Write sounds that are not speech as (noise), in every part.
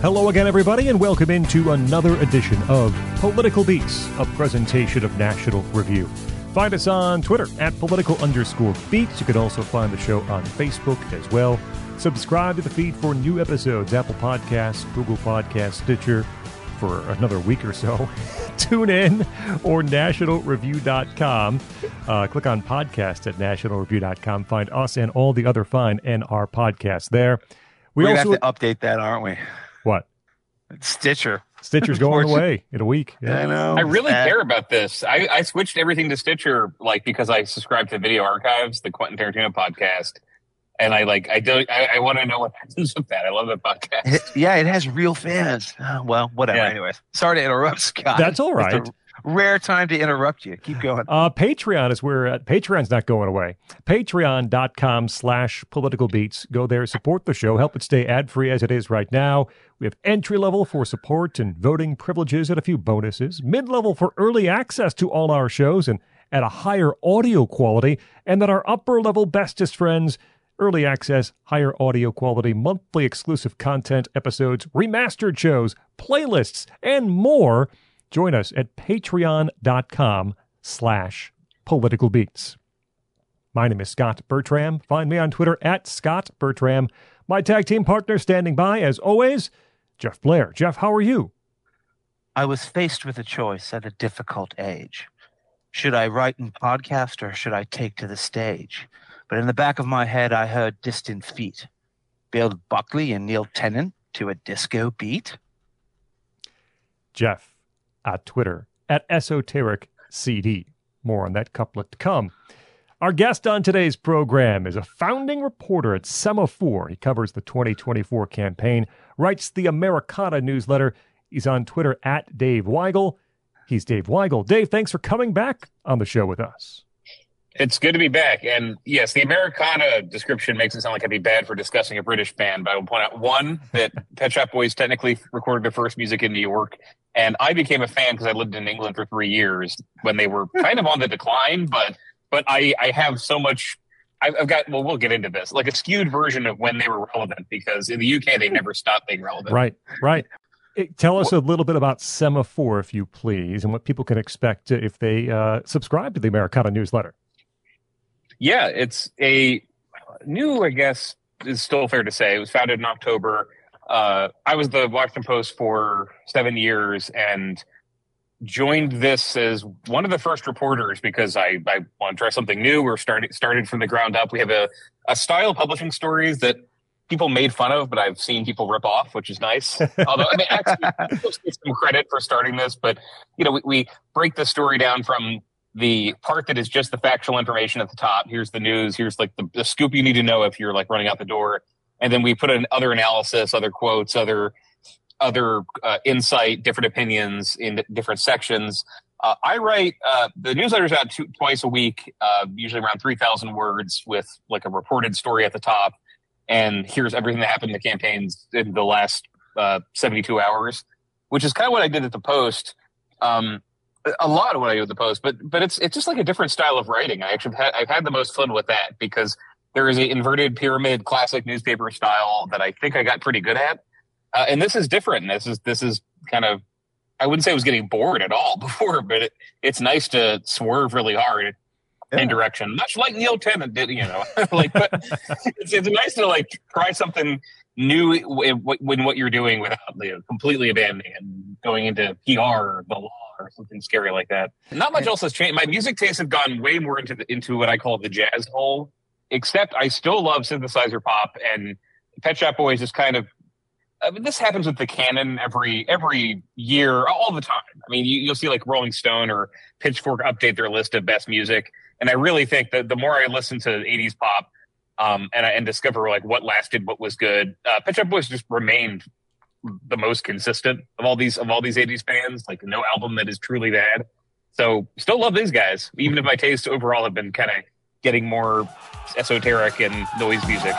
Hello again, everybody, and welcome into another edition of Political Beats, a presentation of National Review. Find us on Twitter at political underscore beats. You can also find the show on Facebook as well. Subscribe to the feed for new episodes, Apple Podcasts, Google Podcasts, Stitcher, for another week or so. (laughs) Tune in or nationalreview.com. Uh, click on podcast at nationalreview.com. Find us and all the other fine NR podcasts there. We We're also have to update that, aren't we? What? Stitcher. Stitcher's going (laughs) away in a week. Yeah. I know. I really care about this. I, I switched everything to Stitcher, like because I subscribe to Video Archives, the Quentin Tarantino podcast, and I like I don't I, I want to know what (laughs) happens with that. I love that podcast. It, yeah, it has real fans. Oh, well, whatever. Yeah. Anyways, sorry to interrupt, Scot. That's all right rare time to interrupt you. Keep going. Uh, Patreon is where uh, Patreon's not going away. Patreon.com slash political beats. Go there, support the show, help it stay ad free as it is right now. We have entry level for support and voting privileges and a few bonuses, mid level for early access to all our shows and at a higher audio quality, and then our upper level bestest friends early access, higher audio quality, monthly exclusive content, episodes, remastered shows, playlists, and more Join us at patreon.com slash political beats. My name is Scot Bertram. Find me on Twitter at Scot Bertram. My tag team partner standing by, as always, Jeff Blehar. Jeff, how are you? I was faced with a choice at a difficult age. Should I write and podcast or should I take to the stage? But in the back of my head, I heard distant feet. Bill Buckley and Neil Tennant to a disco beat. Jeff, at Twitter at esoteric CD. More on that couplet to come. Our guest on today's program is a founding reporter at Semafor. He covers the 2024 campaign, writes the Americana newsletter. He's on Twitter at Dave Weigel. He's Dave Weigel. Dave, thanks for coming back on the show with us. It's good to be back. And yes, the Americana description makes it sound like I'd be bad for discussing a British band, but I will point out one that Pet Shop Boys technically recorded their first music in New York. And I became a fan because I lived in England for three years when they were kind of on the decline, but but I, I have so much I've got well we'll get into this like a skewed version of when they were relevant because in the UK they never stopped being relevant. Right, right. Tell us a little bit about Semafor if you please, and what people can expect if they uh, subscribe to the Americana newsletter. Yeah, it's a new, I guess, is still fair to say. It was founded in October. Uh, I was the Washington Post for seven years and joined this as one of the first reporters because I, I want to try something new. We're started started from the ground up. We have a, a style of publishing stories that people made fun of, but I've seen people rip off, which is nice. (laughs) Although, I mean, actually, some credit for starting this, but you know, we, we break the story down from the part that is just the factual information at the top. Here's the news. Here's like the, the scoop you need to know if you're like running out the door. And then we put in other analysis, other quotes, other other uh, insight, different opinions in different sections. Uh, I write uh, the newsletter's out two, twice a week, uh, usually around three thousand words, with like a reported story at the top. And here's everything that happened in the campaigns in the last uh, seventy two hours, which is kind of what I did at the Post. Um, a lot of what I do with the post, but but it's it's just like a different style of writing. I actually had, I've had the most fun with that because there is an inverted pyramid classic newspaper style that I think I got pretty good at, uh, and this is different. This is this is kind of I wouldn't say I was getting bored at all (laughs) before, but it, it's nice to swerve really hard yeah. in direction, much like Neil Tennant did. You know, (laughs) like but it's it's nice to like try something new when what you're doing without you know, completely abandoning and going into PR or the law or something scary like that. Not much else has changed. My music tastes have gone way more into the, into what I call the jazz hole. Except I still love synthesizer pop and Pet Shop Boys is kind of. I mean, this happens with the canon every every year, all the time. I mean, you, you'll see like Rolling Stone or Pitchfork update their list of best music, and I really think that the more I listen to '80s pop, um, and I, and discover like what lasted, what was good. Uh, Pet Shop Boys just remained the most consistent of all these of all these 80s bands. Like no album that is truly bad. So still love these guys, even if my tastes overall have been kind of getting more esoteric and noise music.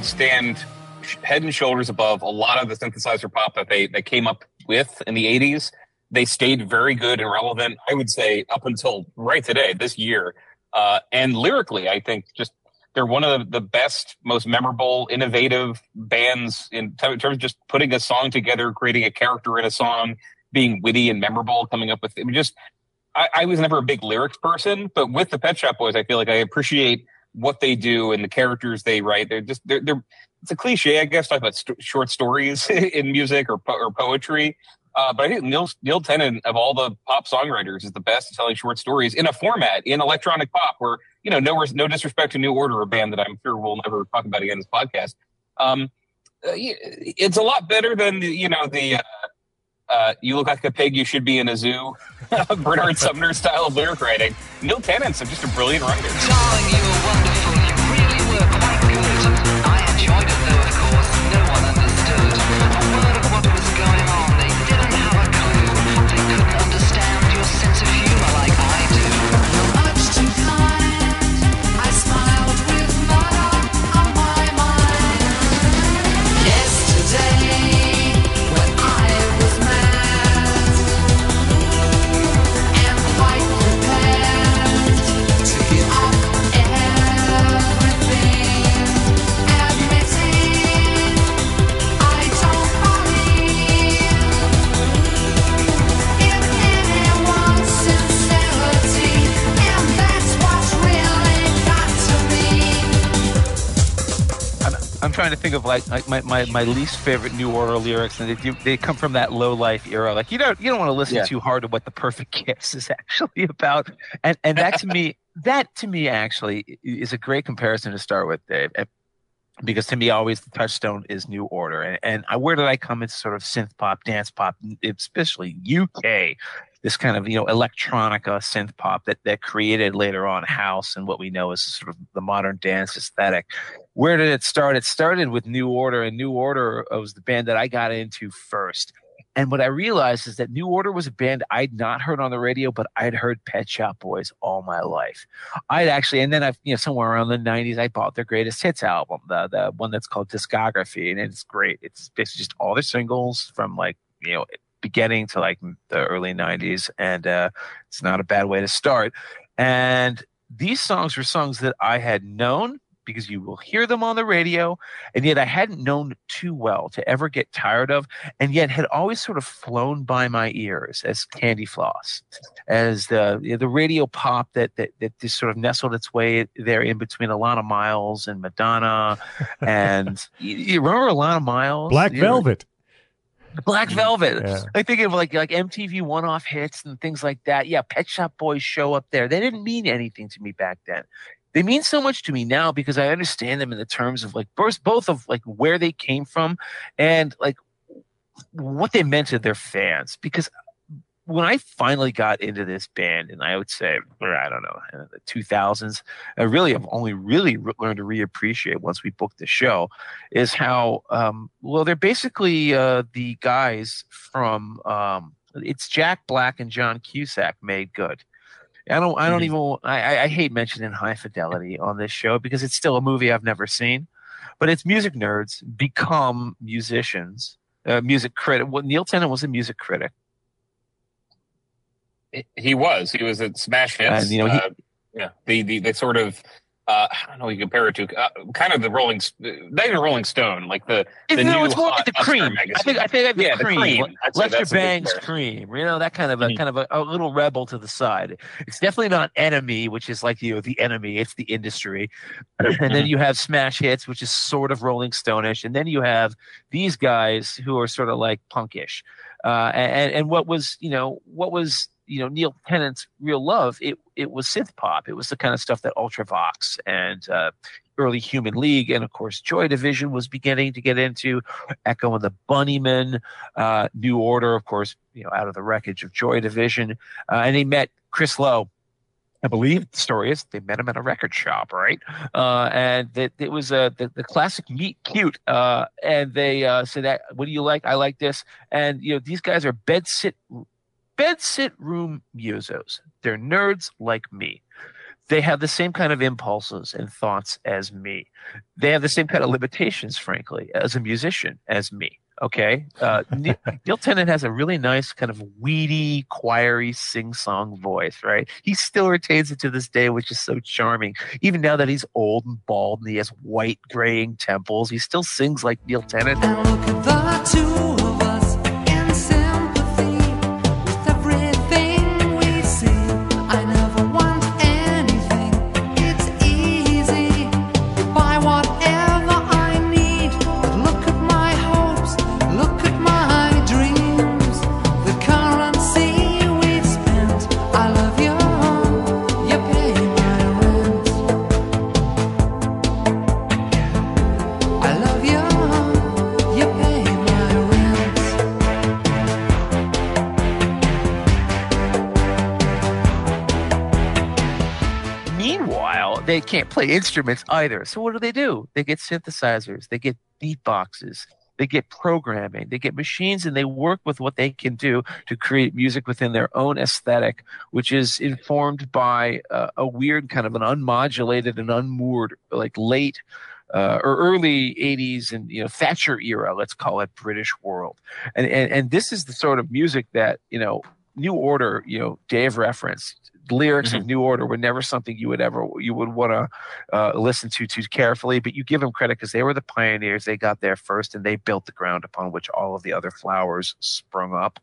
Think stand head and shoulders above a lot of the synthesizer pop that they that came up with in the '80s. They stayed very good and relevant. I would say up until right today, this year, uh, and lyrically, I think just they're one of the best, most memorable, innovative bands in terms of just putting a song together, creating a character in a song, being witty and memorable, coming up with I mean, just. I, I was never a big lyrics person, but with the Pet Shop Boys, I feel like I appreciate what they do and the characters they write. They're just they're, they're it's a cliche, I guess, talk about st- short stories (laughs) in music or po- or poetry. Uh, but I think Neil Neil Tennant of all the pop songwriters is the best at telling short stories in a format in electronic pop where you know no no disrespect to New Order, a band that I'm sure we'll never talk about again in this podcast. Um, uh, it's a lot better than you know the uh, uh, you look like a pig, you should be in a zoo. (laughs) Bernard Sumner style of lyric writing. Neil Tennant's just a brilliant writer. I'm, trying to think of like, like my, my, my least favorite New Order lyrics, and they do, they come from that low life era. Like you don't you don't want to listen Yeah. too hard to what the Perfect Kiss is (laughs) actually about, and and that to me (laughs) that to me actually is a great comparison to start with, Dave. Eh, because to me, always the touchstone is New Order, and, and I, where did I come into sort of synth pop, dance pop, especially UK, this kind of you know electronica uh, synth pop that that created later on house and what we know as sort of the modern dance aesthetic where did it start? It started with New Order, and New Order was the band that I got into first. And what I realized is that New Order was a band I'd not heard on the radio, but I'd heard Pet Shop Boys all my life. I'd actually, and then I've, you know, somewhere around the 90s, I bought their greatest hits album, the, the one that's called Discography, and it's great. It's basically just all their singles from like, you know, beginning to like the early 90s. And uh, it's not a bad way to start. And these songs were songs that I had known because you will hear them on the radio, and yet I hadn't known too well to ever get tired of, and yet had always sort of flown by my ears as candy floss, as the the radio pop that, that that just sort of nestled its way there in between Alannah Myles and Madonna, and (laughs) you, you remember Alannah Myles, Black You- Velvet. Black Velvet. Yeah. I think of like like MTV one-off hits and things like that. Yeah, Pet Shop Boys show up there. They didn't mean anything to me back then. They mean so much to me now because I understand them in the terms of like both both of like where they came from and like what they meant to their fans. Because when I finally got into this band, and I would say, or I don't know, in the 2000s, I really have only really learned to reappreciate once we booked the show, is how um, well they're basically uh, the guys from um, it's Jack Black and John Cusack made good. I don't. I don't even. I, I- I hate mentioning High Fidelity on this show because it's still a movie I've never seen, but it's music nerds become musicians. Uh, music critic. Well, Neil Tennant was a music critic. He was. He was at Smash Hits. And, you know, he- uh, yeah, the, the the sort of uh, I don't know what you compare it to. Uh, kind of the Rolling, not even Rolling Stone, like the the no, new it's more like the Creem. I think I think Yeah, the Creem. Creem. Lester that's a good Bangs Creem. You know that kind of a Mhm. kind of a, a little rebel to the side. It's definitely not enemy, which is like you know the enemy. It's the industry, (clears throat) and then you have Smash Hits, which is sort of Rolling Stone-ish, and then you have these guys who are sort of like punkish. Uh, and and what was you know what was you know Neil Tennant's real love? It it was synth pop. It was the kind of stuff that Ultravox and uh, early Human League, and of course Joy Division was beginning to get into. Echo and the Bunnymen, uh, New Order, of course, you know, out of the wreckage of Joy Division, uh, and they met Chris Lowe. I believe the story is they met him at a record shop, right? Uh, and it was uh, the, the classic meet cute. Uh, and they uh, said, that, "What do you like? I like this." And you know, these guys are bed sit bed sit room musos. They're nerds like me. they have the same kind of impulses and thoughts as me. They have the same kind of limitations, frankly, as a musician as me. Okay, uh, (laughs) Ne- Neil Tennant has a really nice kind of weedy, choiry, sing-song voice. Right, he still retains it to this day, which is so charming. Even now that he's old and bald and he has white graying temples, he still sings like Neil Tennant. Can't play instruments either. So what do they do? They get synthesizers, they get beatboxes, they get programming, they get machines, and they work with what they can do to create music within their own aesthetic, which is informed by uh, a weird kind of an unmodulated and unmoored, like late. Uh, or early 80s and you know Thatcher era, let's call it British world, and, and and this is the sort of music that you know New Order, you know Dave referenced lyrics of New Order were never something you would ever you would want to uh, listen to too carefully. But you give them credit because they were the pioneers. They got there first, and they built the ground upon which all of the other flowers sprung up.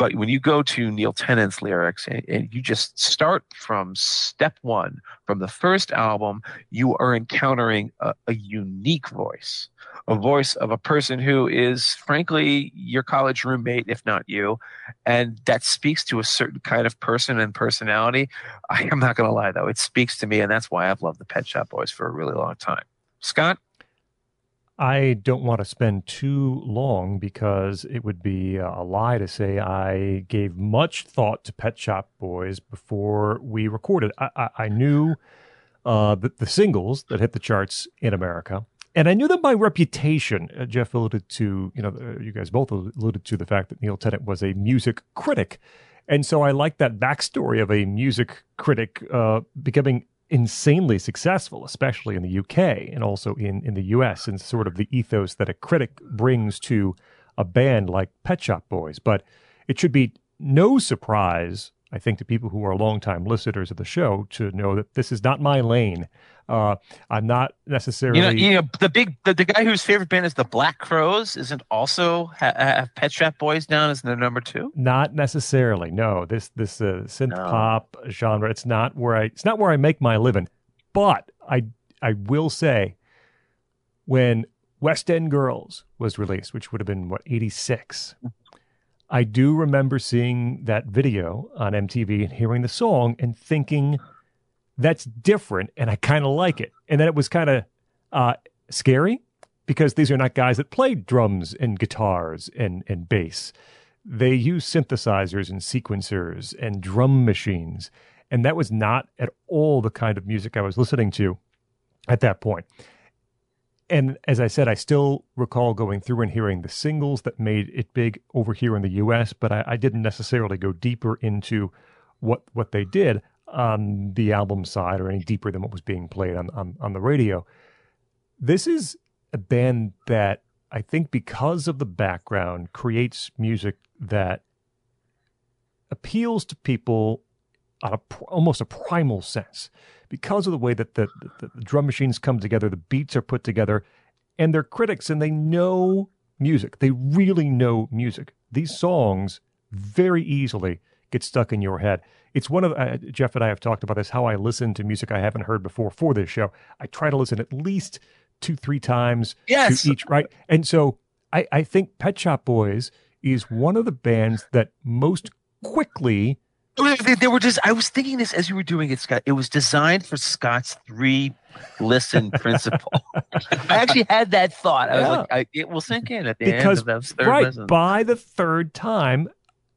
But when you go to Neil Tennant's lyrics and, and you just start from step one, from the first album, you are encountering a, a unique voice, a voice of a person who is, frankly, your college roommate, if not you, and that speaks to a certain kind of person and personality. I am not going to lie, though, it speaks to me, and that's why I've loved the Pet Shop Boys for a really long time. Scot, I don't want to spend too long because it would be a lie to say I gave much thought to Pet Shop Boys before we recorded. I, I, I knew uh, the, the singles that hit the charts in America, and I knew that by reputation. Uh, Jeff alluded to, you know, uh, you guys both alluded to the fact that Neil Tennant was a music critic. And so I like that backstory of a music critic uh, becoming insanely successful, especially in the UK and also in, in the US, and sort of the ethos that a critic brings to a band like Pet Shop Boys. But it should be no surprise, I think, to people who are longtime listeners of the show to know that this is not my lane. Uh, I'm not necessarily. you know, you know the big the, the guy whose favorite band is the Black Crowes isn't also ha- have Pet Shop Boys down as their number two. Not necessarily. No, this this uh, synth No. pop genre. It's not where I. It's not where I make my living. But I I will say, when West End Girls was released, which would have been what eighty six, I do remember seeing that video on MTV and hearing the song and thinking that's different, and I kind of like it. And then it was kind of uh, scary because these are not guys that played drums and guitars and and bass they use synthesizers and sequencers and drum machines. And that was not at all the kind of music I was listening to at that point. And as I said, I still recall going through and hearing the singles that made it big over here in the US, but I, I didn't necessarily go deeper into what what they did on the album side or any deeper than what was being played on, on, on the radio. This is a band that I think because of the background creates music that appeals to people on a pr- almost a primal sense because of the way that the, the, the drum machines come together, the beats are put together, and they're critics and they know music. They really know music. These songs very easily get stuck in your head. It's one of uh, Jeff and I have talked about this how I listen to music I haven't heard before for this show. I try to listen at least two, three times Yes. to each, right? And so I, I think Pet Shop Boys is one of the bands that most quickly They, they were just. I was thinking this as you were doing it, Scot. It was designed for Scot's three listen (laughs) principle. I actually had that thought. I was like, I, it will sink in at the because end of that third right by the third time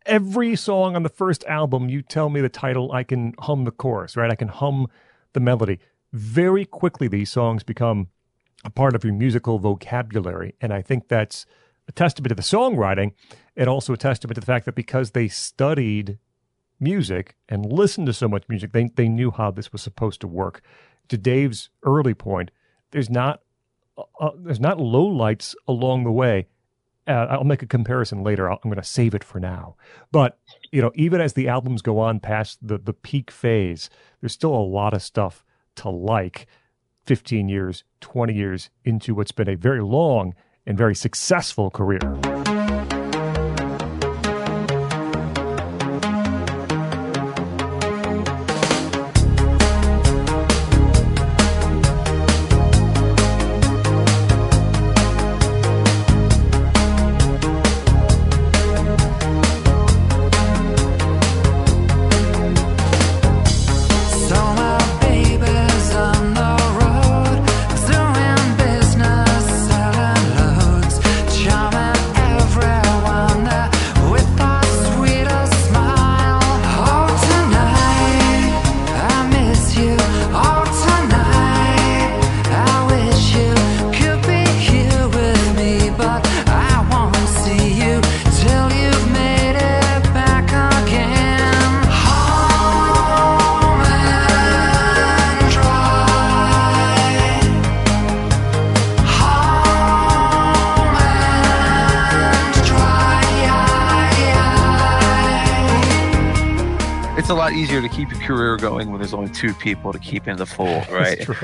every song on the first album you tell me the title i can hum the chorus right i can hum the melody very quickly these songs become a part of your musical vocabulary and i think that's a testament to the songwriting and also a testament to the fact that because they studied music and listened to so much music, they they knew how this was supposed to work. To Dave's early point, there's not uh, there's not low lights along the way. Uh, I'll make a comparison later. I'll, I'm going to save it for now. But you know, even as the albums go on past the the peak phase, there's still a lot of stuff to like. 15 years, 20 years into what's been a very long and very successful career. There's only two people to keep in the fold, (laughs) right? (laughs)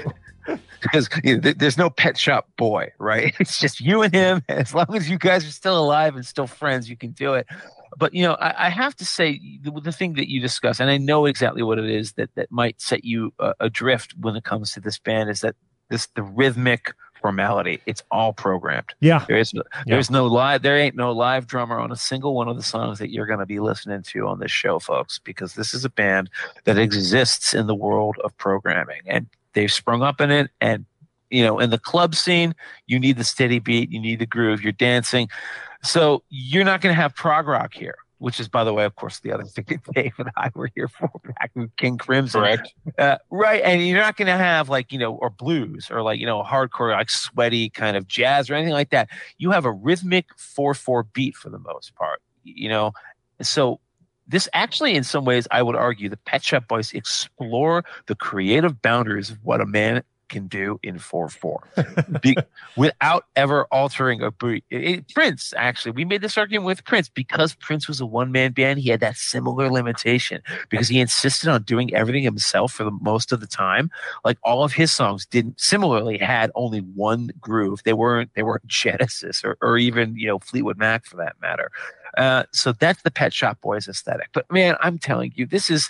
Because you know, th- there's no pet shop boy, right? (laughs) It's just you and him. As long as you guys are still alive and still friends, you can do it. But you know, I, I have to say the, the thing that you discuss, and I know exactly what it is that that might set you uh, adrift when it comes to this band, is that this the rhythmic formality. It's all programmed. Yeah. There is no, there's no live. There ain't no live drummer on a single one of the songs that you're going to be listening to on this show, folks, because this is a band that exists in the world of programming, and they've sprung up in it. And you know, in the club scene, you need the steady beat, you need the groove, you're dancing. So you're not going to have prog rock here. Which is, by the way, of course, the other (laughs) thing that Dave and I were here for back with King Crimson. Correct. Uh, right. And you're not going to have like, you know, or blues or like, you know, hardcore, like sweaty kind of jazz or anything like that. You have a rhythmic 4 4 beat for the most part, you know. So this actually, in some ways, I would argue the Pet Shop Boys explore the creative boundaries of what a man can do in 4 4 (laughs) Be, without ever altering a beat. It- it- Prince, actually, we made this argument with Prince because Prince was a one man band. He had that similar limitation because he insisted on doing everything himself for the most of the time. Like all of his songs didn't similarly had only one groove. They weren't they weren't (laughs) Genesis or, or even you know Fleetwood Mac for that matter. Uh, so that's the Pet Shop Boys aesthetic. But man, I'm telling you, this is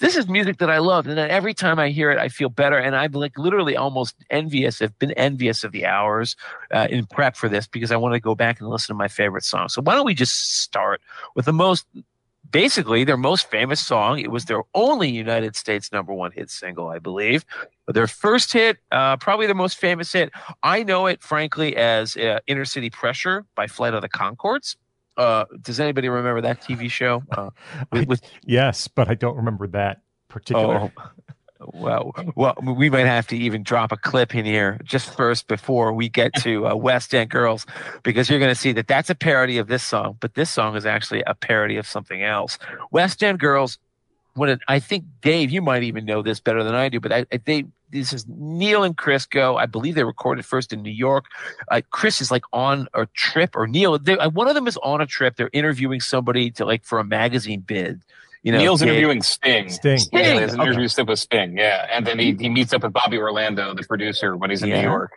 this is music that I love, and then every time I hear it, I feel better. And I'm like literally almost envious. I've been envious of the hours uh, in prep for this because I want to go back and listen to my favorite song. So why don't we just start with the most, basically their most famous song? It was their only United States number one hit single, I believe. Their first hit, uh, probably their most famous hit. I know it, frankly, as uh, "Inner City Pressure" by Flight of the Conchords. Uh, does anybody remember that TV show? Uh, (laughs) with, with Yes, but I don't remember that particular. Oh, well, well, we might have to even drop a clip in here just first before we get to uh, West End Girls, because you're going to see that that's a parody of this song, but this song is actually a parody of something else. West End Girls. What it, I think, Dave, you might even know this better than I do, but I, I they this is Neil and Chris go. I believe they recorded first in New York. Uh, Chris is like on a trip, or Neil. they- uh, One of them is on a trip. They're interviewing somebody to like for a magazine bid. You know, Neil's Dave- interviewing Sting. Sting. Sting, Yeah, his okay. interview with Sting. Yeah, and then he, he meets up with Bobby Orlando, the producer, when he's in Yeah. New York.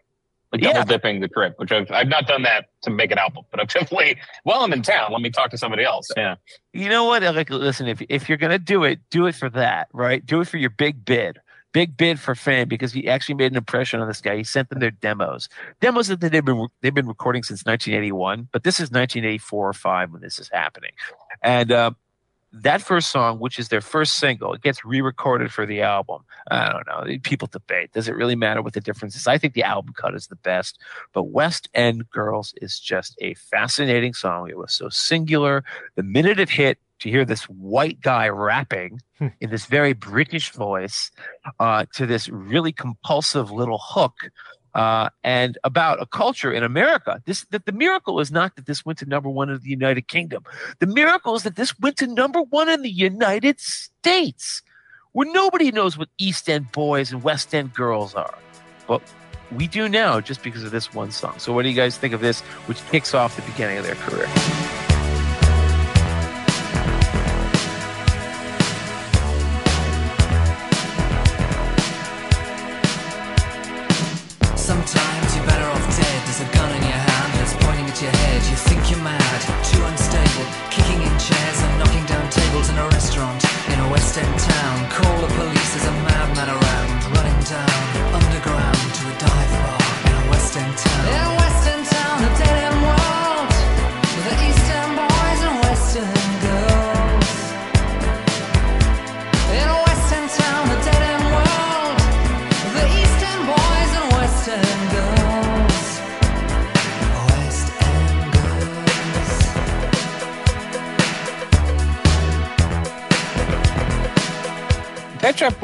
Like Yeah. double dipping the trip, which I've I've not done that to make an album, but I've (laughs) definitely while I'm in town, let me talk to somebody else. Yeah. you know what? Like, listen, if if you're gonna do it, do it for that, right? Do it for your big bid, big bid for fame, because he actually made an impression on this guy. He sent them their demos, demos that they've been they've been recording since 1981, but this is 1984 or five when this is happening, and. Uh, that first song, which is their first single, it gets re-recorded for the album. I don't know. People debate. Does it really matter what the difference is? I think the album cut is the best, but West End Girls is just a fascinating song. It was so singular. The minute it hit, to hear this white guy rapping Hmm. in this very British voice uh, to this really compulsive little hook. Uh, and about a culture in America. This that the miracle is not that this went to number one in the United Kingdom. The miracle is that this went to number one in the United States, where nobody knows what East End boys and West End girls are, but we do now just because of this one song. So, what do you guys think of this, which kicks off the beginning of their career?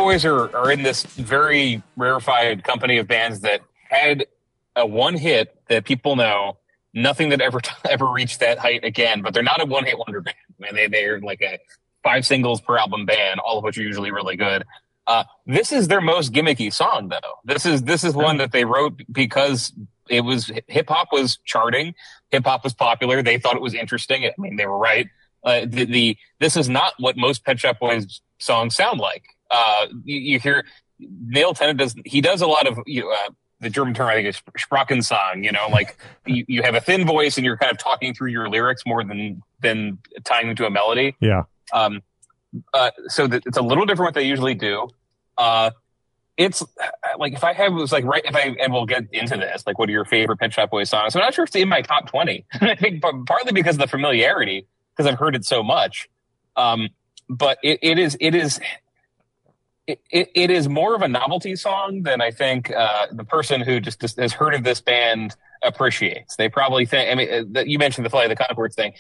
Pet Shop Boys are, are in this very rarefied company of bands that had a one hit that people know, nothing that ever (laughs) ever reached that height again. But they're not a one hit wonder band. Man, they they're like a five singles per album band, all of which are usually really good. Uh, this is their most gimmicky song, though. This is this is one that they wrote because it was hip hop was charting, hip hop was popular. They thought it was interesting. I mean, they were right. Uh, the, the this is not what most Pet Shop Boys songs sound like. Uh, you, you hear Neil Tennant does he does a lot of you know, uh, the German term I think is Sprachensong. You know, like (laughs) you, you have a thin voice and you're kind of talking through your lyrics more than than tying them to a melody. Yeah. Um, uh, so that it's a little different what they usually do. Uh, it's like if I have was like right if I and we'll get into this like what are your favorite Pet Shop Boys songs? I'm not sure if it's in my top twenty. (laughs) I think but partly because of the familiarity because I've heard it so much. Um, but it, it is it is it, it, it is more of a novelty song than I think uh, the person who just, just has heard of this band appreciates. They probably think. I mean, uh, you mentioned the Flight of the Conchords thing.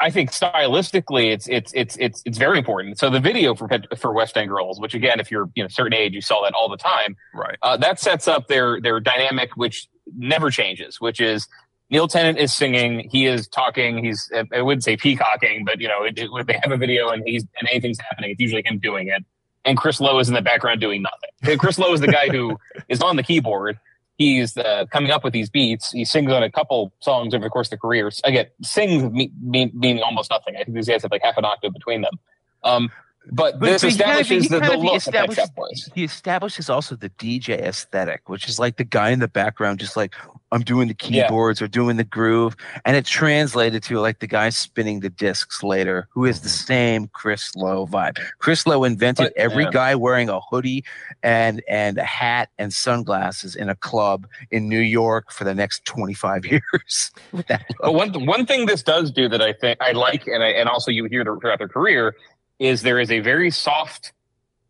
I think stylistically, it's it's it's it's it's very important. So the video for for West End Girls, which again, if you're you know certain age, you saw that all the time. Right. Uh, that sets up their their dynamic, which never changes. Which is Neil Tennant is singing, he is talking, he's I wouldn't say peacocking, but you know, it, it, they have a video and he's and anything's happening, it's usually him doing it. And Chris Lowe is in the background doing nothing. And Chris Lowe is the guy who (laughs) is on the keyboard. He's uh, coming up with these beats. He sings on a couple songs over the course of the career. Again, sings me, mean, meaning almost nothing. I think these guys have like half an octave between them. Um, but, But- this but he kind of- establishes the, the look of Pet Shop Boys. He establishes also the DJ aesthetic, which is like the guy in the background, just like I'm doing the Yeah. keyboards or doing the groove, and it translated to like the guy spinning the discs later, who is the mm-hmm. same Chris Lowe vibe. Chris Lowe invented But- every yeah. guy wearing a hoodie and and a hat and sunglasses in a club in New York for the next 25 (laughs) years. But one one thing this does do that I think I like, and I, and also you hear throughout their career, is there is a very soft,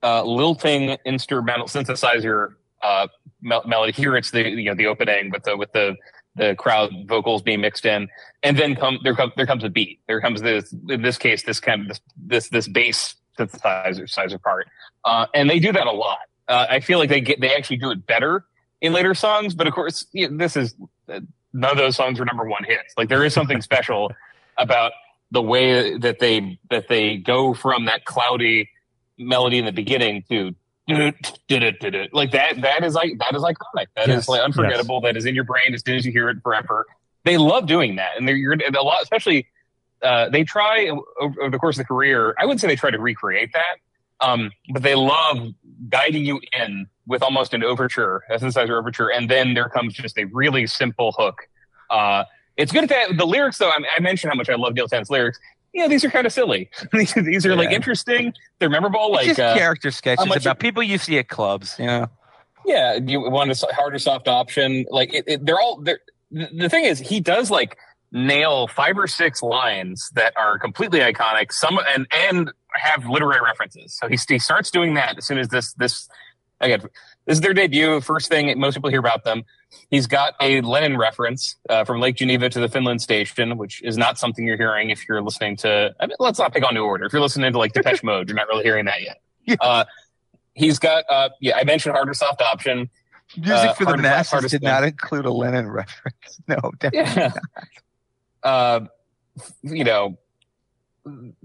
uh, lilting instrumental synthesizer uh, mel- melody. Here it's the you know the opening with the with the the crowd vocals being mixed in, and then come there comes there comes a beat. There comes this in this case this kind of this this this bass synthesizer sizer part, uh, and they do that a lot. Uh, I feel like they get they actually do it better in later songs, but of course you know, this is none of those songs were number one hits. Like there is something special about the way that they that they go from that cloudy melody in the beginning to like that that is like that is iconic. That is Yes, like unforgettable. That is in your brain as soon as you hear it forever. They love doing that, and they're you're a lot, especially. Uh, they try over, over the course of the career. I wouldn't say they try to recreate that, um, but they love guiding you in with almost an overture, a synthesizer overture, and then there comes just a really simple hook. Uh, it's good that the lyrics, though. I, I mentioned how much I love Neil Tennant's lyrics. You know, these are kind of silly. (laughs) these, these are like interesting. They're memorable. It's Like, just uh, character sketches about it- people you see at clubs. You know, yeah, you want a hard or soft option? Like, it, it, they're all. They're, the the thing is, he does like nail five or six lines that are completely iconic. Some and and have literary references. So he, he starts doing that as soon as this this again. This is their debut. First thing most people hear about them. He's got a Lenin reference uh, from Lake Geneva to the Finland station, which is not something you're hearing if you're listening to. I mean, let's not pick on New Order. If you're listening to like Depeche Mode, you're not really hearing that yet. (laughs) Yeah. Uh, he's got. Uh, yeah, I mentioned hard or soft option. Music Uh, for the masses did not include a Lenin reference. (laughs) No, (laughs) definitely. Yeah. uh, you know,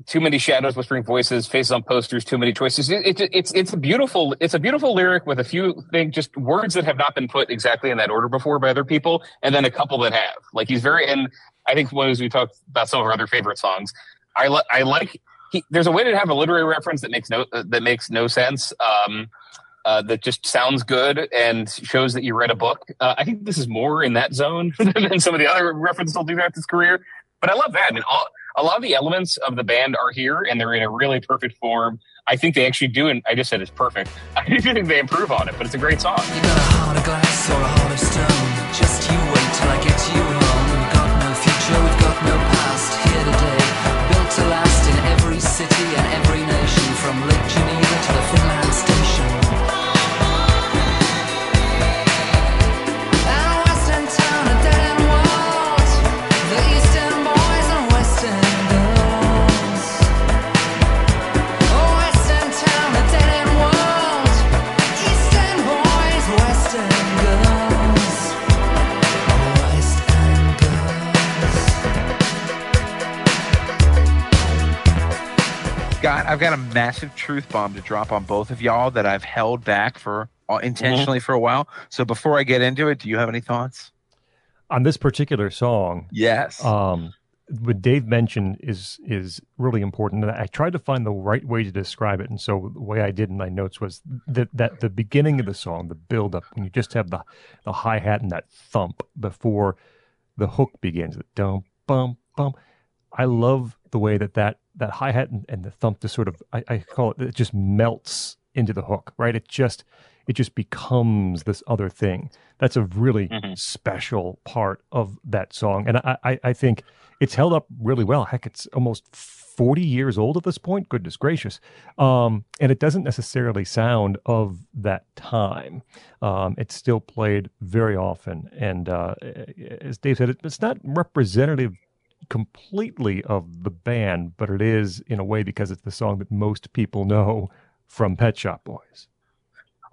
too many shadows, whispering voices, faces on posters, too many choices. It, it, it's it's a beautiful it's a beautiful lyric with a few things, just words that have not been put exactly in that order before by other people, and then a couple that have. Like he's very and I think when as we talked about some of our other favorite songs, I li- I like. He, there's a way to have a literary reference that makes no that makes no sense. Um, uh, that just sounds good and shows that you read a book. Uh, I think this is more in that zone (laughs) than some of the other references he'll do throughout his career. But I love that. I mean, all, a lot of the elements of the band are here and they're in a really perfect form. I think they actually do, and I just said it's perfect. (laughs) I do think they improve on it, but it's a great song. You I've got a massive truth bomb to drop on both of y'all that I've held back for uh, intentionally for a while. So before I get into it, do you have any thoughts? On this particular song, Yes. um, what Dave mentioned is is really important. And I tried to find the right way to describe it, and so the way I did in my notes was that that the beginning of the song, the build up, when you just have the the hi hat and that thump before the hook begins, the dum bump bump. I love the way that that that hi hat and, and the thump just sort of I, I call it it just melts into the hook, right? It just it just becomes this other thing. That's a really Mhm. special part of that song, and I, I I think it's held up really well. Heck, it's almost 40 years old at this point. Goodness gracious. Um, and it doesn't necessarily sound of that time. Um, it's still played very often. And uh, as Dave said, it, it's not representative completely of the band, but it is in a way because it's the song that most people know from Pet Shop Boys.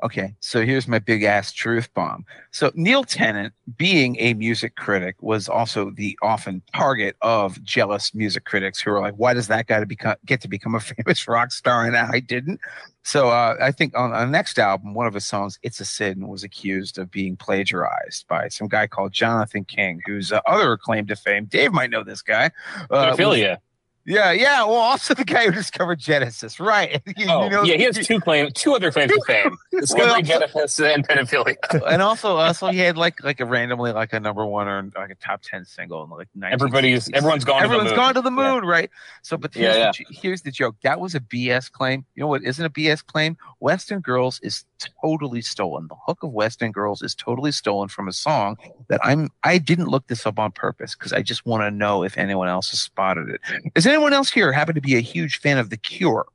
Okay, so here's my big ass truth bomb. So Neil Tennant, being a music critic, was also the often target of jealous music critics who were like, "Why does that guy to become get to become a (laughs) famous rock star and I didn't?" So uh, I think on the next album, one of his songs, "It's a Sin," was accused of being plagiarized by some guy called Jonathan King, whose uh, other claim to fame. Dave might know this guy. Uh, was-. Yeah, yeah. Well, also the guy who discovered Genesis, right? (laughs) You- Oh, you know- yeah, he has two claims, two other claims to fame: (laughs) discovery, Well- Genesis, and pedophilia. (laughs) and also, also he had like like a randomly like a number one or like a top ten single in like 1960s. Everybody's everyone's gone. everyone's to the moon. gone to the moon, right? So, but here's, Yeah, The, here's the joke. That was a BS claim. You know what isn't a BS claim? West End Girls is totally stolen. The hook of West End Girls is totally stolen from a song that I'm. I didn't look this up on purpose because I just want to know if anyone else has spotted it. Is anyone else here happen to be a huge fan of The Cure?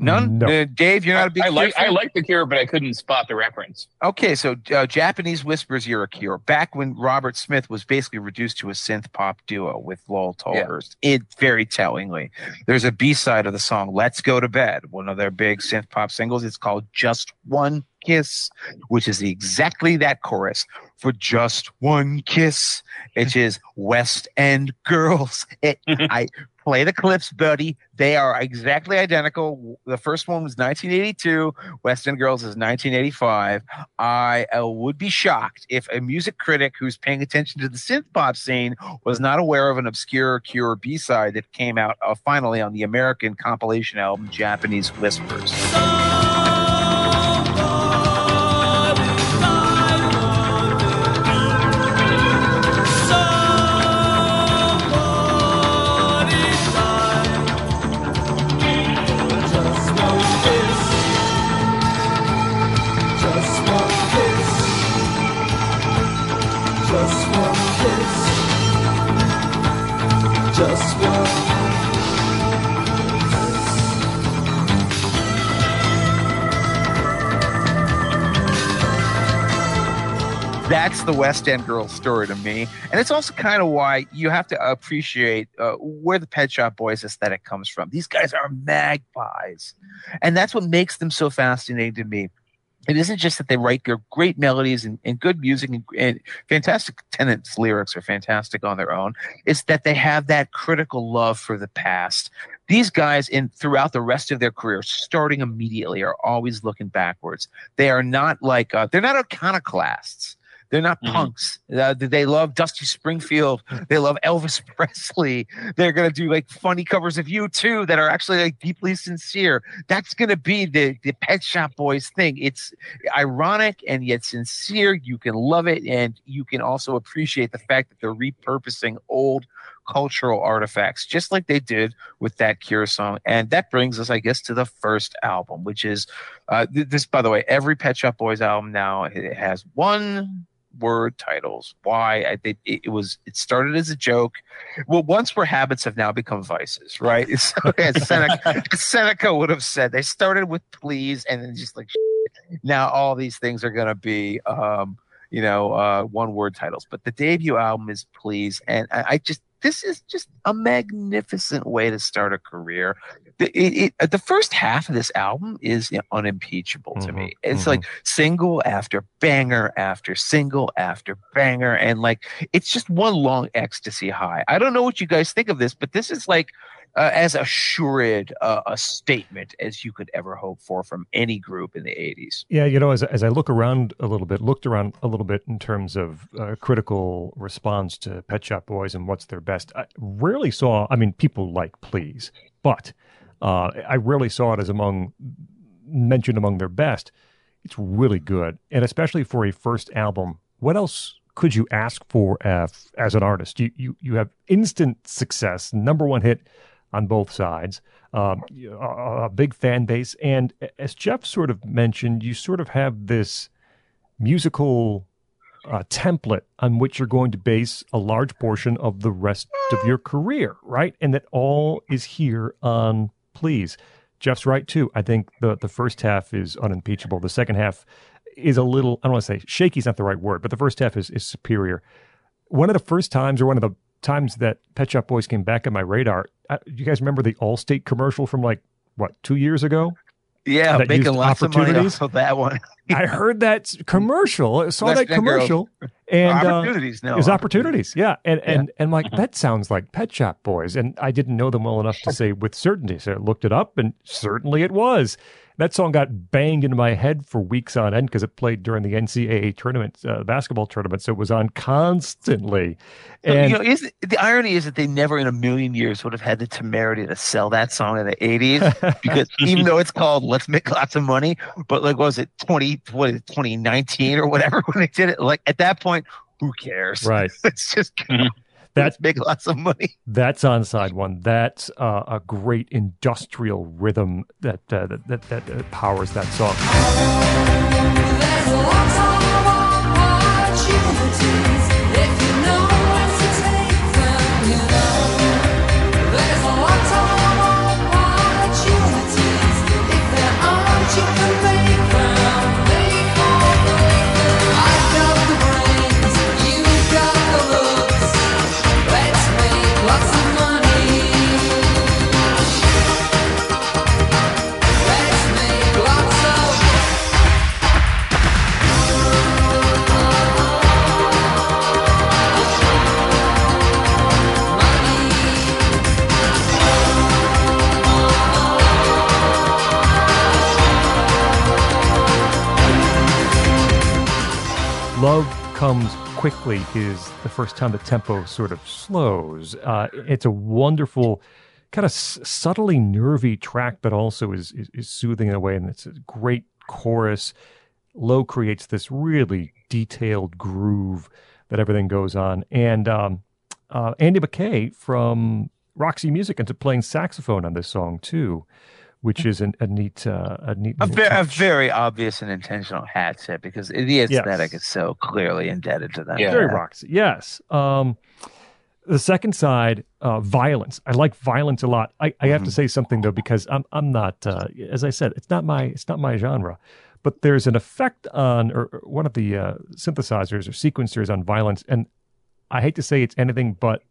None. No. Uh, Dave, you're not a big. I Cure like I like the Cure, but I couldn't spot the reference. Okay, so uh, Japanese Whispers You're a Cure. Back when Robert Smith was basically reduced to a synth pop duo with Lol Tolhurst. It very tellingly. There's a B side of the song "Let's Go to Bed," one of their big synth pop singles. It's called "Just One Kiss," which is exactly that chorus for "Just One Kiss," It is West End Girls. It, (laughs) I play the clips, buddy. They are exactly identical. The first one was 1982. West End Girls is 1985. I uh, would be shocked if a music critic who's paying attention to the synth pop scene was not aware of an obscure Cure B side that came out uh, finally on the American compilation album Japanese Whispers. That's the West End Girls story to me. And it's also kind of why you have to appreciate uh, where the Pet Shop Boys aesthetic comes from. These guys are magpies. And that's what makes them so fascinating to me. it isn't just that they write great melodies and, and good music and, and fantastic Tennant's lyrics are fantastic on their own it's that they have that critical love for the past these guys in throughout the rest of their career starting immediately are always looking backwards they are not like uh, they're not iconoclasts they're not Mhm. punks. Uh, they love Dusty Springfield. (laughs) They love Elvis Presley. They're gonna do like funny covers of U2 that are actually like deeply sincere. That's gonna be the the Pet Shop Boys thing. It's ironic and yet sincere. You can love it, and you can also appreciate the fact that they're repurposing old cultural artifacts, just like they did with that Cure song. And that brings us, I guess, to the first album, which is uh, th- this. By the way, every Pet Shop Boys album now it has one word titles. Why? I think it, it was. It started as a joke. Well, once where habits have now become vices, right? (laughs) So, as Seneca, (laughs) Seneca would have said, they started with please, and then just like shit. now all these things are going to be, um, you know, uh, one word titles. But the debut album is please, and I, I just this is just a magnificent way to start a career. The, it, it, the first half of this album is you know, unimpeachable to me. Mhm, It's mhm. like single after banger after single after banger, and like it's just one long ecstasy high. I don't know what you guys think of this, but this is like uh, as assured uh, a statement as you could ever hope for from any group in the 80s. Yeah, you know, as as I look around a little bit, looked around a little bit in terms of uh, critical response to Pet Shop Boys and what's their best. I rarely saw. I mean, people like Please, but uh, I rarely saw it as among mentioned among their best. It's really good, and especially for a first album. What else could you ask for uh, as an artist? You you you have instant success, number one hit on both sides, um, a, a big fan base, and as Jeff sort of mentioned, you sort of have this musical uh, template on which you're going to base a large portion of the rest of your career, right? And that all is here on Please. Jeff's right too. I think the the first half is unimpeachable. The second half is a little I don't want to say shaky is not the right word, but the first half is is superior. One of the first times or one of the times that Pet Shop Boys came back on my radar, uh, you guys remember the Allstate commercial from like what, 2 years ago? Yeah, That making lots of money opportunities? off of that one. (laughs) I heard that commercial. I saw West that commercial (laughs) and uh, opportunities, no. there's opportunities. Yeah. And, Yeah. and, and like, (laughs) that sounds like Pet Shop Boys. And I didn't know them well enough to say with certainty. So I looked it up and certainly it was. That song got banged into my head for weeks on end because it played during the NCAA tournament, uh, basketball tournament. So it was on constantly. And you know, is the irony is that they never in a million years would have had the temerity to sell that song in the 80s (laughs) because even though it's called Let's Make Lots of Money, but like what was it 20 what is it 2019 or whatever (laughs) when they did it like at that point who cares? right. (laughs) Let's just go. Let's (laughs) make lots of money. That's on side one. That's uh, a great industrial rhythm that uh, that, that, that uh, powers that song. Love Comes Quickly is the first time the tempo sort of slows. Uh, it's a wonderful, kind of s- subtly nervy track, but also is, is, is soothing in a way. And it's a great chorus. Lowe creates this really detailed groove that everything goes on. And um, uh, Andy Mackay from Roxy Music into playing saxophone on this song too, which is an, a neat, uh, a neat, A, ve- a very obvious and intentional hat tip because the aesthetic is so clearly indebted to that. Yeah. Very Roxy. Yes. Um, the second side, uh, violence. I like violence a lot. I, I have to say something though because I'm I'm not uh, as I said it's not my it's not my genre. But there's an effect on or, or one of the uh, synthesizers or sequencers on violence, and I hate to say it's anything but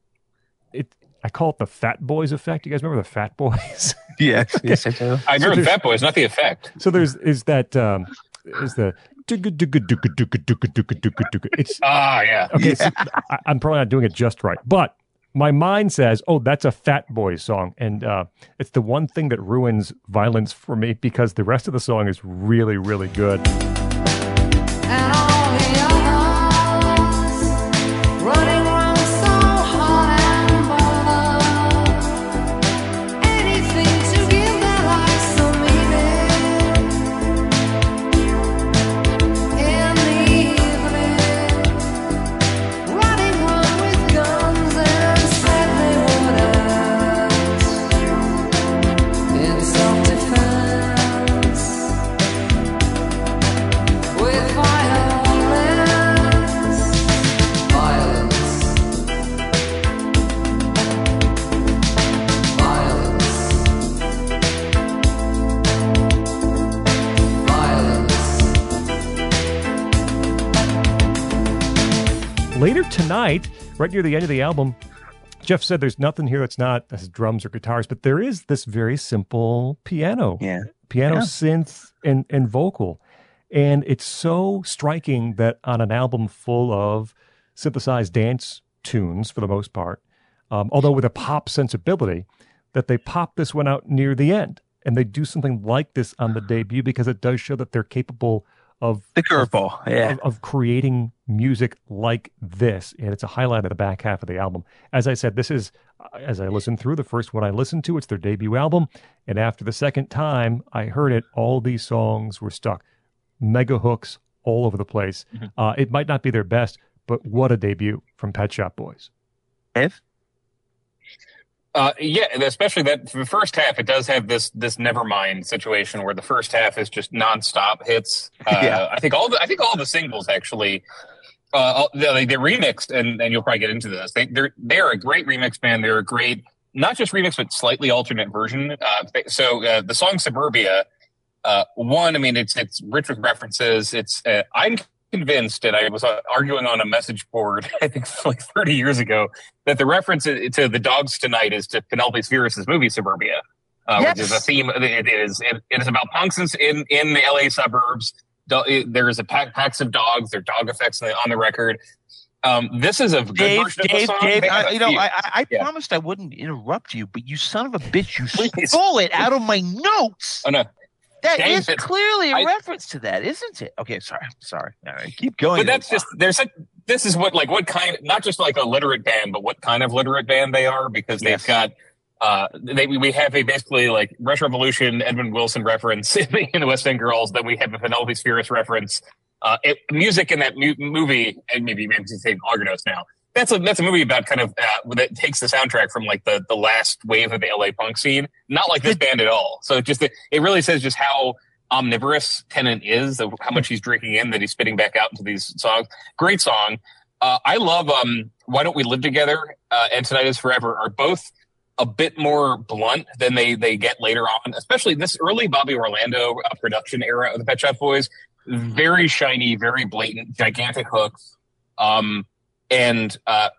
it. I call it the Fat Boys effect. You guys remember the Fat Boys? (laughs) Yes, yes, I do. I remember there's- the Fat Boys, not the effect. So there's is that um, is the it's Ah, yeah. okay. so I, I'm probably not doing it just right, but my mind says, "Oh, that's a Fat Boy song," and uh, it's the one thing that ruins violence for me because the rest of the song is really, really good. Tonight, right near the end of the album, Jeff said there's nothing here that's not that's drums or guitars, but there is this very simple piano, Yeah. piano Yeah. synth and and vocal, and it's so striking that on an album full of synthesized dance tunes for the most part, um, although with a pop sensibility, that they pop this one out near the end, and they do something like this on the debut because it does show that they're capable of The curveball. Yeah. of, of creating music like this, and it's a highlight of the back half of the album. As I said, this is uh, as I listened through the first one I listened to. It's their debut album, and after the second time I heard it, all these songs were stuck, mega hooks all over the place. Uh, it might not be their best, but what a debut from Pet Shop Boys. Dave? Uh, yeah, especially that the first half, it does have this this never mind situation where the first half is just nonstop hits. (laughs) Uh, Yeah. I think all the I think all the singles actually. Uh, all- they, they remixed, and, and you'll probably get into this. They, they're they're a great remix band. They're a great, not just remix, but slightly alternate version. Uh, so uh, the song Suburbia, uh, one, I mean, it's it's rich with references. It's uh, I'm convinced, and I was uh, arguing on a message board, (laughs) I think (laughs) like 30 years ago, that the reference to the dogs tonight is to Penelope Spheeris' movie Suburbia, uh, which is a theme. It is it, it is about punks in in, in the LA suburbs. Do- it- There is a pack packs of dogs. There are dog effects on the, on the record. Um, this is a good Dave, version of Dave, song. Dave, They have I, a you know. I, I I Yeah. promised I wouldn't interrupt you, but you son of a bitch, you (laughs) stole it out of my notes. oh no, That Dave, is it- clearly a I- reference to that, isn't it? Okay, sorry, sorry. All right, keep going. but that's just there's such this is what like what kind not just like a literate band but what kind of literate band they are because they've Yes. got uh they we have a basically like Russian Revolution Edmund Wilson reference (laughs) in the, in the West End Girls then we have a Penelope Spheeris reference uh it, music in that mu- movie and maybe maybe to take longer notes now that's a that's a movie about kind of uh, that takes the soundtrack from like the the last wave of the LA punk scene not like this band at all so just it, it really says just how omnivorous Tennant is, of how much he's drinking in that he's spitting back out into these songs. Great song. Uh, I love um, Why Don't We Live Together uh, and Tonight Is Forever are both a bit more blunt than they they get later on, especially this early Bobby Orlando uh, production era of the Pet Shop Boys. Very shiny, very blatant, gigantic hooks. Um, and uh,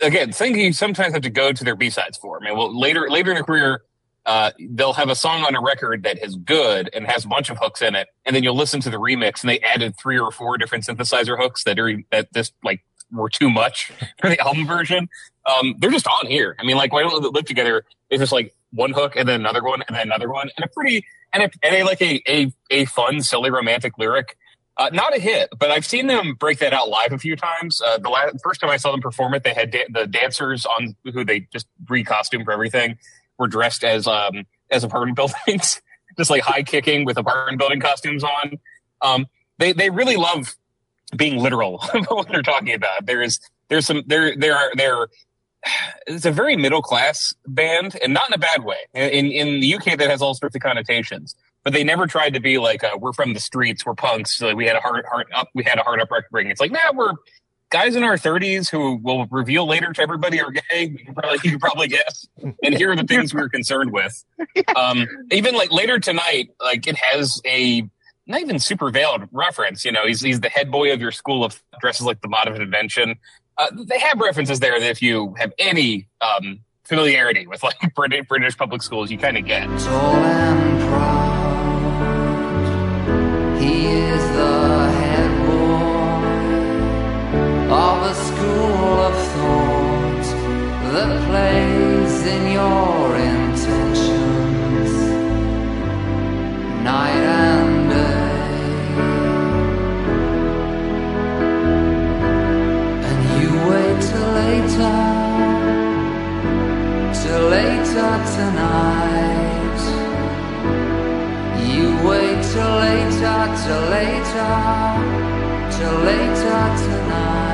again, thing you sometimes have to go to their B sides for. I mean, well, later later in their career, uh, they'll have a song on a record that is good and has a bunch of hooks in it, and then you'll listen to the remix, and they added three or four different synthesizer hooks that are that just like were too much (laughs) for the album version. Um, they're just on here. I mean, like why don't they live together? It's just like one hook and then another one and then another one, and a pretty and a, and a like a a a fun, silly, romantic lyric. Uh, not a hit, but I've seen them break that out live a few times. Uh, the last, first time I saw them perform it, they had da- the dancers on who they just re-costumed for everything were dressed as um as apartment (laughs) buildings, just like high kicking with apartment building costumes on. Um, they they really love being literal (laughs) about what they're talking about. There is there's some there there are there. (sighs) It's a very middle class band, and not in a bad way. In in the UK, that has all sorts of connotations. But they never tried to be like uh, we're from the streets, we're punks. So we had a hard hard up, we had a hard up upbringing. It's like nah, we're guys in our 30s who will reveal later to everybody are gay. You can probably, you can probably guess. (laughs) And here are the things we were concerned with. (laughs) Um, even like later tonight, like it has a not even super veiled reference. You know, he's he's the head boy of your school of dresses like the mod of invention. Uh, they have references there that if you have any um, familiarity with like (laughs) British, British public schools, you kind of get. from the school of thought that plays in your intentions night and day. And you wait till later, till later tonight. You wait till later, till later till later tonight.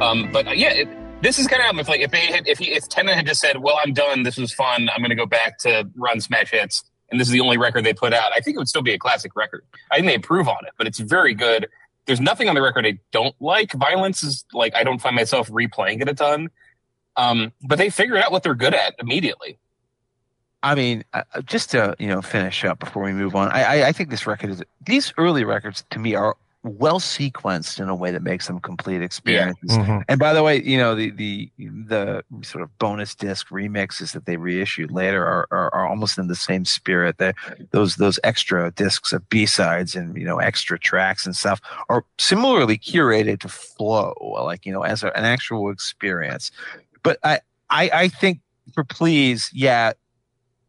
Um, but uh, yeah, it, this is kind of if like if they had if he if Tennant had just said, "Well, I'm done. This was fun. I'm going to go back to run smash hits," and this is the only record they put out, I think it would still be a classic record. I think they improve on it, but it's very good. There's nothing on the record I don't like. Violence is like I don't find myself replaying it a ton. Um, but they figured out what they're good at immediately. I mean, uh, just to you know finish up before we move on, I, I I think this record is these early records to me are well sequenced in a way that makes them complete experiences. Mhm. And by the way, you know the the the sort of bonus disc remixes that they reissued later are are, are almost in the same spirit. That those those extra discs of B sides and you know extra tracks and stuff are similarly curated to flow, like you know as a, an actual experience. But I I, I think for please, yeah.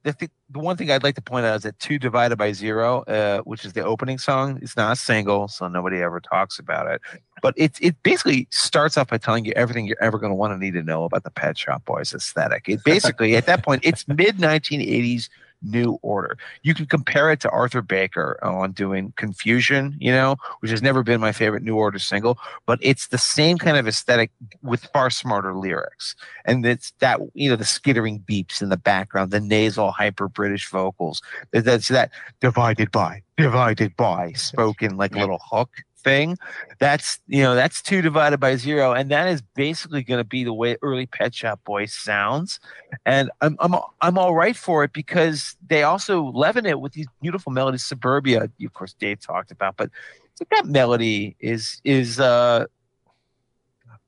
The, th- the one thing I'd like to point out is that two divided by zero, uh, which is the opening song, it's not a single, so nobody ever talks about it. But it it basically starts off by telling you everything you're ever going to want to need to know about the Pet Shop Boys aesthetic. It basically at that point it's mid 1980s New Order. You can compare it to Arthur Baker on doing Confusion, you know, which has never been my favorite New Order single, but it's the same kind of aesthetic with far smarter lyrics. And it's that, you know, the skittering beeps in the background, the nasal hyper British vocals. That's that divided by, divided by, spoken like a little hook thing. That's, you know, that's two divided by zero. And that is basically going to be the way early Pet Shop Boys sounds. And I'm, I'm, I'm all right for it because they also leaven it with these beautiful melodies. Suburbia, you of course, Dave talked about, but that melody is, is, uh,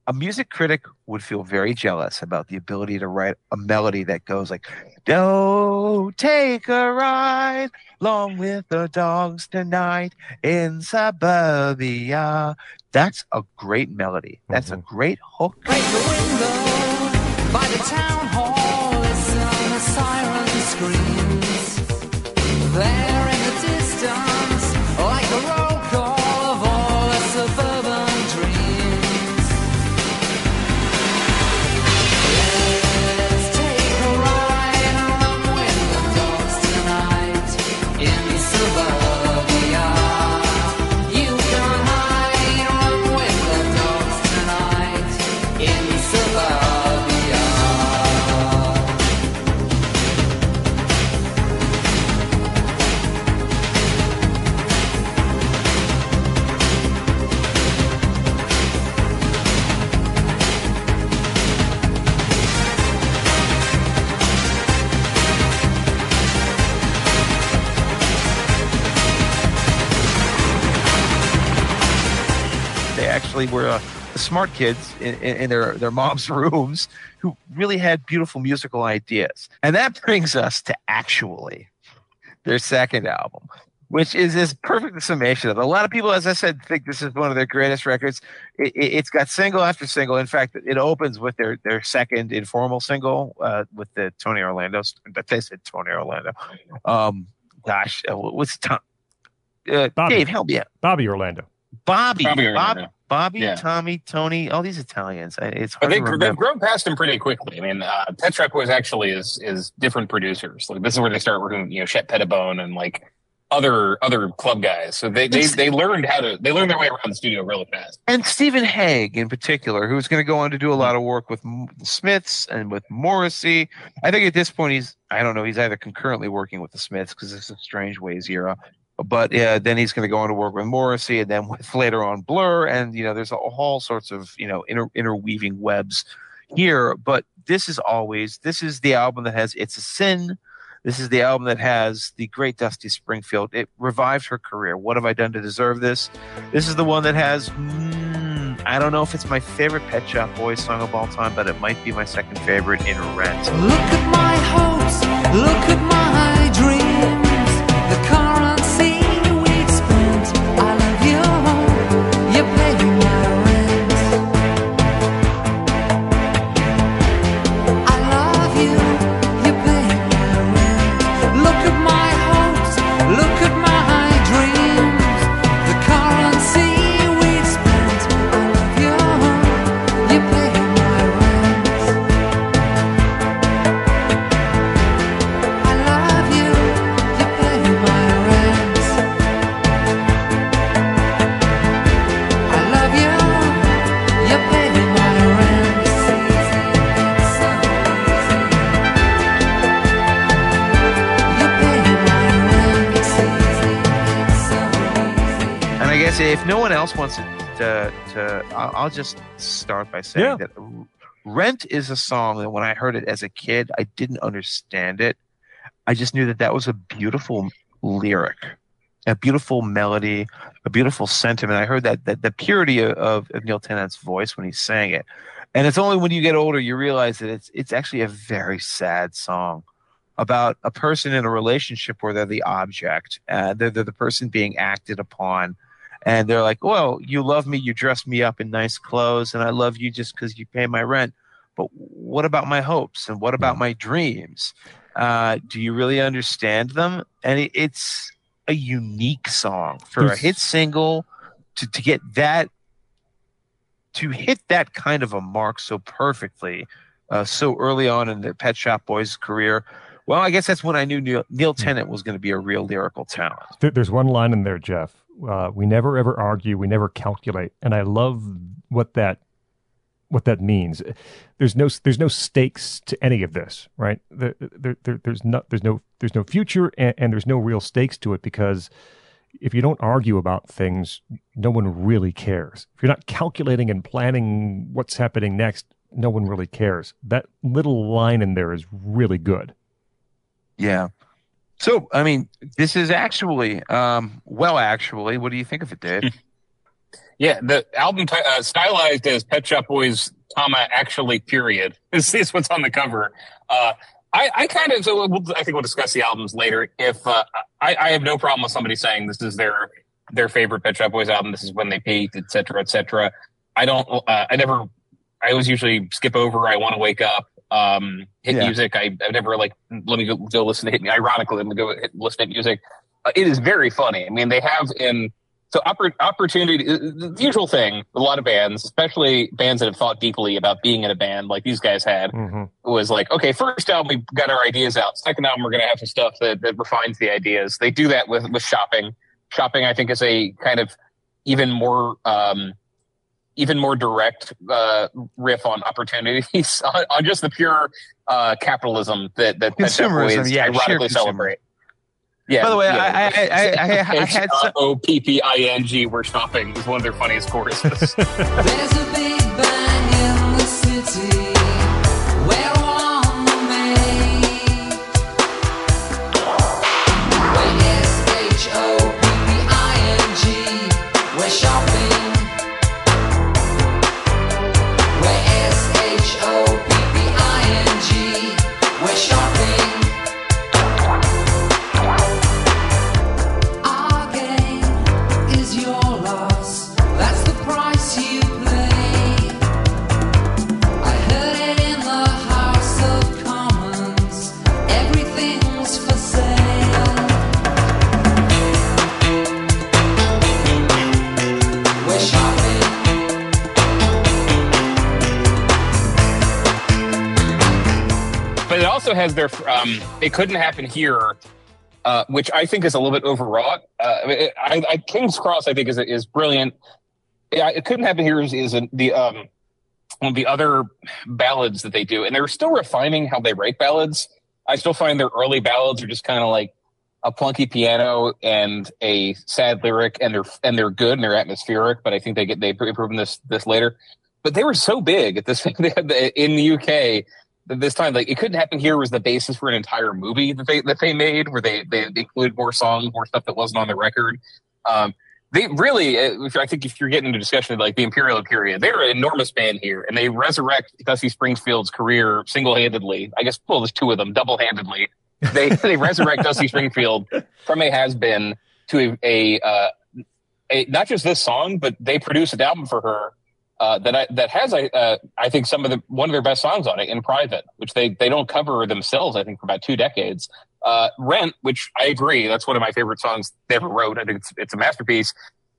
a music critic would feel very jealous about the ability to write a melody that goes like, Don't take a ride along with the dogs tonight in suburbia. That's a great melody. That's a mm-hmm. great hook. Break the window by the town hall. Listen, the siren screams. There They actually were uh, the smart kids in, in, in their, their mom's (laughs) rooms who really had beautiful musical ideas. And that brings us to actually their second album, which is this perfect summation of it. A lot of people, as I said, think this is one of their greatest records. It, it, it's got single after single. In fact, it opens with their, their second informal single uh, with the Tony Orlando. But they said Tony Orlando. Um, gosh, uh, what's Tom? Uh, Bobby. Dave, help me out. Bobby Orlando. Bobby, Bobby Bob, Orlando. Bobby, Yeah. Tommy, Tony, all these Italians. It's hard they, to they've grown past him pretty quickly. I mean, uh, Pet Shop Boys actually is is different producers. Like this is where they start working, you know, Shep Pettibone and like other other club guys. So they they, they learned how to they learned their way around the studio really fast. And Stephen Hague, in particular, who's going to go on to do a lot of work with the Smiths and with Morrissey. I think at this point he's, I don't know, he's either concurrently working with the Smiths because it's a Strangeways era, but uh, then he's going to go on to work with Morrissey and then with (laughs) later on Blur. And, you know, there's all sorts of, you know, inter- interweaving webs here. But this is always, this is the album that has It's a Sin. This is the album that has the great Dusty Springfield. It revived her career. What have I done to deserve this? This is the one that has. Mm, I don't know if it's my favorite Pet Shop Boys song of all time, but it might be my second favorite in Rent. Look at my hopes, look at my if no one else wants to, to, to I'll, just start by saying Yeah. that Rent is a song that when I heard it as a kid, I didn't understand it. I just knew that that was a beautiful lyric, a beautiful melody, a beautiful sentiment. I heard that, that the purity of, of, of Neil Tennant's voice when he sang it. And it's only when you get older you realize that it's it's actually a very sad song about a person in a relationship where they're the object, uh, they're, they're the person being acted upon, and they're like, "Well, you love me, you dress me up in nice clothes, and I love you just because you pay my rent." But what about my hopes and what about my dreams? Uh, do you really understand them? And it, it's a unique song for a hit single to, to get that to hit that kind of a mark so perfectly uh, so early on in the Pet Shop Boys' career. Well, I guess that's when I knew Neil, Neil Tennant was going to be a real lyrical talent. There's one line in there, Jeff. Uh, we never ever argue. We never calculate, and I love what that what that means. There's no there's no stakes to any of this, right? There, there, there, there's no there's no there's no future, and, and there's no real stakes to it because if you don't argue about things, no one really cares. If you're not calculating and planning what's happening next, no one really cares. That little line in there is really good. Yeah. So, I mean, this is actually, um, well, actually, what do you think of it, Dave? (laughs) Yeah, the album ti- uh, stylized as Pet Shop Boys, comma actually period (laughs) This is what's on the cover. Uh, I, I kind of so we'll, I think we'll discuss the albums later. If uh, I, I have no problem with somebody saying this is their their favorite Pet Shop Boys album, this is when they peaked, et cetera, et cetera. I don't. Uh, I never. I always usually skip over. I want to wake up. Um, hit Yeah. music. I, I never like. Let me go, go listen to hit me. Ironically, let me go hit, listen to music. Uh, it is very funny. I mean, they have in so oppor- opportunity, uh, the usual thing with a lot of bands, especially bands that have thought deeply about being in a band like these guys had, hmm was like, okay, first album we got our ideas out. Second album we're going to have some stuff that, that refines the ideas. They do that with with shopping. Shopping, I think, is a kind of even more um, even more direct uh, riff on opportunities (laughs) on, on just the pure uh, capitalism that that Pet Consumerism, Boys yeah, sheer ironically consumerism. celebrate. Yeah. By the way, yeah. I, I, I, I, I (laughs) had some, O P P I N G. We're shopping is one of their funniest (laughs) choruses. Also has their um, it couldn't happen here uh, which i think is a little bit overwrought. Uh, I, I king's cross i think is is brilliant. Yeah, it couldn't happen here is, is the um one of the other ballads that they do and they're still refining how they write ballads. I still find their early ballads are just kind of like a plunky piano and a sad lyric and they're and they're good and they're atmospheric but i think they get they improve this this later. But they were so big at this (laughs) in the uk this time like it couldn't happen here was the basis for an entire movie that they that they made where they they, they include more songs more stuff that wasn't on the record. Um they really uh, i think if you're getting into discussion of like the imperial period they're an enormous band here and they resurrect dusty springfield's career single-handedly. I guess well there's two of them double-handedly. They (laughs) they resurrect dusty springfield from a has-been to a, a uh a, not just this song, but they produced an album for her uh, that I, that has I uh, I think some of the one of their best songs on it in private, which they they don't cover themselves. I think for about two decades. Uh, Rent, which I agree, that's one of my favorite songs they ever wrote. I think it's it's a masterpiece.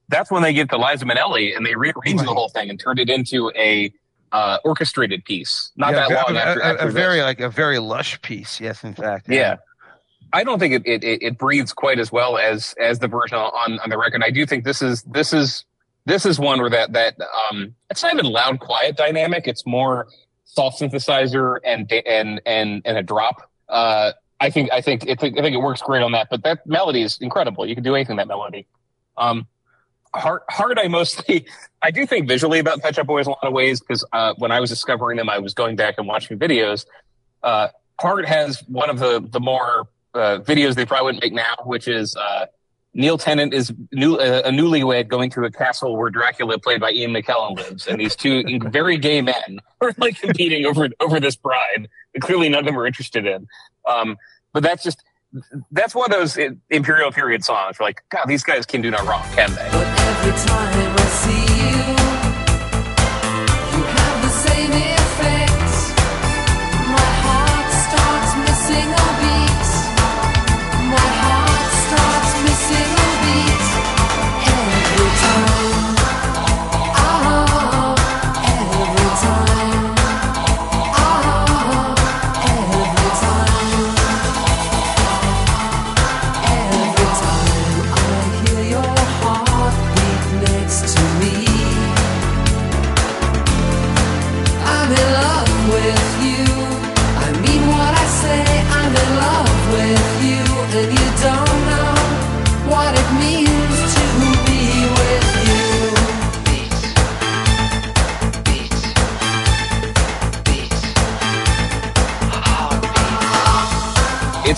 That's when they get to Liza Minnelli and they rearrange the whole thing and turned it into a uh, orchestrated piece. Not Yeah, that long a, after, a, after a very like a very lush piece. Yes, in fact. Yeah. I don't think it, it, it, it breathes quite as well as as the version on, on the record. I do think this is this is this is one where that that um it's not even loud quiet dynamic. It's more soft synthesizer and and and and a drop. Uh, I think I think it, I think it works great on that. But that melody is incredible. You can do anything that melody. Um, Heart, Heart, I mostly, (laughs) I do think visually about Pet Shop Boys a lot of ways because uh, when I was discovering them, I was going back and watching videos. Uh, Heart has one of the the more uh, videos they probably wouldn't make now, which is uh, Neil Tennant is new, uh, a newlywed going to a castle where Dracula, played by Ian McKellen, lives, and these two (laughs) very gay men are like competing over over this bride. that clearly, none of them are interested in. Um, but that's just that's one of those imperial period songs. Where like, God, these guys can do no wrong, can they?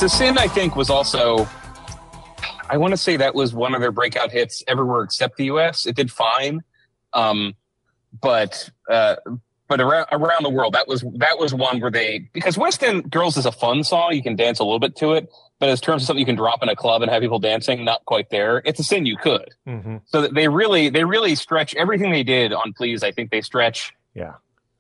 A Sin, I think, was also. I want to say that was one of their breakout hits everywhere except the U.S. It did fine, um, but uh, but around around the world, that was that was one where they because West End Girls is a fun song. You can dance a little bit to it, but in terms of something you can drop in a club and have people dancing, not quite there. It's a Sin you could. hmm So they really they really stretch everything they did on Please. I think they stretch Yeah.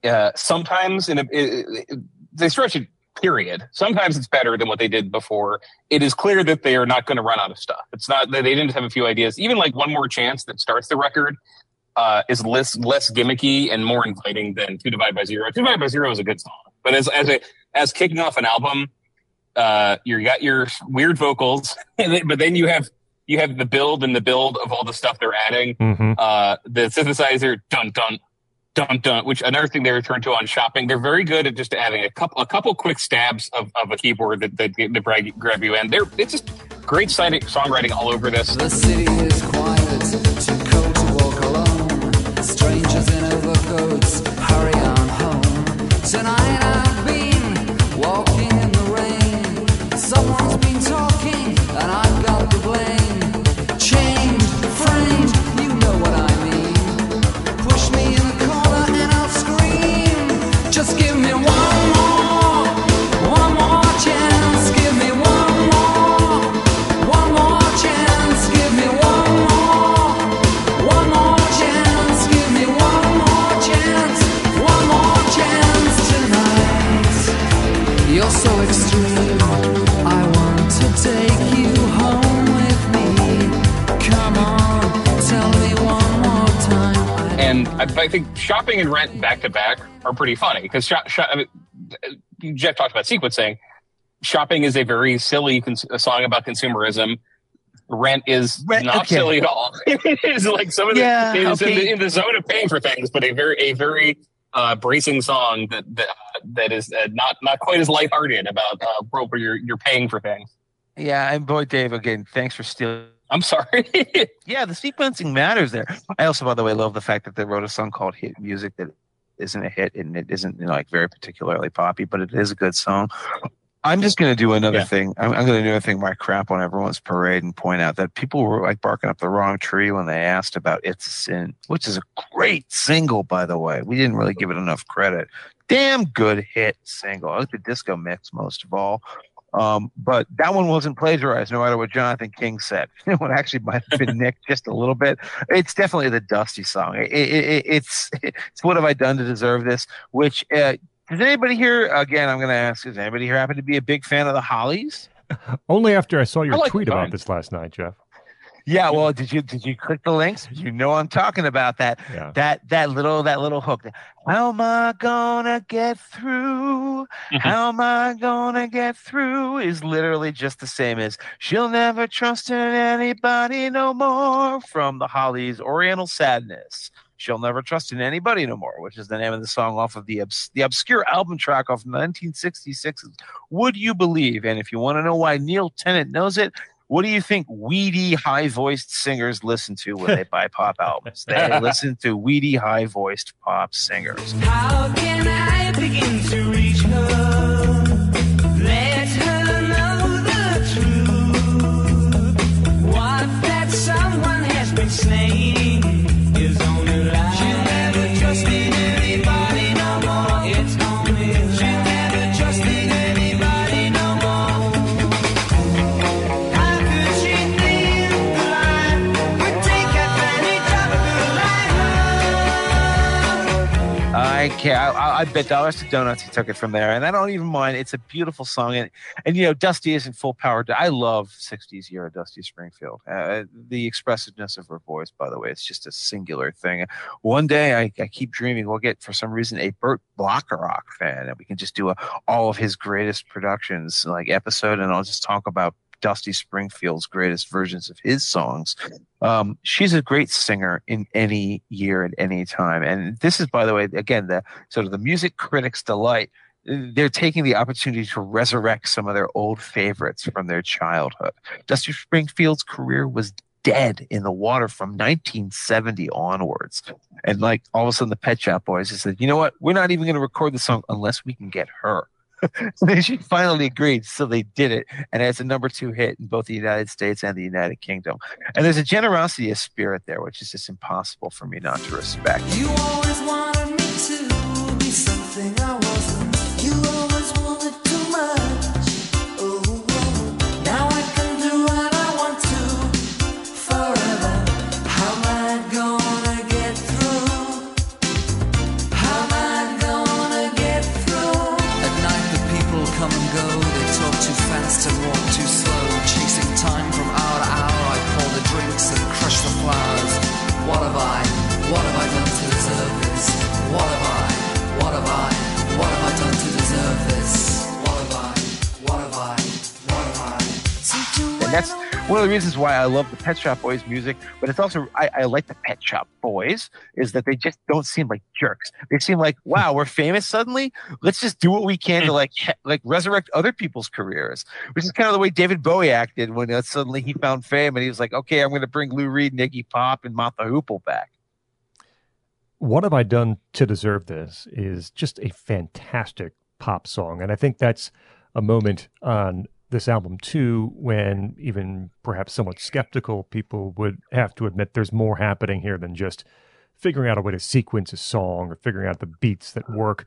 uh, sometimes in a, it, it- they stretch it period. Sometimes it's better than what they did before. It is clear that they are not going to run out of stuff. It's not that they didn't have a few ideas. Even like one more chance that starts the record uh, is less less gimmicky and more inviting than two divided by Zero. Two divided by zero is a good song. But as as a as kicking off an album uh you got your weird vocals (laughs) but then you have you have the build and the build of all the stuff they're adding. Hmm uh, the synthesizer dun dun dun dun, which another thing they return to on shopping. They're very good at just adding a couple a couple quick stabs of, of a keyboard that that, that grab, you in. They're it's just great songwriting all over this. The city is quiet, I I, I think shopping and rent back to back are pretty funny because shop, shop, I mean, Jeff talked about sequencing. Shopping is a very silly cons- a song about consumerism. Rent is Rent- not okay. silly at all. (laughs) it is like some of the Yeah, it is in, the, in the zone of paying for things, but a very a very uh, bracing song that that that is uh, not not quite as lighthearted about uh, where where you're you're paying for things. Yeah, and boy, Dave, again, thanks for stealing. I'm sorry. (laughs) Yeah, the sequencing matters there. I also, by the way, love the fact that they wrote a song called "Hit Music" that isn't a hit and it isn't you know, like very particularly poppy, but it is a good song. I'm just going to do another Yeah. thing. I'm, I'm going to do another thing I crap on everyone's parade and point out that people were like barking up the wrong tree when they asked about "It's a Sin," which is a great single, by the way. We didn't really give it enough credit. Damn good hit single. I like the disco mix most of all. Um, but that one wasn't plagiarized, no matter what Jonathan King said. (laughs) It would actually might have been nicked (laughs) just a little bit. It's definitely the Dusty song. It, it, it, it's (laughs) it's what have I done to deserve this? Which uh, does anybody here? Again, I'm going to ask: Does anybody here happen to be a big fan of the Hollies? Only after I saw your I like tweet it about this last night, Jeff. Yeah. Well, did you did you click the links? You know I'm talking about that. Yeah. That that little that little hook. How am I gonna get through? Mm-hmm. How am I gonna get through? Is literally just the same as she'll never trust in anybody no more from the Hollies Oriental Sadness. She'll never trust in anybody no more, which is the name of the song off of the obs- the obscure album track off 1966. Would you believe? And if you want to know why Neil Tennant knows it, what do you think weedy, high voiced singers listen to when they (laughs) buy pop albums? They listen to weedy, high voiced pop singers. How can I begin to reach her? I. I, I- bet dollars to donuts he took it from there, and I don't even mind. It's a beautiful song, and and you know, Dusty isn't full power. I love '60s era Dusty Springfield. Uh, the expressiveness of her voice, by the way, it's just a singular thing. One day, I, I keep dreaming we'll get, for some reason, a Burt Bacharach fan, and we can just do a, all of his greatest productions like episode, and I'll just talk about Dusty Springfield's greatest versions of his songs. Um, she's a great singer in any year at any time. And this is, by the way, again, the sort of the music critics' delight. They're taking the opportunity to resurrect some of their old favorites from their childhood. Dusty Springfield's career was dead in the water from 1970 onwards. And like all of a sudden, the Pet Shop Boys just said, you know what? We're not even going to record the song unless we can get her. (laughs) And she finally agreed, so they did it, and it's a number two hit in both the United States and the United Kingdom. And there's a generosity of spirit there, which is just impossible for me not to respect. That's one of the reasons why I love the Pet Shop Boys music, but it's also I, I like the Pet Shop Boys is that they just don't seem like jerks. They seem like, wow, we're famous suddenly. Let's just do what we can to like like resurrect other people's careers, which is kind of the way David Bowie acted when uh, suddenly he found fame and he was like, okay, I'm going to bring Lou Reed, Iggy Pop, and Mott the Hoople back. What Have I Done to Deserve This is just a fantastic pop song. And I think that's a moment on this album, too, when even perhaps somewhat skeptical people would have to admit there's more happening here than just figuring out a way to sequence a song or figuring out the beats that work.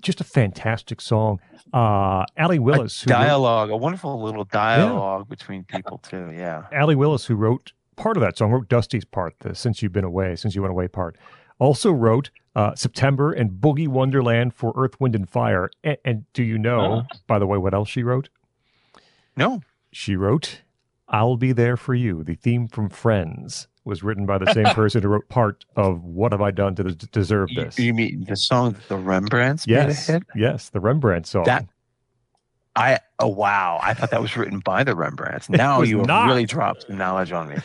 Just a fantastic song. Uh, Allee Willis, who wrote- Dialogue, a wonderful little dialogue between people too. Yeah. Allee Willis, who wrote part of that song, wrote Dusty's part, the Since You've Been Away, Since You Went Away part. Also wrote uh, September and Boogie Wonderland for Earth, Wind, and Fire. And, and do you know, by the way, what else she wrote? No. She wrote I'll Be There for You, the theme from Friends. Was written by the same (laughs) person who wrote part of What Have I Done to Deserve This? you mean the song that the Rembrandts made a yes, hit? yes, the Rembrandt song. That- I oh wow! I thought that was written by the Rembrandts. Now you have not. really dropped some knowledge on me.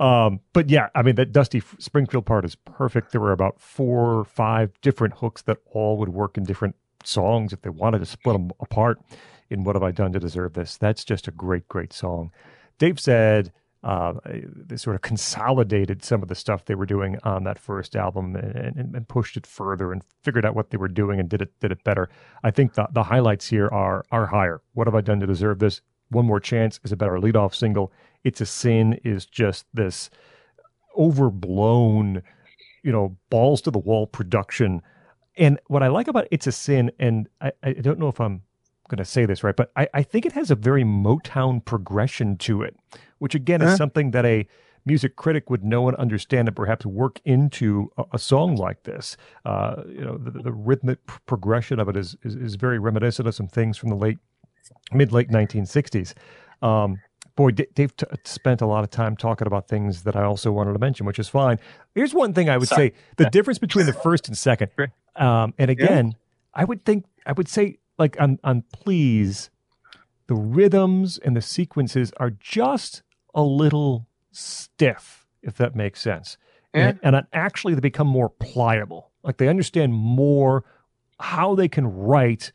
Um, but yeah, I mean, that Dusty Springfield part is perfect. There were about four or five different hooks that all would work in different songs if they wanted to split them apart. In What Have I Done to Deserve This? That's just a great, great song. Dave said uh, they sort of consolidated some of the stuff they were doing on that first album and, and, and pushed it further and figured out what they were doing and did it did it better. I think the, the highlights here are are higher. What have I done to deserve this? One more chance is a better leadoff single. It's a sin is just this overblown, you know, balls to the wall production. And what I like about It's a Sin, and I, I don't know if I'm going to say this right, but I, I think it has a very Motown progression to it, which again is Huh? something that a music critic would know and understand and perhaps work into a, a song like this. Uh, you know, the, the rhythmic pr- progression of it is, is is very reminiscent of some things from the late mid late 1960s. Um, boy, D- Dave t- spent a lot of time talking about things that I also wanted to mention, which is fine. Here's one thing I would Sorry. say: the difference between the first and second. (laughs) Um, and again, I would think I would say like on on please, the rhythms and the sequences are just a little stiff, if that makes sense. And, and on- actually, they become more pliable. Like they understand more how they can write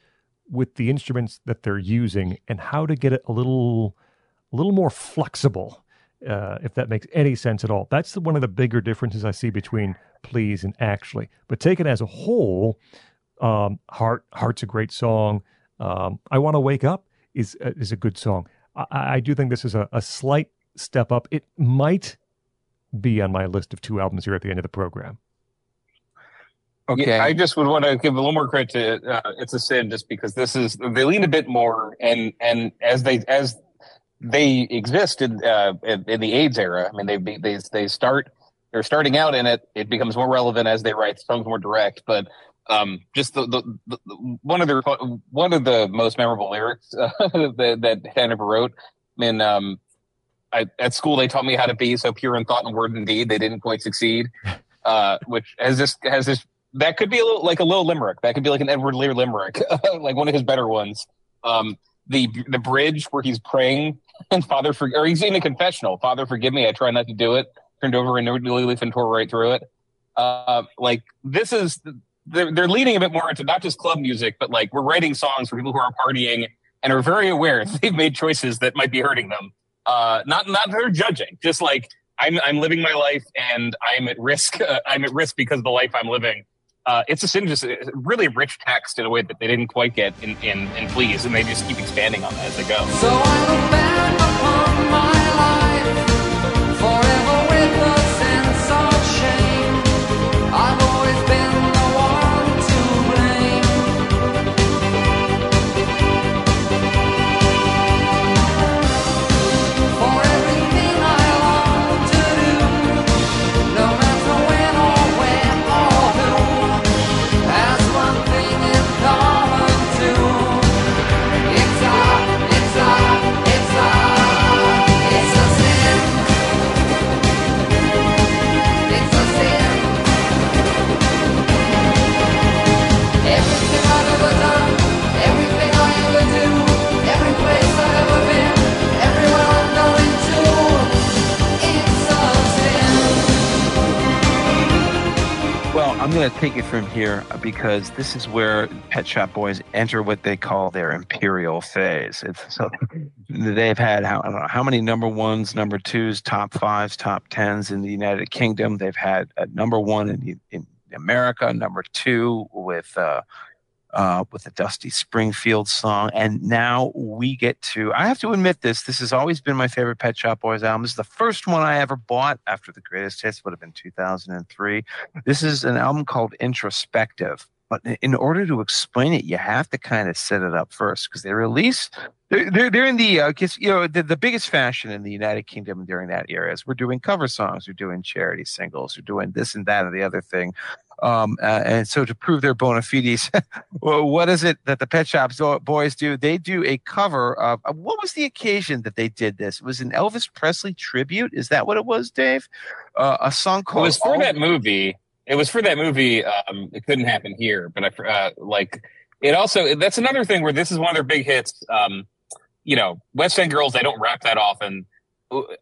with the instruments that they're using and how to get it a little a little more flexible, uh, if that makes any sense at all. That's the, one of the bigger differences I see between Please and Actually. But taken as a whole, um, Heart Heart's a great song. Um, I Want to Wake Up is uh, is a good song. I, I do think this is a, a slight step up. It might be on my list of two albums here at the end of the program. Okay. Yeah, I just would want to give a little more credit to uh, It's a Sin, just because this is they lean a bit more, and and as they as they exist in uh, in, in the AIDS era. I mean, they they they start they're starting out in it. It becomes more relevant as they write songs more direct, but. Um, just the, the, the, one of the one of the most memorable lyrics uh, (laughs) that that Hannibal wrote. I mean, um, I, at school they taught me how to be so pure in thought and word and deed. They didn't quite succeed, (laughs) uh, which has this has this that could be a little like a little limerick. That could be like an Edward Lear limerick, (laughs) like one of his better ones. Um, the the bridge where he's praying and Father for or he's in a confessional. Father, forgive me. I try not to do it. Turned over a new leaf and tore right through it. Uh, like this is they're they're leaning a bit more into not just club music, but like we're writing songs for people who are partying and are very aware (laughs) they've made choices that might be hurting them. Uh, not not they're judging, just like I'm I'm living my life and I'm at risk. Uh, I'm at risk because of the life I'm living. Uh, it's a really rich text in a way that they didn't quite get in in, in Please, and they just keep expanding on that as they go. So I'm going to take it from here uh, because this is where Pet Shop Boys enter what they call their imperial phase. It's, (laughs) so they've had how, I don't know how many number ones, number twos, top fives, top tens in the United Kingdom. They've had a number one in, in America, number two with uh, uh, with the Dusty Springfield song, and now we get to. I have to admit this. This has always been my favorite Pet Shop Boys album. This is the first one I ever bought after the greatest hits would have been 2003. This is an album called Introspective. But in- order to explain it, you have to kind of set it up first because they release. They're, they're, in the, uh, you know, the, the biggest fashion in the United Kingdom during that era is we're doing cover songs, we're doing charity singles, we're doing this and that and the other thing. Um, uh, and so to prove their bona fides, (laughs) well, what is it that the Pet Shops Boys do? They do a cover of, of what was the occasion that they did this? It was an Elvis Presley tribute. Is that what it was, Dave? Uh, a song called. It was for All- that movie. It was for that movie. Um, it couldn't happen here, but I uh, like it. Also, that's another thing where this is one of their big hits. Um, you know, West End Girls. They don't rap that often.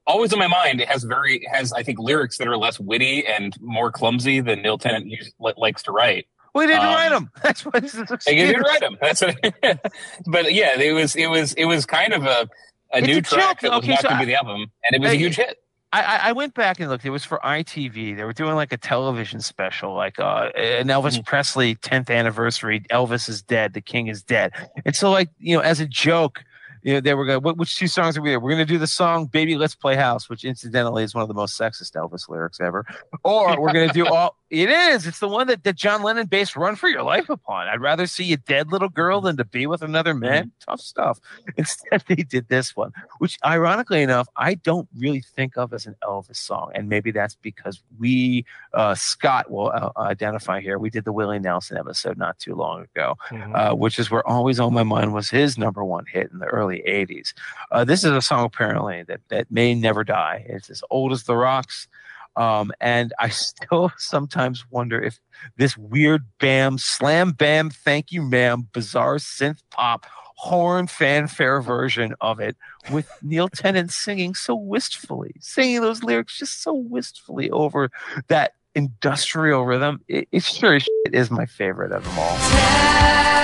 Always in my mind, it has very has I think lyrics that are less witty and more clumsy than Neil Tennant us- li- likes to write. We didn't Um, write them. (laughs) That's what this is. They didn't write them. That's what, (laughs) but yeah, it was it was it was kind of a a It's new a track that was Okay, not so going to be the album, and it was a huge hit. I, I- I went back and looked. It was for ITV. They were doing like a television special, like uh, an Elvis Mm-hmm. Presley 10th anniversary. Elvis is dead. The king is dead. And so, like you know, as a joke, you know, they were going. What, which two songs are we? Doing? We're going to do the song "Baby Let's Play House," which incidentally is one of the most sexist Elvis lyrics ever. Or we're going to do (laughs) all. It is. It's the one that, that John Lennon based "Run for Your Life" upon. I'd rather see a dead little girl than to be with another man. Tough stuff. (laughs) Instead, they did this one which ironically enough, I don't really think of as an Elvis song. And maybe that's because we, uh, Scot will uh, identify here. We did the Willie Nelson episode not too long ago, uh, which is where Always on My Mind was his number one hit in the early 80s. Uh, this is a song apparently that, that may never die. It's as old as the rocks. Um, and I (laughs) still sometimes wonder if this weird bam, slam bam, thank you, ma'am, bizarre synth pop horn fanfare version of it with Neil Tennant singing so wistfully, singing those lyrics just so wistfully over that industrial rhythm. It, it sure is my favorite of them all.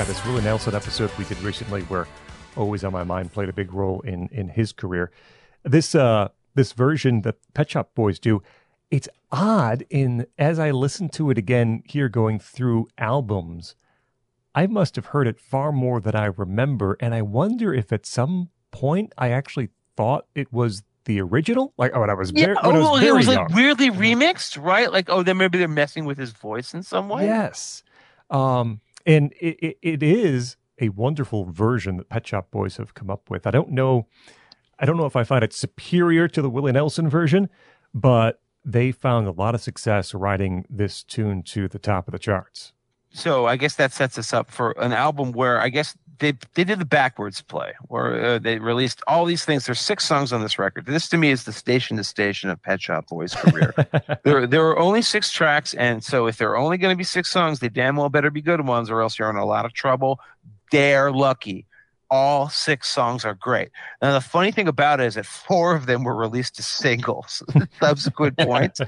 Yeah, this Willie Nelson episode we did recently, where "Always on My Mind" played a big role in in his career. This uh this version that Pet Shop Boys do, it's odd. In as I listen to it again here, going through albums, I must have heard it far more than I remember, and I wonder if at some point I actually thought it was the original, like oh, I was very, Yeah, when I oh, was it was like young. weirdly remixed, right? Like, oh, then maybe they're messing with his voice in some way. Yes. Um, and it, it, it is a wonderful version that Pet Shop Boys have come up with. I don't know, I don't know if I find it superior to the Willie Nelson version, but they found a lot of success writing this tune to the top of the charts. So I guess that sets us up for an album where I guess they they did the backwards play, where uh, they released all these things. There's six songs on this record. This to me is the station to station of Pet Shop Boys' career. (laughs) there there are only six tracks, and so if there are only going to be six songs, they damn well better be good ones, or else you're in a lot of trouble. They're lucky. All six songs are great. Now the funny thing about it is that four of them were released as singles. (laughs) Subsequent (laughs) points.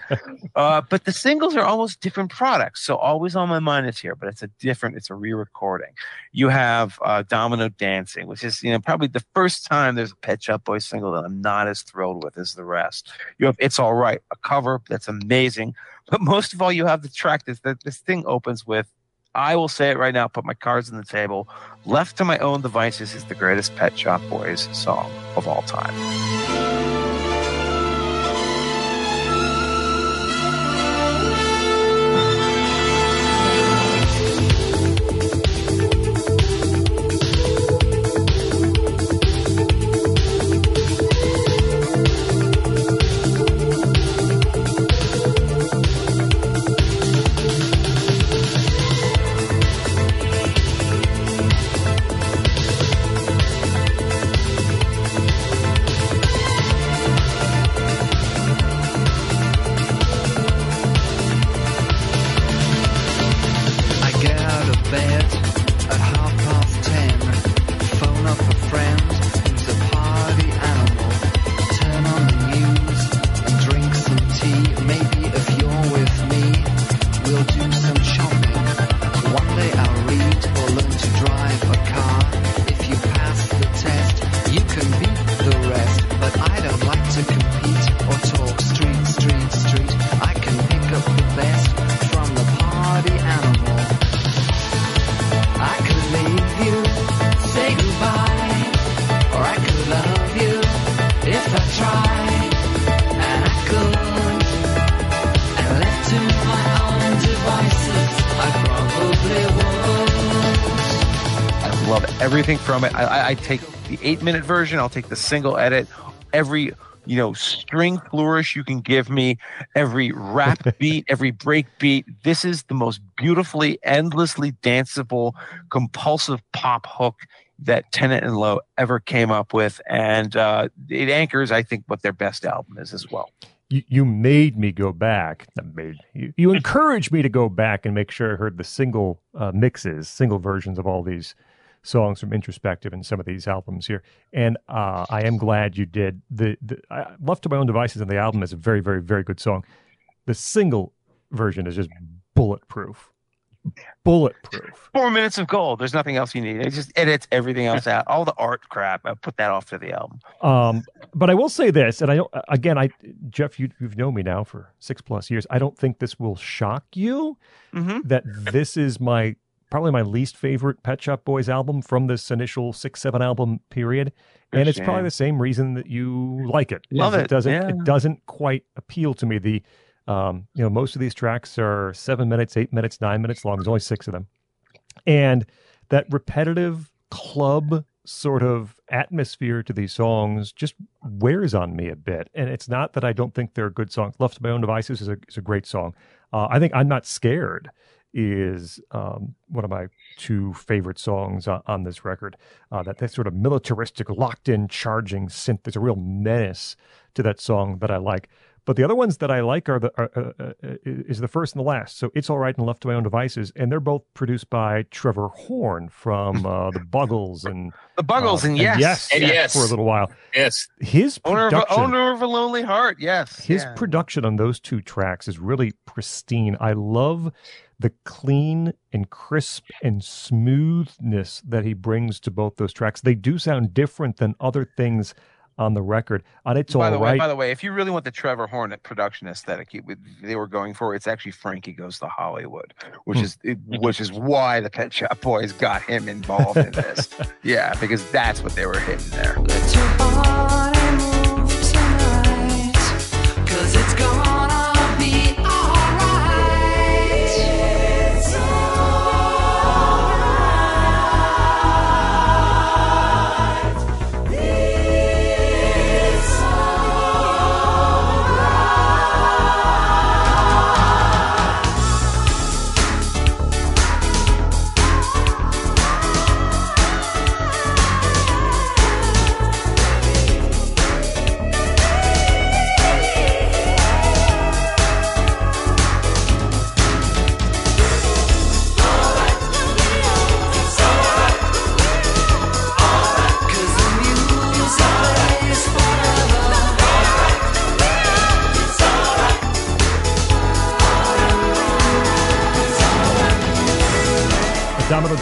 Uh, but the singles are almost different products. So always on my mind is here, but it's a different, it's a re-recording. You have uh, Domino Dancing, which is you know probably the first time there's a Pet Shop Boys single that I'm not as thrilled with as the rest. You have It's All Right, a cover that's amazing, but most of all, you have the track that this thing opens with. I will say it right now. Put my cards on the table. Left to my own devices is the greatest Pet Shop Boys song of all time. Everything from it. I, I, take the eight minute version. I'll take the single edit. Every you know string flourish you can give me, every rap (laughs) beat, every break beat. This is the most beautifully, endlessly danceable, compulsive pop hook that Tennant and Lowe ever came up with, and uh, it anchors, I think, what their best album is as well. You, you made me go back. Made you, you encouraged me to go back and make sure I heard the single uh, mixes, single versions of all these songs from Introspective and some of these albums here. And uh, I am glad you did. The, the I, Left to My Own Devices on the album is a very, very, very good song. The single version is just bulletproof. Bulletproof. Four minutes of gold. There's nothing else you need. It just edits everything else out. All the art crap. I put that off to the album. Um, but I will say this, and I don't, again, I Jeff, you, you've known me now for six plus years. I don't think this will shock you Mm-hmm. that this is my probably my least favorite Pet Shop Boys album from this initial six seven album period, and it's probably the same reason that you like it. Love is it, doesn't yeah. it doesn't quite appeal to me. The um, you know most of these tracks are seven minutes, eight minutes, nine minutes long. There's only six of them, and that repetitive club sort of atmosphere to these songs just wears on me a bit. And it's not that I don't think they're good songs. Left to My Own Devices is a, is a great song. Uh, I think I'm Not Scared is um, one of my two favorite songs on, on this record. Uh, that, that sort of militaristic, locked in, charging synth. There's a real menace to that song that I like. But the other ones that I like are the are, uh, uh, is the first and the last. So it's all right and left to my own devices, and they're both produced by Trevor Horn from uh, the (laughs) Buggles and The Buggles uh, and yes, yes, And yes. for a little while. Yes. His owner of, a, production, owner of a lonely heart. Yes, his yeah. production on those two tracks is really pristine. I love the clean and crisp and smoothness that he brings to both those tracks. They do sound different than other things on the record. On it's by the way, right. by the way, if you really want the Trevor Horn production aesthetic you, they were going for, it's actually Frankie Goes to Hollywood, which Hmm. is which is why the Pet Shop Boys got him involved in this. (laughs) yeah, because that's what they were hitting there.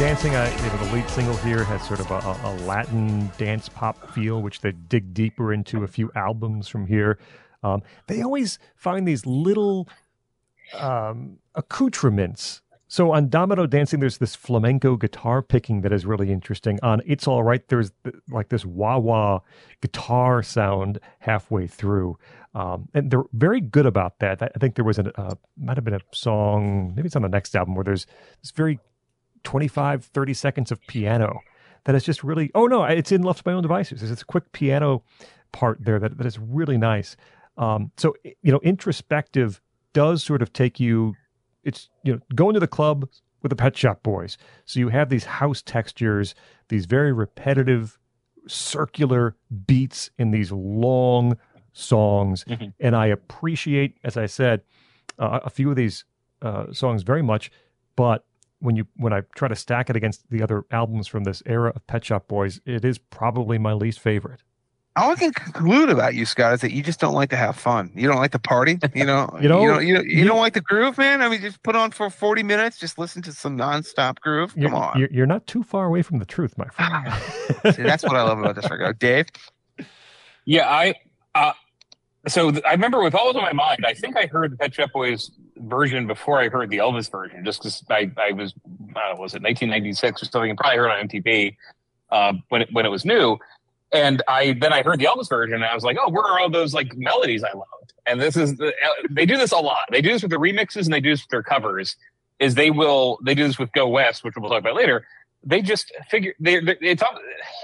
Dancing, uh, you know, the lead single here has sort of a, a, Latin dance pop feel, which they dig deeper into a few albums from here. Um, they always find these little um, accoutrements. So on Domino Dancing, there's this flamenco guitar picking that is really interesting. On It's All Right, there's th- like this wah wah guitar sound halfway through. Um, and they're very good about that. I I think there was a, uh, might have been a song, maybe it's on the next album, where there's this very 25, 30 seconds of piano that is just really, oh no, it's in Left to My Own Devices. There's this quick piano part there that, that is really nice. Um, so, you know, introspective does sort of take you, it's, you know, going to the club with the Pet Shop Boys. So you have these house textures, these very repetitive, circular beats in these long songs. Mhm. And I appreciate, as I said, uh, a few of these uh, songs very much, but when you when I try to stack it against the other albums from this era of Pet Shop Boys, it is probably my least favorite. All I can conclude about you, Scot, is that you just don't like to have fun. You don't like to party. You know. (laughs) You know, You don't, you, don't- you you- don't like the groove, man. I mean, just put on for forty minutes. Just listen to some nonstop groove. Come you're, on. You're, you're not too far away from the truth, my friend. (sighs) See, that's what I love about this record. (laughs) Dave. Yeah, I. Uh, so th- I remember with all of my mind, I think I heard the Pet Shop Boys version before I heard the Elvis version, just because I, I was, I don't know, was it 1996 or something? I probably heard on MTV uh, when it when it was new, and I then I heard the Elvis version, and I was like, oh, where are all those like melodies I loved? And this is the, uh, they do this a lot. They do this with the remixes and they do this with their covers. Is they will they do this with Go West, which we'll talk about later. They just figure they they it's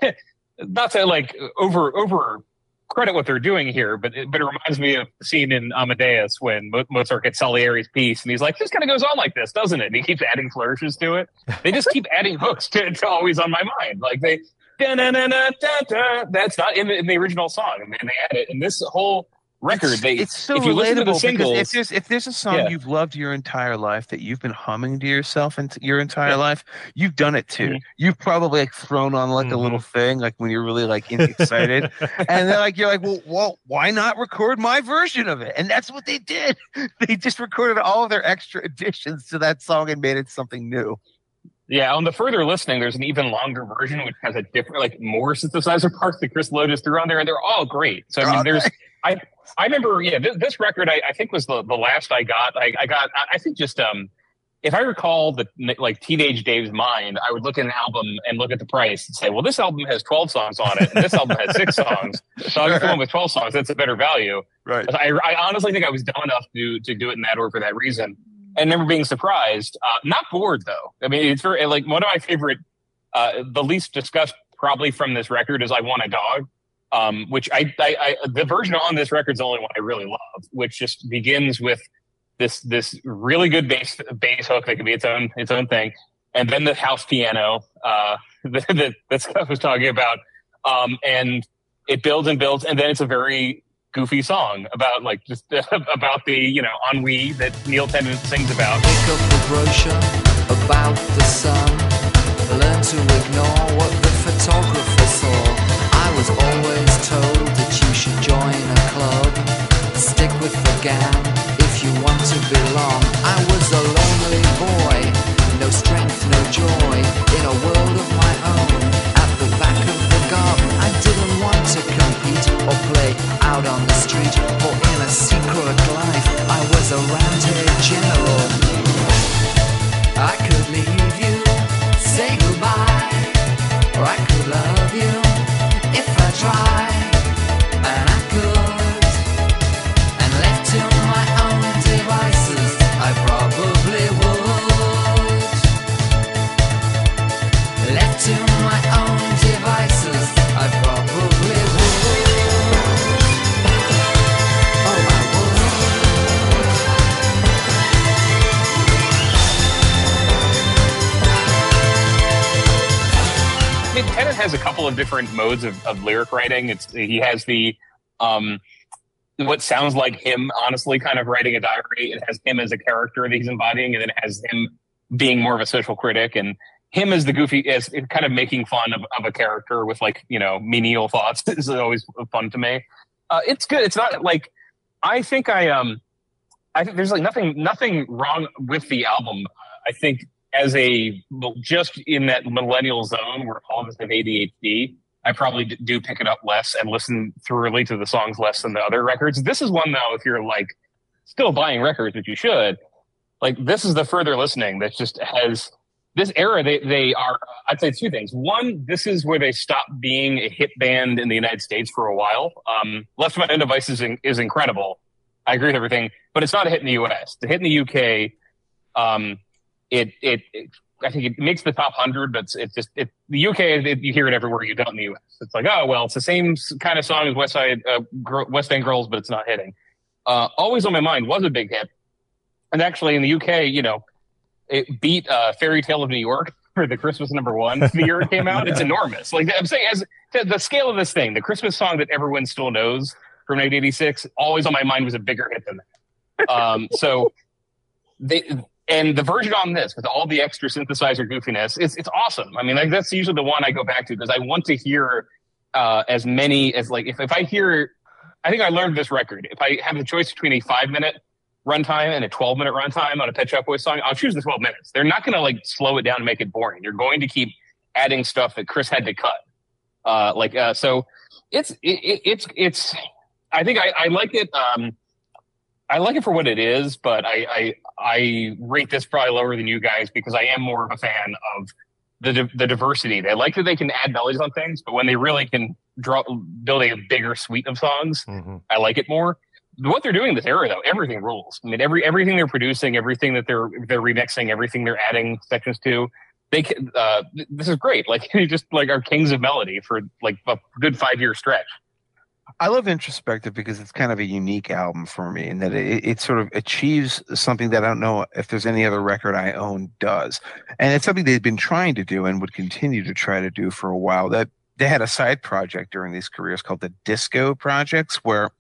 (laughs) not to like over over credit what they're doing here, but it, but it reminds me of the scene in Amadeus when Mo- Mozart gets Salieri's piece, and he's like, "This kind of goes on like this, doesn't it?" And he keeps adding flourishes to it. They just keep adding hooks to, to always on my mind. Like they, da-na-na-na-da-da. that's not in the, in the original song, and they add it. And this whole record, it's, they it's so if you listen to the relatable because singles, if there's if there's a song Yeah. you've loved your entire life that you've been humming to yourself and your entire Yeah. life, you've done it too. Mhm. You've probably like thrown on like a Mhm. little thing, like when you're really like excited, (laughs) and then like you're like, well, well, why not record my version of it? And that's what they did. (laughs) They just recorded all of their extra additions to that song and made it something new. Yeah, on the further listening, there's an even longer version which has a different, like more synthesizer parts that Chris Lowe just threw on there, and they're all great. So I mean, there's, I, I remember, yeah, this, this record I, I think was the, the last I got. I, I got, I- I think just um, if I recall the like teenage Dave's mind, I would look at an album and look at the price and say, well, this album has 12 songs on it, and this album has six songs, so I'll get the one with 12 songs. That's a better value. Right. I, I honestly think I was dumb enough to to do it in that order for that reason, and never being surprised. Uh, not bored though. I mean, it's very like one of my favorite. Uh, the least discussed probably from this record is "I Want a Dog," um, which I, I, I the version on this record is the only one I really love, which just begins with this this really good bass bass hook that can be its own its own thing, and then the house piano uh, (laughs) that, that Scot was talking about, um, and it builds and builds, and then it's a very goofy song about like just (laughs) about the you know ennui that Neil Tennant sings about. Pick up the brochure about the sun. Learn to ignore what the photographer saw. I was always should join a club. Stick with the gang if you want to belong. I was a lonely boy, no strength, no joy, in a world of my own. At the back of the garden, I didn't want to compete or play out on the street. For in a secret life, I was a roundhead general. I could leave you, say goodbye, or I could has a couple of different modes of, of lyric writing. It's he has the um, what sounds like him, honestly, kind of writing a diary. It has him as a character that he's embodying, and then it has him being more of a social critic, and him as the goofy, as kind of making fun of, of a character with like you know menial thoughts (laughs) is always fun to me. Uh, it's good. It's not like I think I um I think there's like nothing nothing wrong with the album. I think as a just in that millennial zone where all of us have ADHD, I probably do pick it up less and listen thoroughly to the songs less than the other records. This is one though, if you're like still buying records, which you should, like this is the further listening that just has this era. They they are. I'd say two things. One, this is where they stopped being a hit band in the United States for a while. Um, Left to My Own Devices is, is incredible. I agree with everything, but it's not a hit in the U.S. The hit in the UK. Um, it, it, it I think it makes the top hundred, but it's, it's just it, the UK. It, you hear it everywhere. You don't in the US. It's like, oh well, it's the same kind of song as West Side uh, West End Girls, but it's not hitting. Uh, Always on my mind was a big hit, and actually in the UK, you know, it beat uh, Fairy Tale of New York (laughs) for the Christmas number one the year it came out. It's enormous. Like I'm saying, as the, the scale of this thing, the Christmas song that everyone still knows from 1986, always on my mind was a bigger hit than that. Um, so they and the version on this with all the extra synthesizer goofiness, it's it's awesome. I mean, like that's usually the one I go back to because I want to hear uh, as many as like if if I hear, I think I learned this record. If I have the choice between a five minute runtime and a 12 minute runtime on a Pet Shop Boys song, I'll choose the 12 minutes. They're not going to like slow it down and make it boring. You're going to keep adding stuff that Chris had to cut. Uh, like, uh, so it's, it, it, it's, it's, I think I, I like it. Um, I like it for what it is, but I, I, I rate this probably lower than you guys because I am more of a fan of the, the diversity. They like that they can add melodies on things, but when they really can draw, build a bigger suite of songs, Mhm. I like it more. What they're doing in this era, though, everything rules. I mean, every everything they're producing, everything that they're they're remixing, everything they're adding sections to, they can. Uh, this is great. Like they (laughs) just like are kings of melody for like a good five year stretch. I love Introspective because it's kind of a unique album for me in that it, it sort of achieves something that I don't know if there's any other record I own does. And it's something they've been trying to do and would continue to try to do for a while. That they had a side project during these careers called the Disco Projects where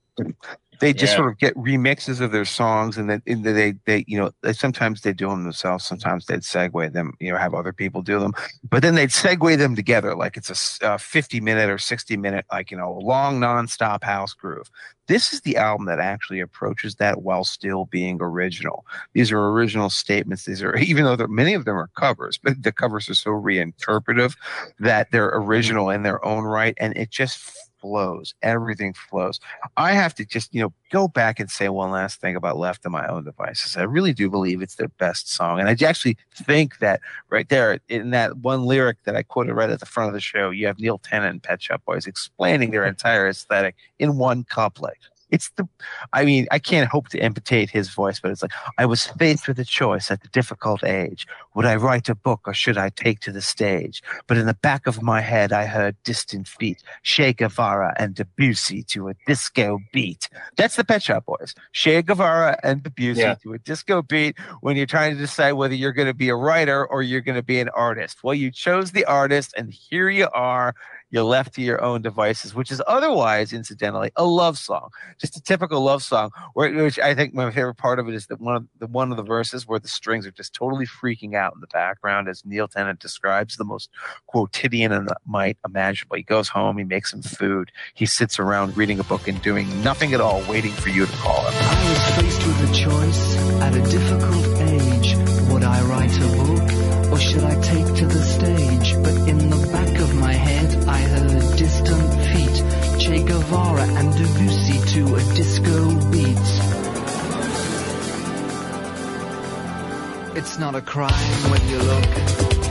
they just Yeah. sort of get remixes of their songs and then and they they you know they, sometimes they do them themselves sometimes they'd segue them you know have other people do them but then they'd segue them together like it's a 50 minute or 60 minute like you know long nonstop house groove this is the album that actually approaches that while still being original these are original statements these are (laughs) even though many of them are covers but the covers are so reinterpretive that they're original in their own right and it just flows everything flows I have to just, you know, go back and say one last thing about Left to My Own Devices. I really do believe it's their best song. And I actually think that right there in that one lyric that I quoted right at the front of the show, you have Neil Tennant and Pet Shop Boys explaining their entire aesthetic in one couplet. It's the, I mean, I can't hope to imitate his voice, but it's like, I was faced with a choice at the difficult age. Would I write a book or should I take to the stage? But in the back of my head, I heard distant feet, Che Guevara and Debussy to a disco beat. That's the Pet Shop Boys. Che Guevara and Debussy Yeah. to a disco beat when you're trying to decide whether you're going to be a writer or you're going to be an artist. Well, you chose the artist, and here you are. You're left to your own devices, which is otherwise, incidentally, a love song, just a typical love song. Which I think my favorite part of it is that one of the one of the verses where the strings are just totally freaking out in the background, as Neil Tennant describes, the most quotidian and might imaginable. He goes home, he makes some food, he sits around reading a book and doing nothing at all, waiting for you to call him. I was faced with a choice at a difficult age. Would I write a book or should I take to the stage? But in the back of my head, I heard distant feet. Che Guevara and Debussy to a disco beat. It's not a crime when you look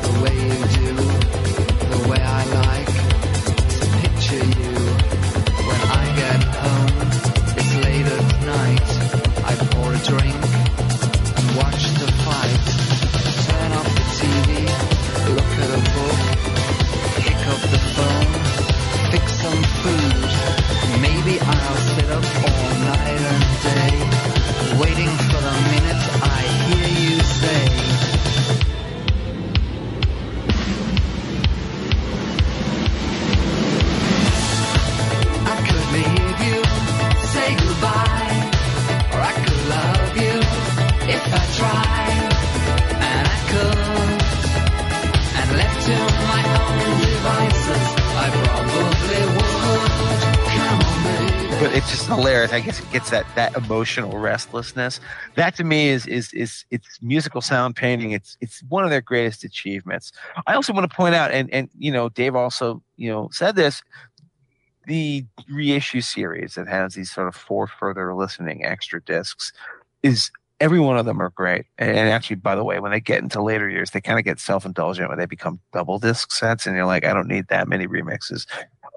the way you do, the way I like to picture you. When I get home, it's late at night. I pour a drink but it's just hilarious. I guess it gets that that emotional restlessness. That to me is is is it's musical sound painting. It's it's one of their greatest achievements. I also want to point out, and and you know, Dave also you know said this. The reissue series that has these sort of four further listening extra discs is every one of them are great. And actually, by the way, when they get into later years, they kind of get self indulgent when they become double disc sets, and you're like, I don't need that many remixes.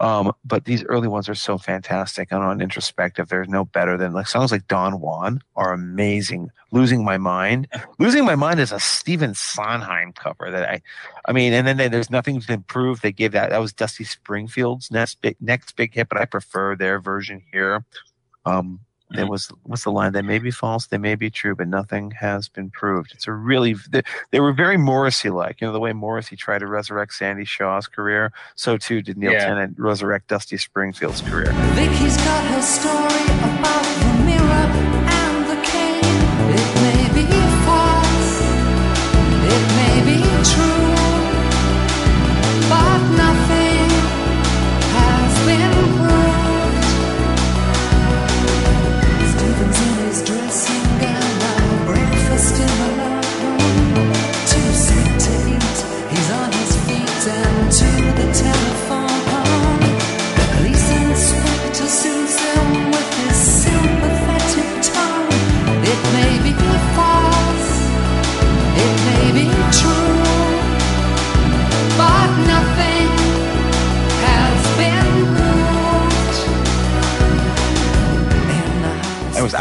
Um, but these early ones are so fantastic and on introspective. There's no better than like songs like Don Juan are amazing. Losing My Mind, (laughs) Losing My Mind is a Stephen Sondheim cover that I, I mean, and then they, there's nothing to improve. They gave that that was Dusty Springfield's next big next big hit, but I prefer their version here. Um, there mm-hmm. was what's the line? They may be false, they may be true, but nothing has been proved. It's a really they, they were very Morrissey like. You know the way Morrissey tried to resurrect Sandie Shaw's career, so too did Neil Yeah. Tennant resurrect Dusty Springfield's career. Vicky's got her story about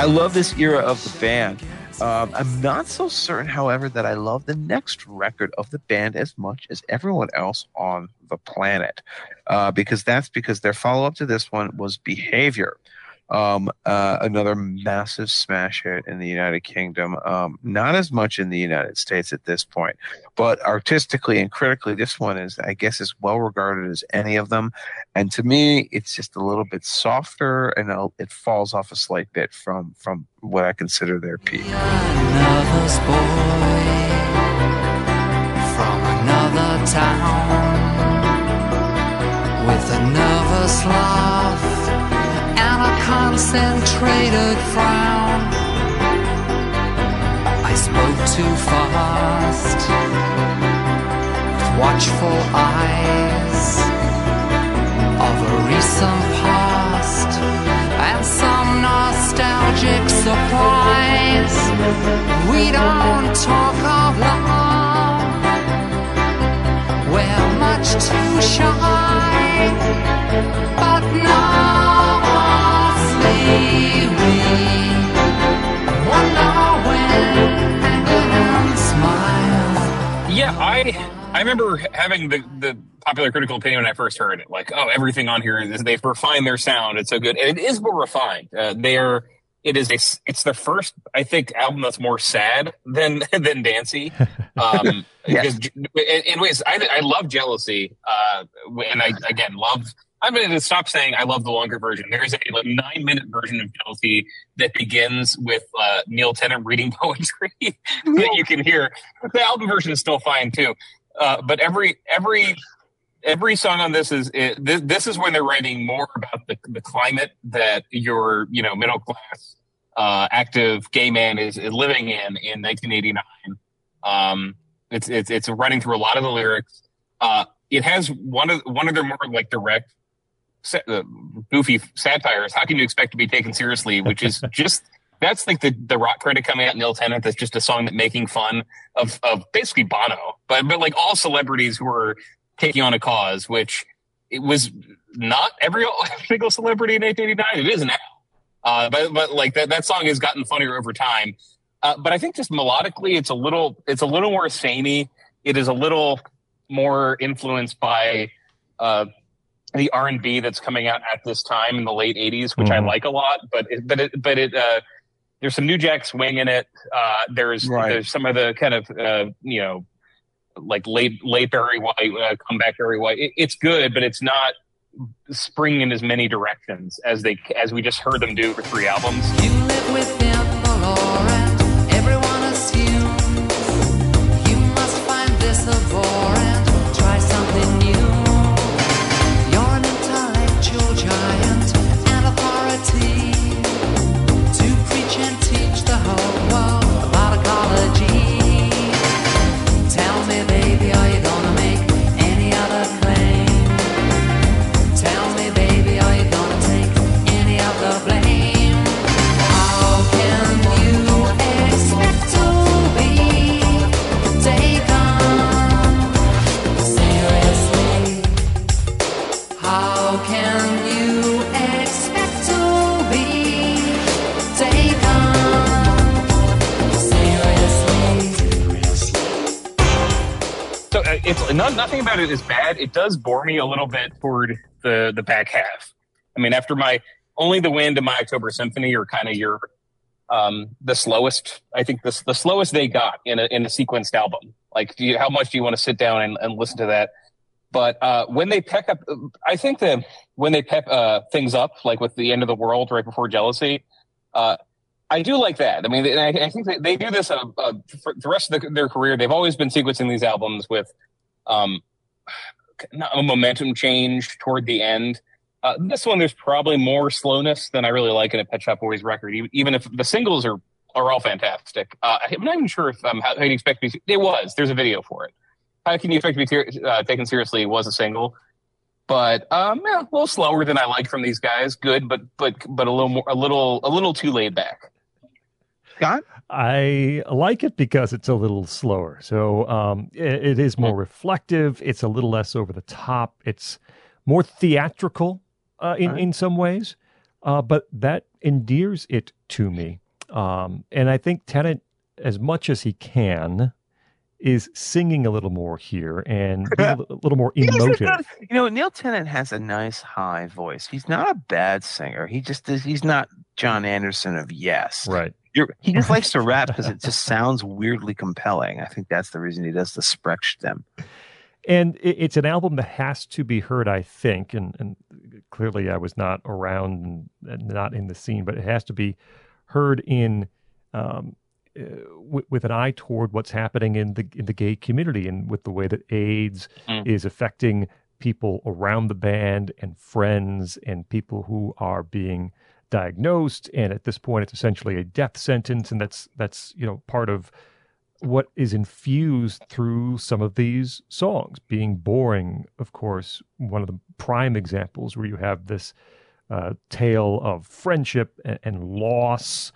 love this era of the band. Um, I'm not so certain, however, that I love the next record of the band as much as everyone else on the planet, uh, because that's because their follow up to this one was Behavior, um, uh, another massive smash hit in the United Kingdom. Um, not as much in the United States at this point, but artistically and critically, this one is, I guess, as well regarded as any of them. And to me, it's just a little bit softer, and uh, it falls off a slight bit from from what I consider their peak. Town with a nervous laugh concentrated frown. I spoke too fast with watchful eyes of a recent past and some nostalgic surprise. We don't talk of love. We're much too shy, but mostly Yeah, I I remember having the, the popular critical opinion when I first heard it. Like, oh, everything on here is they've refined their sound. It's so good, and it is more refined. Uh, they are it is a s- it's the first I think album that's more sad than (laughs) than Dancy. (laughs) Um, Yes. because in, in ways I I love Jealousy, uh, and I again love. I'm going to stop saying I love the longer version. There is a like, nine minute version of Jealousy that begins with uh, Neil Tennant reading (laughs) poetry that you can hear. The album version is still fine too, uh, but every every every song on this is it, this, this is when they're writing more about the, the climate that your you know middle class uh, active gay man is, is living in in 1989. Um, it's it's it's running through a lot of the lyrics. Uh, it has one of one of their more like direct, uh, goofy satires. How can you expect to be taken seriously? Which is (laughs) just that's like the the rock critic coming out, Neil Tennant. That's just a song that making fun of of basically Bono, but but like all celebrities who are taking on a cause, which it was not every (laughs) single celebrity in 1989. It is now. Uh, but but like that that song has gotten funnier over time. Uh, but I think just melodically, it's a little it's a little more samey. It is a little more influenced by uh, the R and B that's coming out at this time in the late '80s, which I Mhm. like a lot. But it, but it, but it uh, there's some New Jack Swing in it. Uh, there's Right. there's some of the kind of uh, you know like late late Barry White uh, comeback Barry White. It, it's good, but it's not spring in as many directions as they as we just heard them do for three albums. Nothing about it is bad. It does bore me a little bit toward the the back half. I mean, after my only the wind and my October Symphony are kind of your um the slowest. I think the the slowest they got in a in a sequenced album. Like, you, how much do you want to sit down and, and listen to that? But uh, when they peck up, I think that when they pep uh, things up, like with the end of the world right before jealousy, uh, I do like that. I mean, I, I think that they do this uh, uh, for the rest of the, their career. They've always been sequencing these albums with um, (sighs) a momentum change toward the end. Uh, this one, there's probably more slowness than I really like in a Pet Shop Boys record, even, even if the singles are are all fantastic. Uh, I'm not even sure if um, how, how you expect me. To, it was. There's a video for it. How can you expect to be ter- uh, taken seriously? Was a single, but um, yeah, a little slower than I like from these guys. Good, but but but a little more, a little a little too laid back. Scot? I like it because it's a little slower. So um, it, it is more reflective. It's a little less over the top. It's more theatrical uh, in, Right. in some ways, uh, but that endears it to me. Um, and I think Tennant, as much as he can, is singing a little more here and (laughs) being a little more emotive. you know, Neil Tennant has a nice high voice. He's not a bad singer. He just is. He's not Jon Anderson of Yes. Right. You're, he just likes to rap because it just (laughs) sounds weirdly compelling. I think that's the reason he does the Sprechstimme. and it, it's an album that has to be heard i think and, and clearly i was not around and, not in the scene but it has to be heard in um, uh, with, with an eye toward what's happening in the in the gay community and with the way that AIDS Mm. is affecting people around the band and friends and people who are being diagnosed and at this point it's essentially a death sentence and that's that's you know part of what is infused through some of these songs. Being boring of course one of the prime examples where you have this uh, tale of friendship and, and loss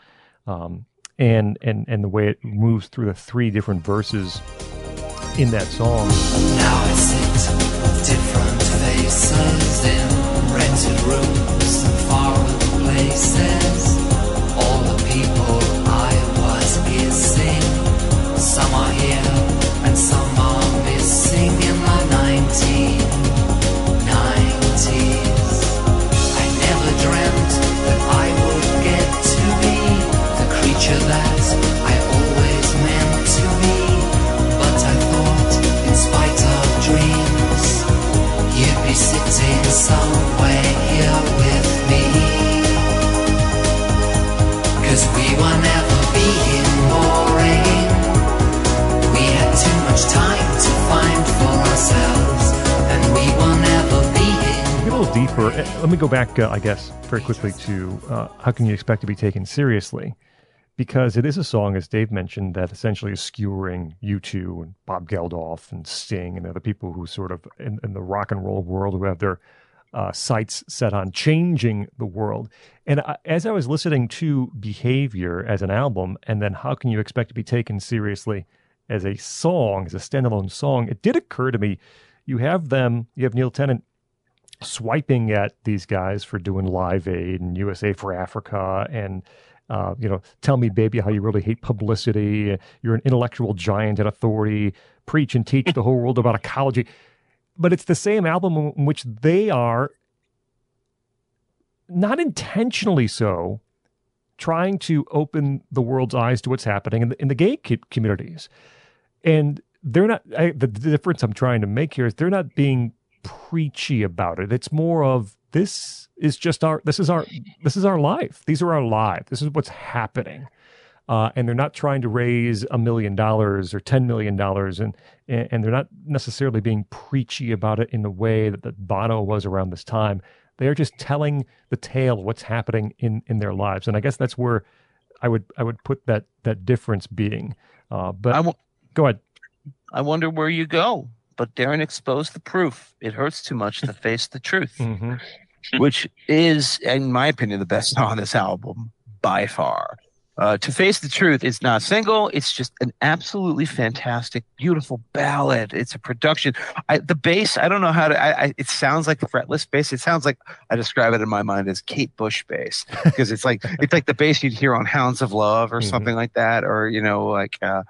um, and and and the way it moves through the three different verses in that song. Now I sit different faces in rented rooms and faraway places. All the people I was some are here and some are Eh, Let me go back, uh, I guess, very quickly to uh, how can you expect to be taken seriously? Because it is a song, as Dave mentioned, that essentially is skewering U2 and Bob Geldof and Sting and other people who sort of in, in the rock and roll world who have their uh, sights set on changing the world. And I, as I was listening to Behavior as an album, and then how can you expect to be taken seriously as a song, as a standalone song, it did occur to me you have them, you have Neil Tennant swiping at these guys for doing Live Aid and USA for Africa and uh, you know, tell me, baby, how you really hate publicity. You're an intellectual giant and authority. Preach and teach the whole world about ecology. But it's the same album in which they are not intentionally so trying to open the world's eyes to what's happening in the, in the gay co- communities. And they're not, I, the difference I'm trying to make here is they're not being preachy about it. It's more of this is just our, this is our, this is our life. These are our lives. This is what's happening. Uh, and they're not trying to raise a million dollars or ten million dollars, and and they're not necessarily being preachy about it in the way that, that Bono was around this time. They are just telling the tale of what's happening in in their lives, and I guess that's where I would I would put that that difference being. Uh, but I w- go ahead. I wonder where you go. But Darren exposed the proof. It hurts too much to face the truth, hmm which is, in my opinion, the best (laughs) song on this album by far. Uh, to face the truth is not single. It's just an absolutely fantastic, beautiful ballad. It's a production. I, the bass, I don't know how to. I, I, it sounds like a fretless bass. It sounds like I describe it in my mind as Kate Bush bass (laughs) because it's like it's like the bass you'd hear on Hounds of Love or Mhm. something like that, or you know, like uh,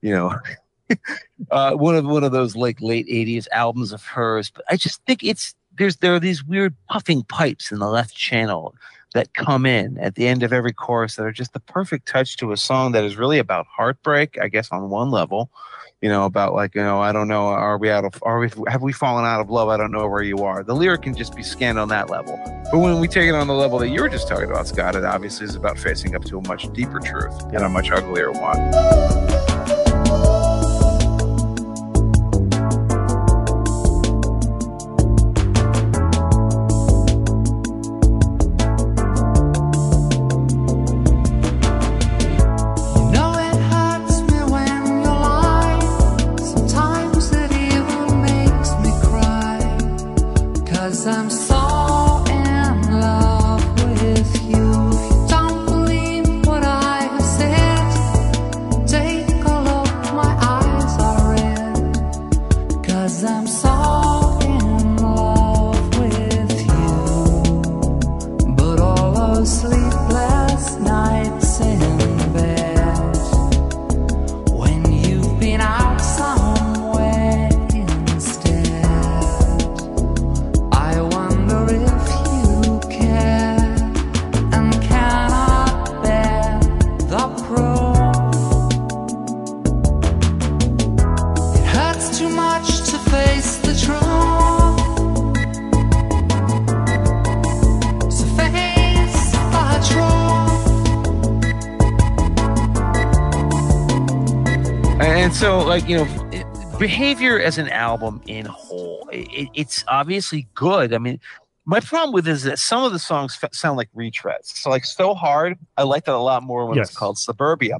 you know, (laughs) uh, one of one of those like late '80s albums of hers. But I just think it's there's there are these weird puffing pipes in the left channel that come in at the end of every chorus that are just the perfect touch to a song that is really about heartbreak. I guess on one level, you know, about like you know, I don't know, are we out of, are we, have we fallen out of love? I don't know where you are. The lyric can just be scanned on that level. But when we take it on the level that you were just talking about, Scot, it obviously is about facing up to a much deeper truth and a much uglier one. And so, like you know, behavior as an album in whole, it, it's obviously good. I mean, my problem with it is that some of the songs f- sound like retreads. So, like, so hard, I like that a lot more when Yes. it's called Suburbia.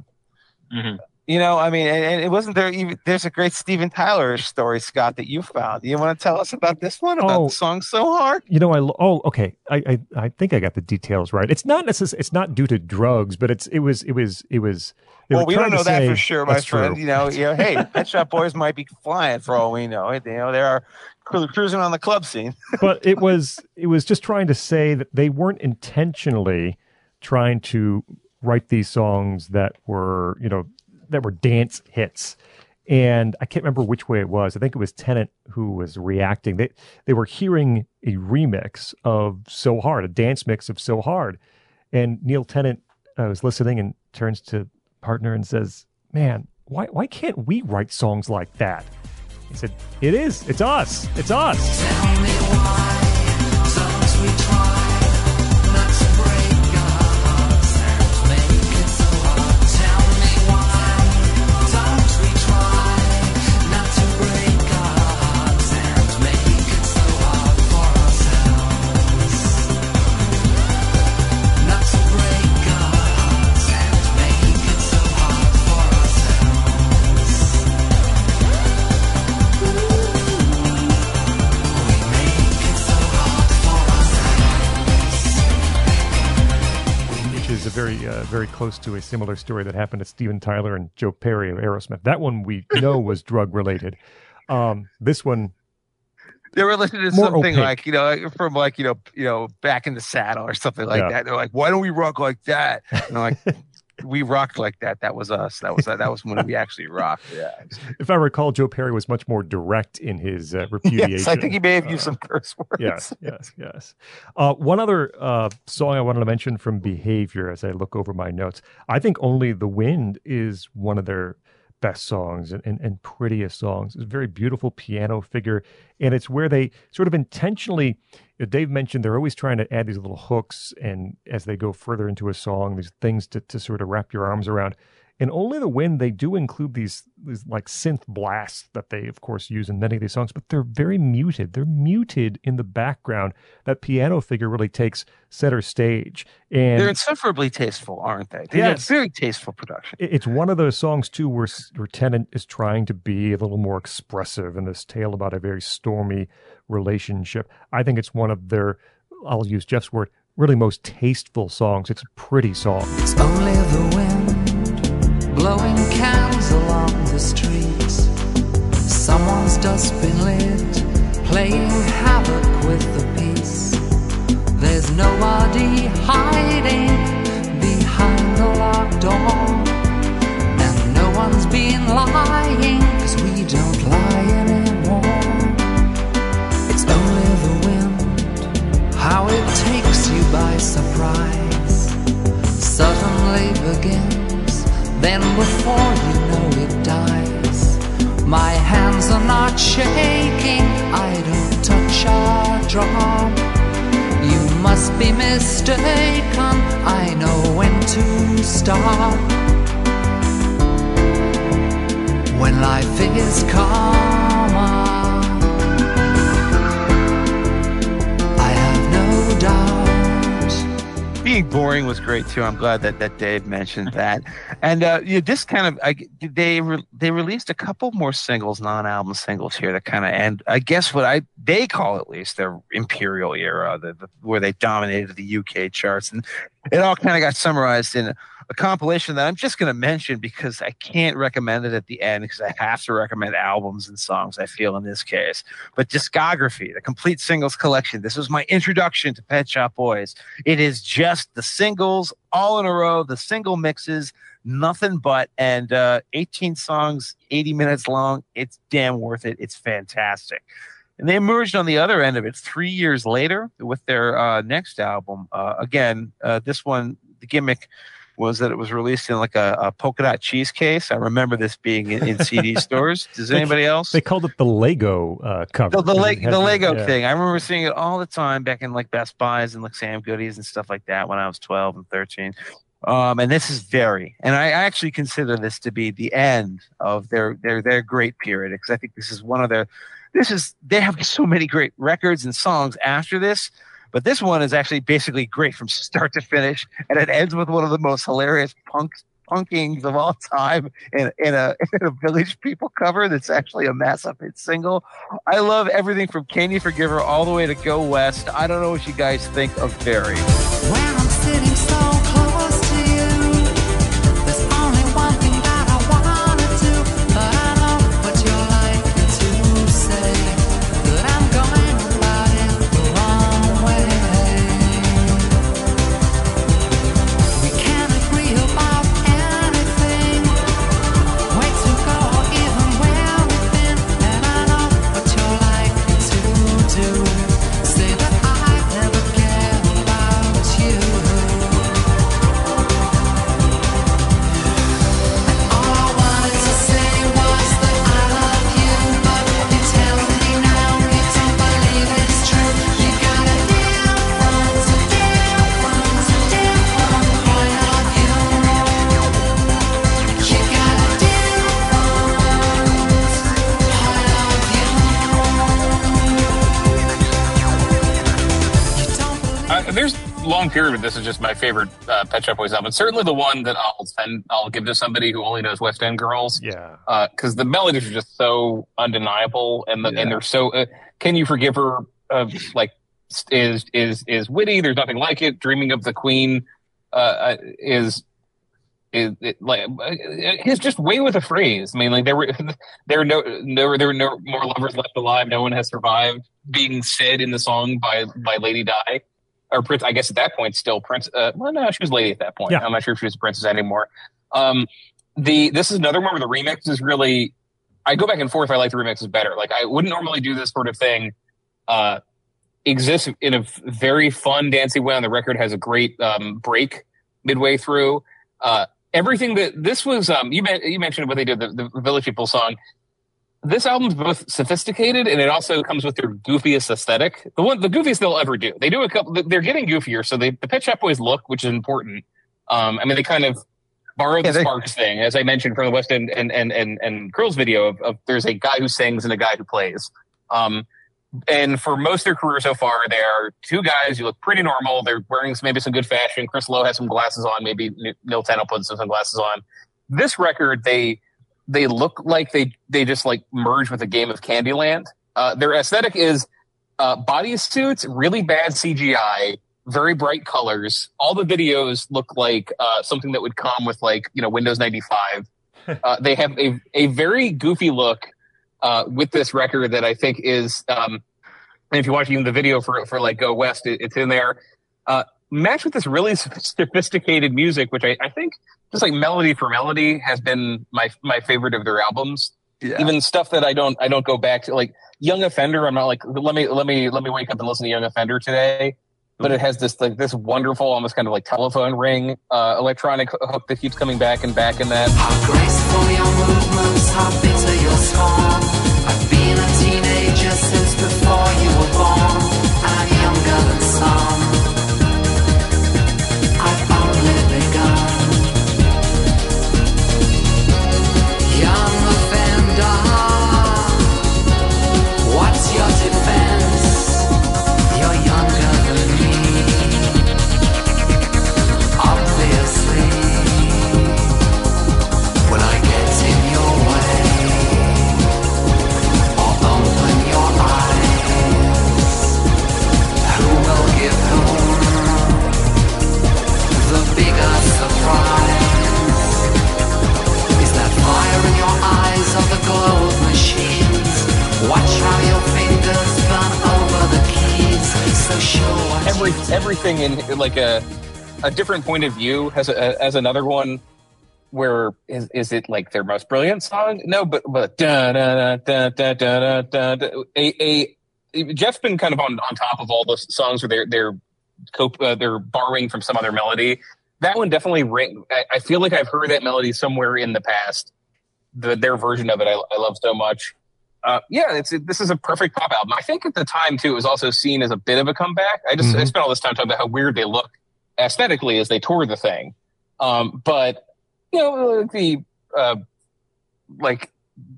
Mhm. You know, I mean, and, and it wasn't there. Even there's a great Steven Tyler story, Scot, that you found. You want to tell us about this one about Oh. the song "So Hard"? You know, I oh okay. I, I I think I got the details right. It's not necess- It's not due to drugs, but it's it was it was it was. they Well, we don't know that say- for sure, my friend. true. You know, you know, hey, Pet Shop Boys might be flying for all we know. You know, they are cru- cruising on the club scene. (laughs) but it was it was just trying to say that they weren't intentionally trying to write these songs that were you know that were dance hits. And i can't remember which way it was. I think it was Tennant who was reacting. They they were hearing a remix of so hard a dance mix of so hard. And neil Tennant uh, was listening and turns to partner and says man why why can't we write songs like that? He said it is. It's us. It's us very close to a similar story that happened to Steven Tyler and Joe Perry of Aerosmith. That one we know was (laughs) drug related. Um, this one, They were listening to More something opaque. like you know from like you know you know back in the saddle or something like Yeah. that. They're like, why don't we rock like that? And I'm like, (laughs) we rocked like that. That was us. That was that was when we actually rocked. (laughs) Yeah. if I recall, Joe Perry was much more direct in his uh, repudiation. Yes, I think he may have Uh, used some curse words. yes, yes, yes. Uh, one other uh, song I wanted to mention from Behavior as I look over my notes. I think Only the Wind is one of their best songs and, and, and prettiest songs. It's a very beautiful piano figure. And it's where they sort of intentionally, Dave mentioned they're always trying to add these little hooks and as they go further into a song, these things to, to sort of wrap your arms around. In Only the Wind, they do include these these like synth blasts that they, of course, use in many of these songs, but they're very muted. They're muted in the background. That piano figure really takes center stage, and They're insufferably tasteful, aren't they? They Yes. very tasteful production. it's one of those songs too where, s- where Tennant is trying to be a little more expressive in this tale about a very stormy relationship. I think it's one of their, I'll use Jeff's word, really most tasteful songs. It's a pretty song. It's only the wind blowing cans along the streets. Someone's dustbin lid playing havoc with the peace. There's nobody hiding behind the locked door. And no one's been lying, cause we don't lie anymore. It's only the wind, how it takes you by surprise suddenly begins. Then before you know it dies. My hands are not shaking, I don't touch a drum. You must be mistaken, I know when to stop. When life is calmer, Being boring was great too. I'm glad that, that Dave mentioned (laughs) that. And uh, you know, this kind of I, they re, they released a couple more singles, non-album singles here that kind of end. I guess what I they call at least their Imperial era, the, the, where they dominated the UK charts, and it all kind of got summarized in a compilation that I'm just going to mention because I can't recommend it at the end because I have to recommend albums and songs. I feel in this case, but discography, the complete singles collection. This was my introduction to Pet Shop Boys. It is just the singles all in a row, the single mixes, nothing but, and uh, 18 songs, 80 minutes long. It's damn worth it. It's fantastic. And they emerged on the other end of it three years later with their uh, next album. Uh, again, uh, this one, the gimmick was that it was released in like a, a polka dot cheese case. I remember this being in, in CD (laughs) stores. Does anybody else? They called it the Lego uh, cover. The, the, the Lego yeah. thing. I remember seeing it all the time back in like Best Buys and like Sam Goodies and stuff like that when I was 12 and 13. Um, and this is very, and I actually consider this to be the end of their their their great period because I think this is one of their. This is they have so many great records and songs after this, but this one is actually basically great from (laughs) start to finish, and it ends with one of the most hilarious punk punkings of all time in, in a (laughs) in a Village People cover that's actually a massive hit single. I love everything from Can You Forgive Her all the way to Go West. I don't know what you guys think of Barry. When uh, Pet Shop Boys album. Certainly the one that I'll send, I'll give to somebody who only knows West End Girls. Yeah. because the melodies are just so undeniable, and the, Yeah. and they're so. Uh, Can you forgive her? Uh, like is is is witty. There's nothing like it. Dreaming of the Queen uh, is is it, like he's just way with a phrase. I mean, like there were (laughs) there are no there were there were no more lovers left alive. No one has survived being said in the song by by Lady Di or Prince. I guess at that point still Prince. Uh, well, no, she was Lady at that point. Yeah. I'm not sure if she was a princess anymore. Um, the this is another one where the remix is really. I go back and forth. I like the remixes better. Like I wouldn't normally do this sort of thing. Uh, exists in a very fun, dancey way on the record. Has a great um, break midway through. Uh, everything that this was, um, you, you mentioned what they did, the, the Village People song. This album's both sophisticated and it also comes with their goofiest aesthetic. The one, the goofiest they'll ever do. They do a couple. They're getting goofier, so they the Pet Shop Boys look, which is important. Um, I mean, they kind of borrow Yeah, the Sparks thing, as I mentioned from the West End and and and and Girls video of, of there's a guy who sings and a guy who plays. Um, and for most of their career so far, they are two guys who look pretty normal. They're wearing maybe some good fashion. Chris Lowe has some glasses on. Maybe Neil Tennant put some sunglasses on. This record, they they look like they they just like merge with a game of Candyland. Uh, their aesthetic is uh, body suits, really bad CGI, very bright colors. All the videos look like uh, something that would come with like you know Windows ninety five. (laughs) uh, they have a a very goofy look uh, with this record that I think is, um, and if you're watching the video for for like Go West, it, it's in there. Uh, matched with this really (laughs) sophisticated music, which I, I think just like melody for melody has been my my favorite of their albums. Yeah. Even stuff that I don't I don't go back to like Young Offender. I'm not like let me let me let me wake up and listen to Young Offender today. But it has this like this wonderful, almost kind of like telephone ring, uh, electronic hook that keeps coming back and back in that. How graceful your movements, how bitter your scorn. I've been a teenager since before you were born. I'm younger than some. Every, everything in like a a different point of view has a, as another one where is, is it like their most brilliant song? No, but but da da da da da da da. A, a Jeff's been kind of on, on top of all the songs where they're they're cope uh, they're borrowing from some other melody. That one definitely ring. I, I feel like I've heard that melody somewhere in the past. The, their version of it, I, I love so much. Uh, yeah, it's it, this is a perfect pop album. I think at the time too, it was also seen as a bit of a comeback. I just I Mhm. spent all this time talking about how weird they look aesthetically as they toured the thing. Um, but you know the uh, like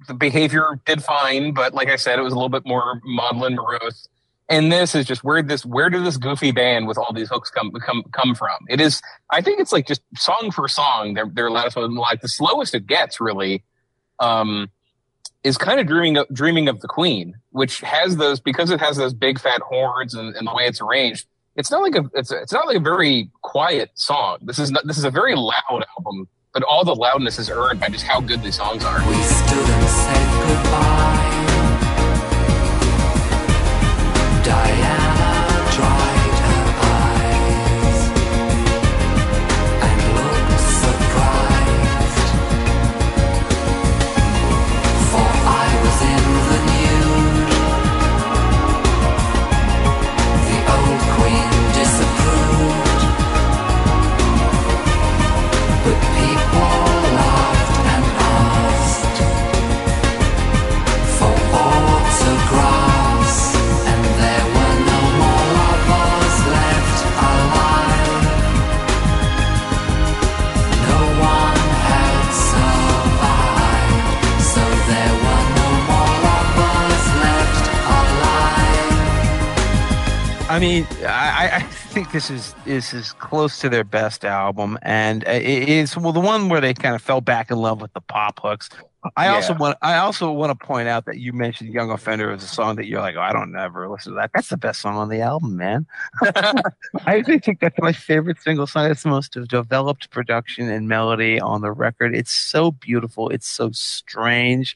the behavior did fine, but like I said, it was a little bit more maudlin, morose. And this is just where this where did this goofy band with all these hooks come come come from? It is I think it's like just song for song. They're they're loudest one like the slowest it gets really. Um, is kind of dreaming of dreaming of the Queen, which has those because it has those big fat horns and, and the way it's arranged. It's not like a it's a, it's not like a very quiet song. This is not this is a very loud album, but all the loudness is earned by just how good these songs are. This is this is close to their best album, and uh, it is well the one where they kind of fell back in love with the pop hooks. I Yeah. also want I also want to point out that you mentioned Young Offender as a song that you're like, oh, I don't ever listen to that. That's the best song on the album, man. (laughs) I actually think that's my favorite single song. It's the most developed production and melody on the record. It's so beautiful. It's so strange.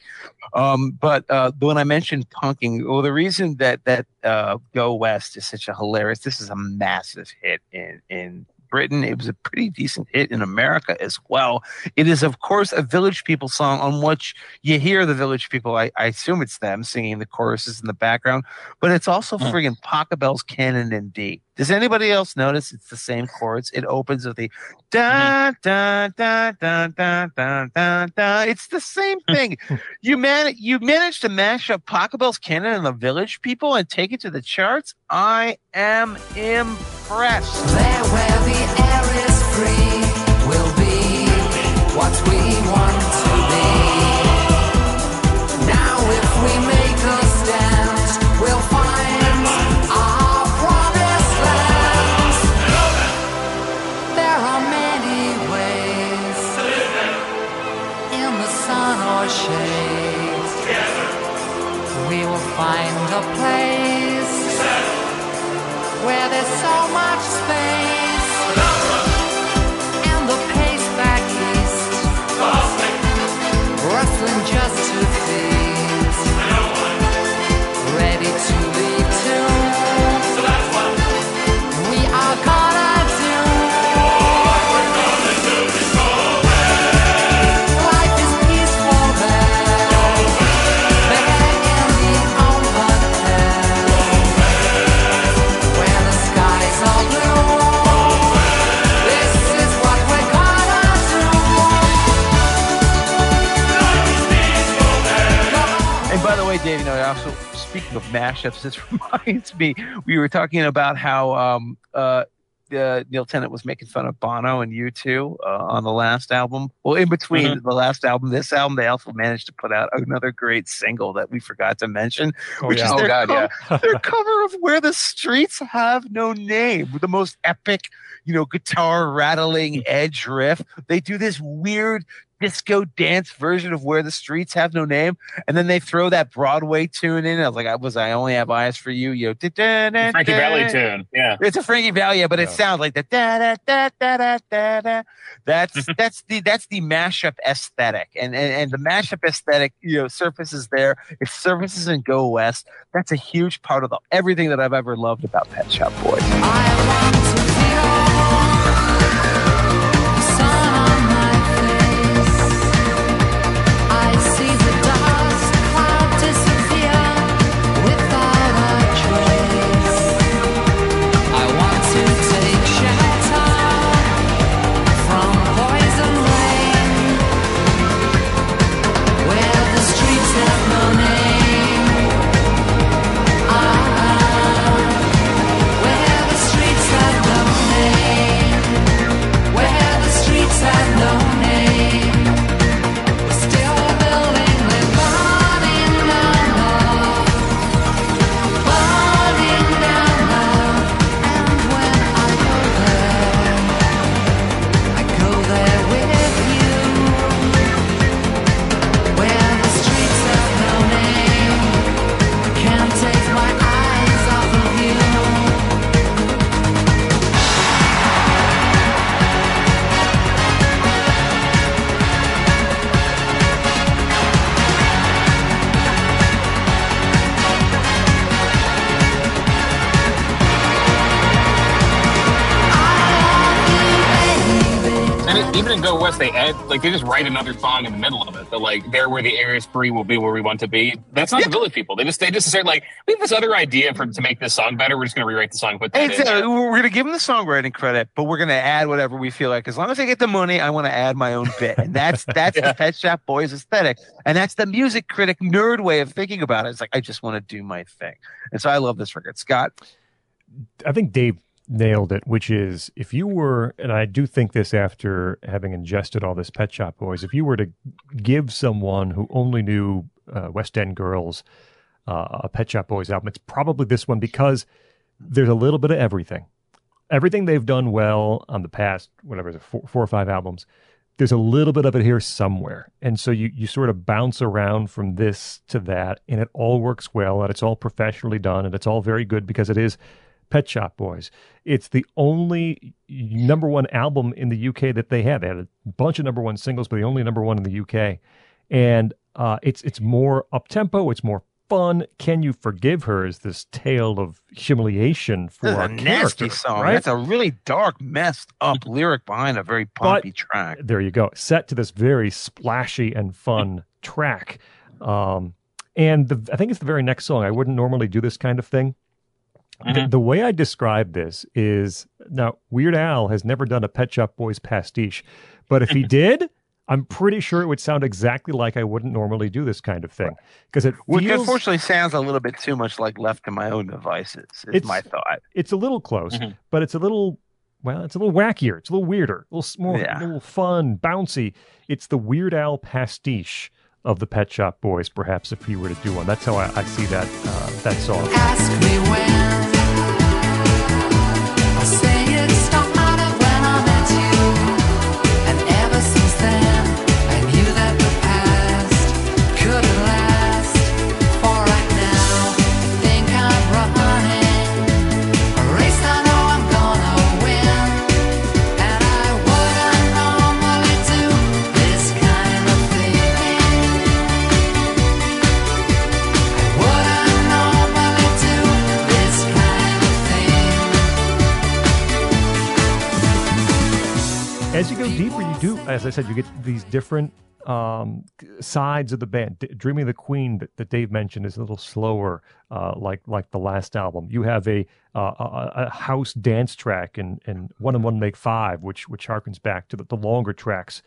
Um, but uh, when I mentioned punking, well, the reason that that uh, Go West is such a hilarious. This is a massive hit in in Britain. It was a pretty decent hit in America as well. It is, of course, a Village People song on which you hear the Village People. I, I assume it's them singing the choruses in the background, but it's also Hmm. friggin' Pachelbel's Canon in D. Does anybody else notice it's the same chords? It opens with the da mm-hmm. da da da da da da da. It's the same (laughs) thing. you man, you managed to mash up Pachelbel's Canon and the Village People and take it to the charts. I am impressed. There where the air is free will be what we want find a place of mashups, (laughs) this reminds me. We were talking about how um, uh, uh, Neil Tennant was making fun of Bono and U2 uh, on the last album. Well, in between the last album, this album, they also managed to put out another great single that we forgot to mention, Oh, which yeah. is Oh, their, God, co- yeah. their cover of "Where the Streets Have No Name," the most epic, you know, guitar rattling edge riff. They do this weird disco dance version of "Where the Streets Have No Name." and then they throw that Broadway tune in. I was like, I was I only have eyes for you, you know, da-da-da-da. Frankie Valli tune. Yeah. It's a Frankie Valli, yeah, but it Yeah. sounds like the da da da da da da da. That's (laughs) that's the that's the mashup aesthetic, and, and and the mashup aesthetic, you know, surfaces there. It surfaces in Go West. That's a huge part of the, everything that I've ever loved about Pet Shop Boys. Go West, they add like they just write another song in the middle of it. They're like, "There, where the air is free, will be where we want to be." That's not the Village People. They just they just say like, "We have this other idea for to make this song better. We're just going to rewrite the song, and put that in." Exactly. Uh, we're going to give them the songwriting credit, but we're going to add whatever we feel like. As long as I get the money, I want to add my own bit, and that's (laughs) that's Yeah. the Pet Shop Boys aesthetic, and that's the music critic nerd way of thinking about it. It's like I just want to do my thing, and so I love this record. Scot, I think Dave nailed it, which is if you were, and I do think this after having ingested all this Pet Shop Boys, if you were to give someone who only knew uh, West End Girls uh, a Pet Shop Boys album, it's probably this one because there's a little bit of everything. Everything they've done well on the past, whatever, four, four or five albums, there's a little bit of it here somewhere. And so you, you sort of bounce around from this to that, and it all works well, and it's all professionally done, and it's all very good because it is Pet Shop Boys. It's the only number one album in the UK that they have. They had a bunch of number one singles, but the only number one in the UK. And uh, it's it's more up tempo. It's more fun. Can you forgive her? Is this tale of humiliation for a nasty song. right? That's a really dark, messed up lyric behind a very pumpy track. there you go set to this very splashy and fun track um and the, i think it's the very next song i wouldn't normally do this kind of thing the, the way i describe this is now weird al has never done a pet shop boys pastiche but if he (laughs) did i'm pretty sure it would sound exactly like i wouldn't normally do this kind of thing because it Which unfortunately sounds a little bit too much like left to my own devices, is It's- my thought. it's a little close, Mhm. but it's a little well, it's a little wackier. It's a little weirder, a little more, Yeah. a little fun, bouncy. It's the Weird Al pastiche of the Pet Shop Boys, perhaps if you were to do one. That's how I, I see that uh, that song. As I said, you get these different um, sides of the band. D- Dreaming of the Queen that, that Dave mentioned is a little slower, uh, like like the last album. You have a uh, a, a house dance track and and one and one make five, which which harkens back to the, the longer tracks.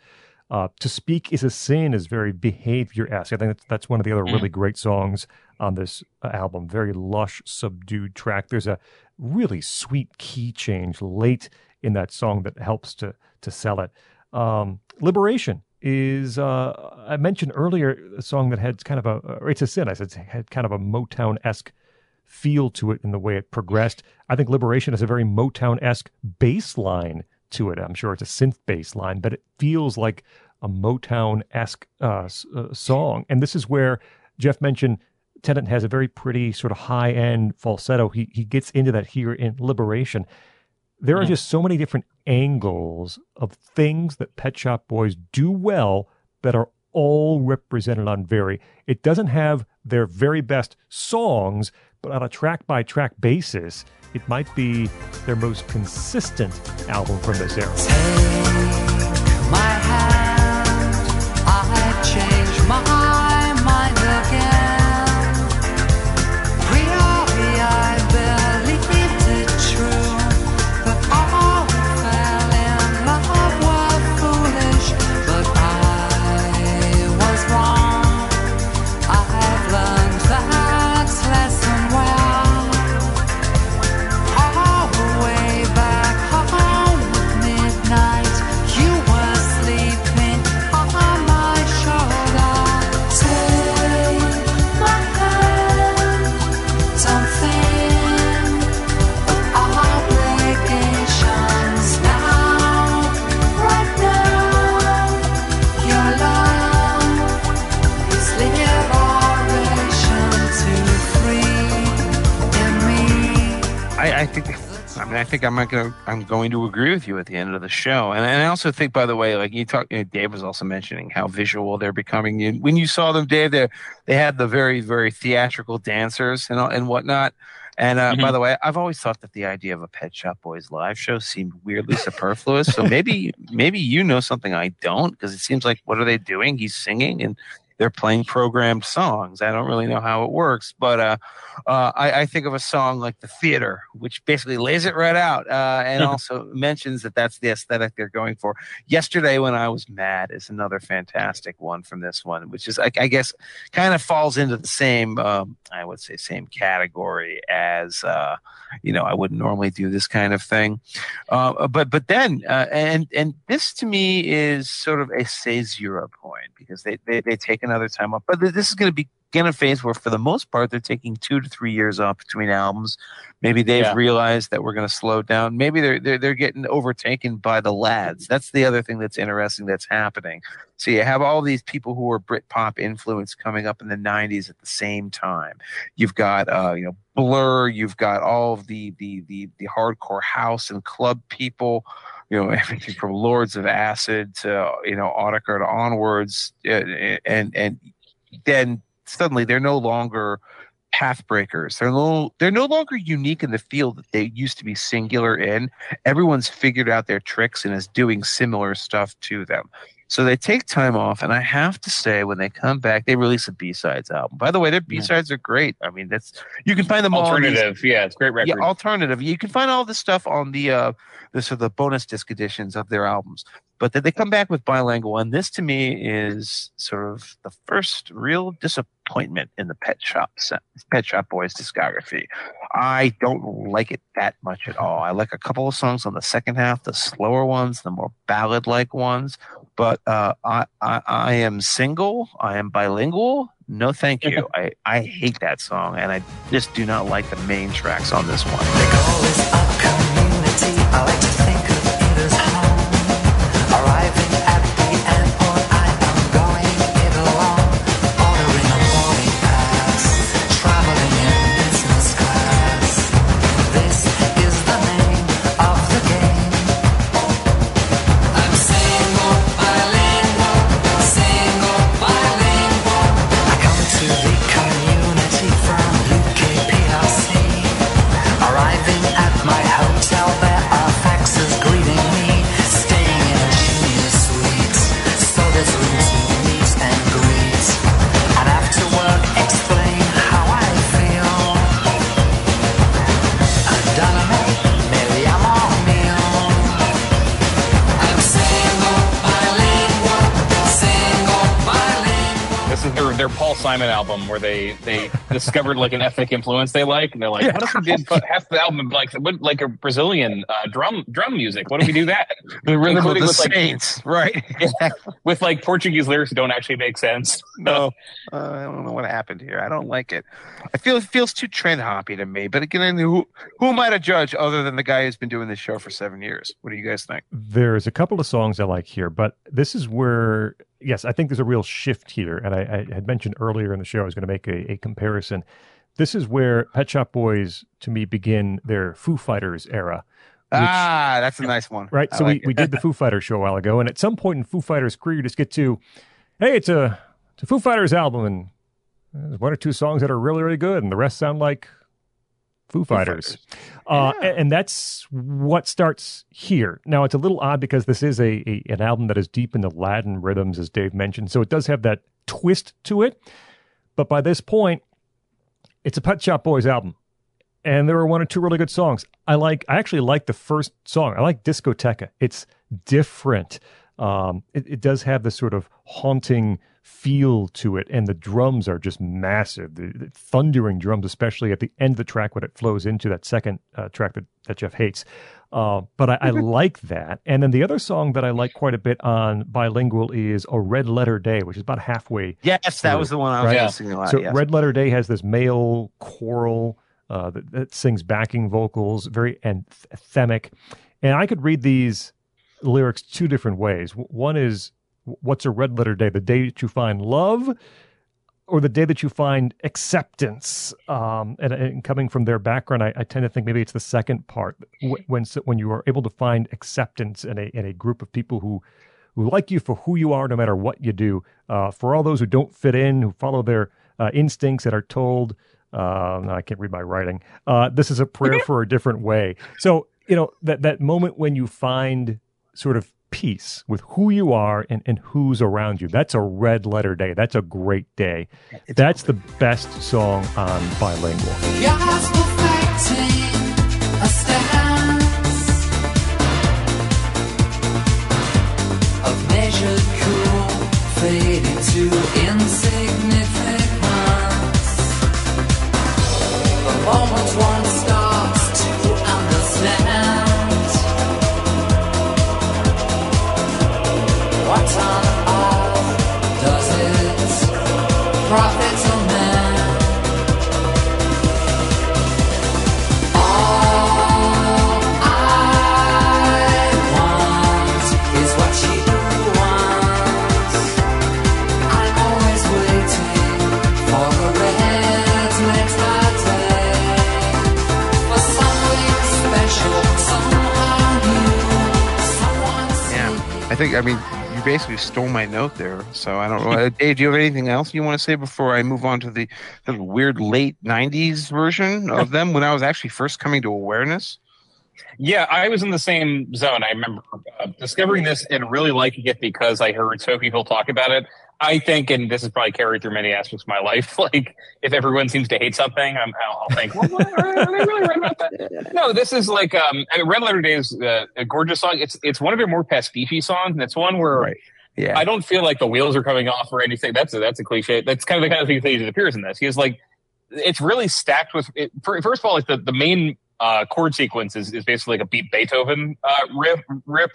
Uh, to speak is a sin is very behavior esque. I think that's, that's one of the other really great songs on this uh, album. Very lush, subdued track. There's a really sweet key change late in that song that helps to to sell it. Um, Liberation is uh, I mentioned earlier a song that had kind of a it's a sin. I said had kind of a Motown esque feel to it in the way it progressed. I think Liberation has a very Motown esque bass line to it. I'm sure it's a synth bass line, but it feels like a Motown esque uh, uh, song. And this is where Jeff mentioned Tennant has a very pretty sort of high end falsetto. He he gets into that here in Liberation. There are mm-hmm. just so many different angles of things that Pet Shop Boys do well that are all represented on Very. It doesn't have their very best songs, but on a track by track basis, it might be their most consistent album from this era. I think I'm not gonna. I'm going to agree with you at the end of the show, and, and I also think, by the way, like you talk, you know, Dave was also mentioning how visual they're becoming. When you saw them, Dave, they they had the very, very theatrical dancers and and whatnot. And uh, by Mhm. the way, I've always thought that the idea of a Pet Shop Boys live show seemed weirdly superfluous. So maybe maybe you know something I don't, because it seems like what are they doing? He's singing and they're playing programmed songs. I don't really know how it works, but uh, uh, I, I think of a song like The Theater, which basically lays it right out uh, and (laughs) also mentions that that's the aesthetic they're going for. Yesterday, When I Was Mad is another fantastic one from this one, which is, I, I guess, kind of falls into the same, um, I would say, same category as, uh, you know, I wouldn't normally do this kind of thing. Uh, but but then, uh, and and this to me is sort of a caesura point because they, they, they take another time off. But this is going to be in a phase where, for the most part, they're taking two to three years off between albums. Maybe they've Yeah. realized that we're going to slow down. Maybe they're, they're they're getting overtaken by the lads. That's the other thing that's interesting that's happening. So you have all these people who are Britpop influence coming up in the '90s at the same time. You've got uh, you know Blur. You've got all of the the the the hardcore house and club people. You know (laughs) everything from Lords of Acid to you know Audica to onwards, uh, and and then suddenly they're no longer path breakers. They're no they're no longer unique in the field that they used to be singular in. Everyone's figured out their tricks and is doing similar stuff to them. So they take time off, and I have to say, when they come back, they release a B sides album. By the way, their B sides are great. I mean, that's you can find them all. these- Alternative, yeah, it's great record. yeah, alternative. You can find all this stuff on the uh the sort of the bonus disc editions of their albums. But then they come back with bilingual, and this to me is sort of the first real disappointment in the Pet Shop Pet Shop Boys discography. I don't like it that much at all. I like a couple of songs on the second half, the slower ones, the more ballad like ones. But uh, I, I I am single. I am bilingual. No, thank you. (laughs) I, I hate that song, and I just do not like the main tracks on this one. Album where they they discovered like an ethnic influence they like, and they're like, "What if we did put half the album like what- like a Brazilian uh, drum drum music? What if we do that?" (laughs) The rhythm of Including the with, like- Saints, right? (laughs) with like Portuguese lyrics that don't actually make sense. (laughs) no, uh, I don't know what happened here. I don't like it. I feel it feels too trend hoppy to me. But again, who who am I to judge other than the guy who's been doing this show for seven years? What do you guys think? There's a couple of songs I like here, but this is where, yes, I think there's a real shift here. And I, I had mentioned earlier in the show, I was going to make a, a comparison. This is where Pet Shop Boys, to me, begin their Foo Fighters era. Which, ah, that's a nice one. right. I So like we, we did the Foo Fighters show a while ago. And at some point in Foo Fighters' career, you just get to, hey, it's a, it's a Foo Fighters album. And there's one or two songs that are really, really good. And the rest sound like Foo Fighters. Uh, Yeah. and, that's what starts here. Now, it's a little odd because this is a, a an album that is deep into Latin rhythms, as Dave mentioned. So it does have that twist to it. But by this point, it's a Pet Shop Boys album. And there are one or two really good songs. I like. I actually like the first song. I like Discoteca. It's different. Um, it, it does have this sort of haunting feel to it, and the drums are just massive. The, the thundering drums, especially at the end of the track when it flows into that second uh, track that, that Jeff hates. Uh, but I, I like that. And then the other song that I like quite a bit on bilingual is "A Red Letter Day," which is about halfway Yes, that was the one I was Right. listening so yes. Red Letter Day has this male choral uh, that, that sings backing vocals, very anthemic. And I could read these lyrics two different ways. One is, what's a red letter day? The day that you find love or the day that you find acceptance. Um, and, and coming from their background, I, I tend to think maybe it's the second part when when you are able to find acceptance in a in a group of people who who like you for who you are, no matter what you do. Uh, for all those who don't fit in, who follow their uh, instincts and are told, uh, no, I can't read my writing. Uh, this is a prayer for a different way. So you know that that moment when you find sort of peace with who you are and, and who's around you. That's a red letter day. That's a great day. It's That's the best song on bilingual. Yours perfecting I think, I mean, you basically stole my note there. So I don't know. (laughs) Dave, do you have anything else you want to say before I move on to the, the weird late 90s version of them when I was actually first coming to awareness? Yeah, I was in the same zone. I remember uh, discovering this and really liking it because I heard so many people talk about it. I think, and this is probably carried through many aspects of my life. (laughs) Like, if everyone seems to hate something, I'm, I'll, I'll think, well, are they really right about that? (laughs) No, this is like, um, I mean, Red Letter Day is uh, a gorgeous song. It's it's one of their more pastiche songs, and it's one where Right. Yeah. I don't feel like the wheels are coming off or anything. That's a, that's a cliche. That's kind of the kind of thing that appears in this. He is like, it's really stacked with. It, fir- first of all, like the the main uh, chord sequence is, is basically like a beat Beethoven uh, rip. rip.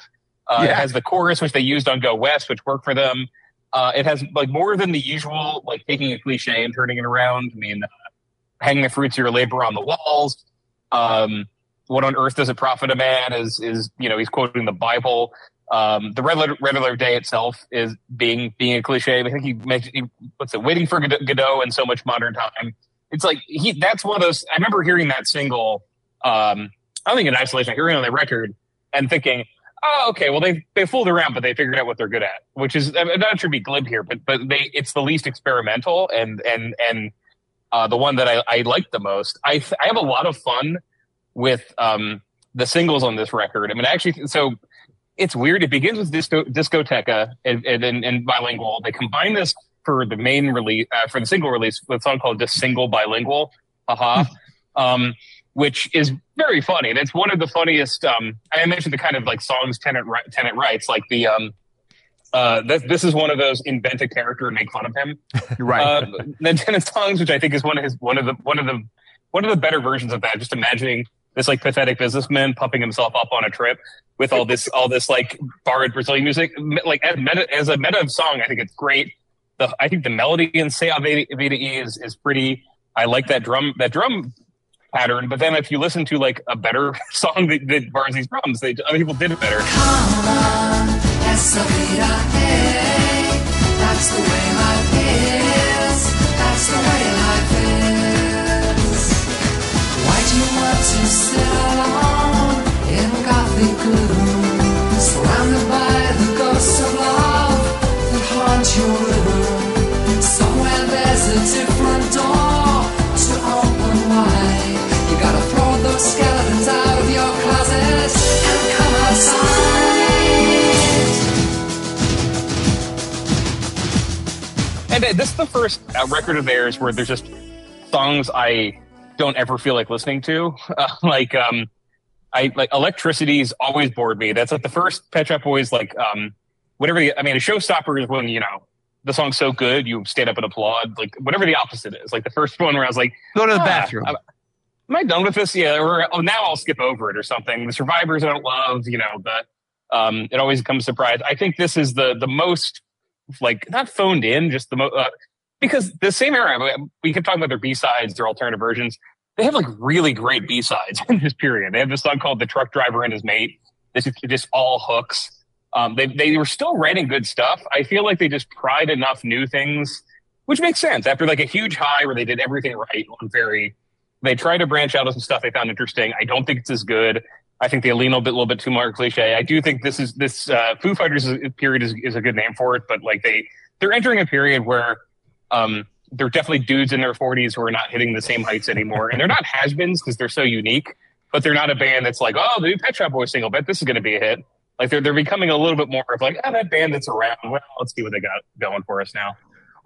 Uh, It has the chorus, which they used on Go West, which worked for them. Uh, it has like more than the usual, like taking a cliche and turning it around. I mean, uh, hanging the fruits of your labor on the walls. Um, what on earth does it profit a man? Is is you know he's quoting the Bible. Um, the red letter, red letter day itself is being being a cliche. I think he mentioned he, what's it? Waiting for Godot, Godot in so much modern time. It's like he. That's one of those. I remember hearing that single. Um, I don't think in isolation. Hearing on the record and thinking, oh, okay. Well, they they fooled around, but they figured out what they're good at. Which is I'm not trying to be glib here, but but they it's the least experimental and and and uh, the one that I, I like the most. I I have a lot of fun with um, the singles on this record. I mean, actually, so it's weird. It begins with disco, discoteca and, and, and, and bilingual. They combine this for the main release, uh, for the single release with a song called Just Single Bilingual. Haha. um, which is very funny. And it's one of the funniest, um, I mentioned the kind of like songs Tennant, Tennant writes, like the, um, uh, this, this is one of those invent a character and make fun of him right. uh, the Tennant songs, which I think is one of his one of the one of the one of the better versions of that. Just imagining this like pathetic businessman pumping himself up on a trip with all this all this like borrowed Brazilian music. Like as meta as a meta song, I think it's great. The I think the melody in Say E is is pretty. I like that drum that drum pattern. But then if you listen to like a better (laughs) song that, that borrows these problems, they other people did it better. Different door and come outside. And uh, this is the first uh, record of theirs where there's just songs I don't ever feel like listening to. (laughs) Uh, like, um, I like electricity's always bored me. That's like the first Pet Shop Boys, like, um, whatever the, I mean, a showstopper is when, you know, the song's so good, you stand up and applaud, like whatever the opposite is. Like the first one where I was like, Go to the ah, bathroom. Am, am I done with this? Yeah. Or oh, now I'll skip over it or something. The survivors I don't love, you know, but, um, it always comes surprise. I think this is the, the most like not phoned in, just the most, uh, because the same era, we kept talking about their B sides, their alternative versions. They have like really great B sides (laughs) in this period. They have this song called "The Truck Driver and His Mate." This is just all hooks. Um, they they were still writing good stuff. I feel like they just tried enough new things, which makes sense after like a huge high where they did everything right on very. They tried to branch out of some stuff they found interesting. I don't think it's as good. I think they lean a bit, little bit too much cliche. I do think this is this uh, Foo Fighters period is, is a good name for it, but like they they're entering a period where um, they're definitely dudes in their 40s who are not hitting the same heights anymore, and they're not has-beens because they're so unique. But they're not a band that's like, oh, the new Pet Shop Boys single, bet this is going to be a hit. Like they're they're becoming a little bit more of like, oh, that band that's around. Well, let's see what they got going for us now.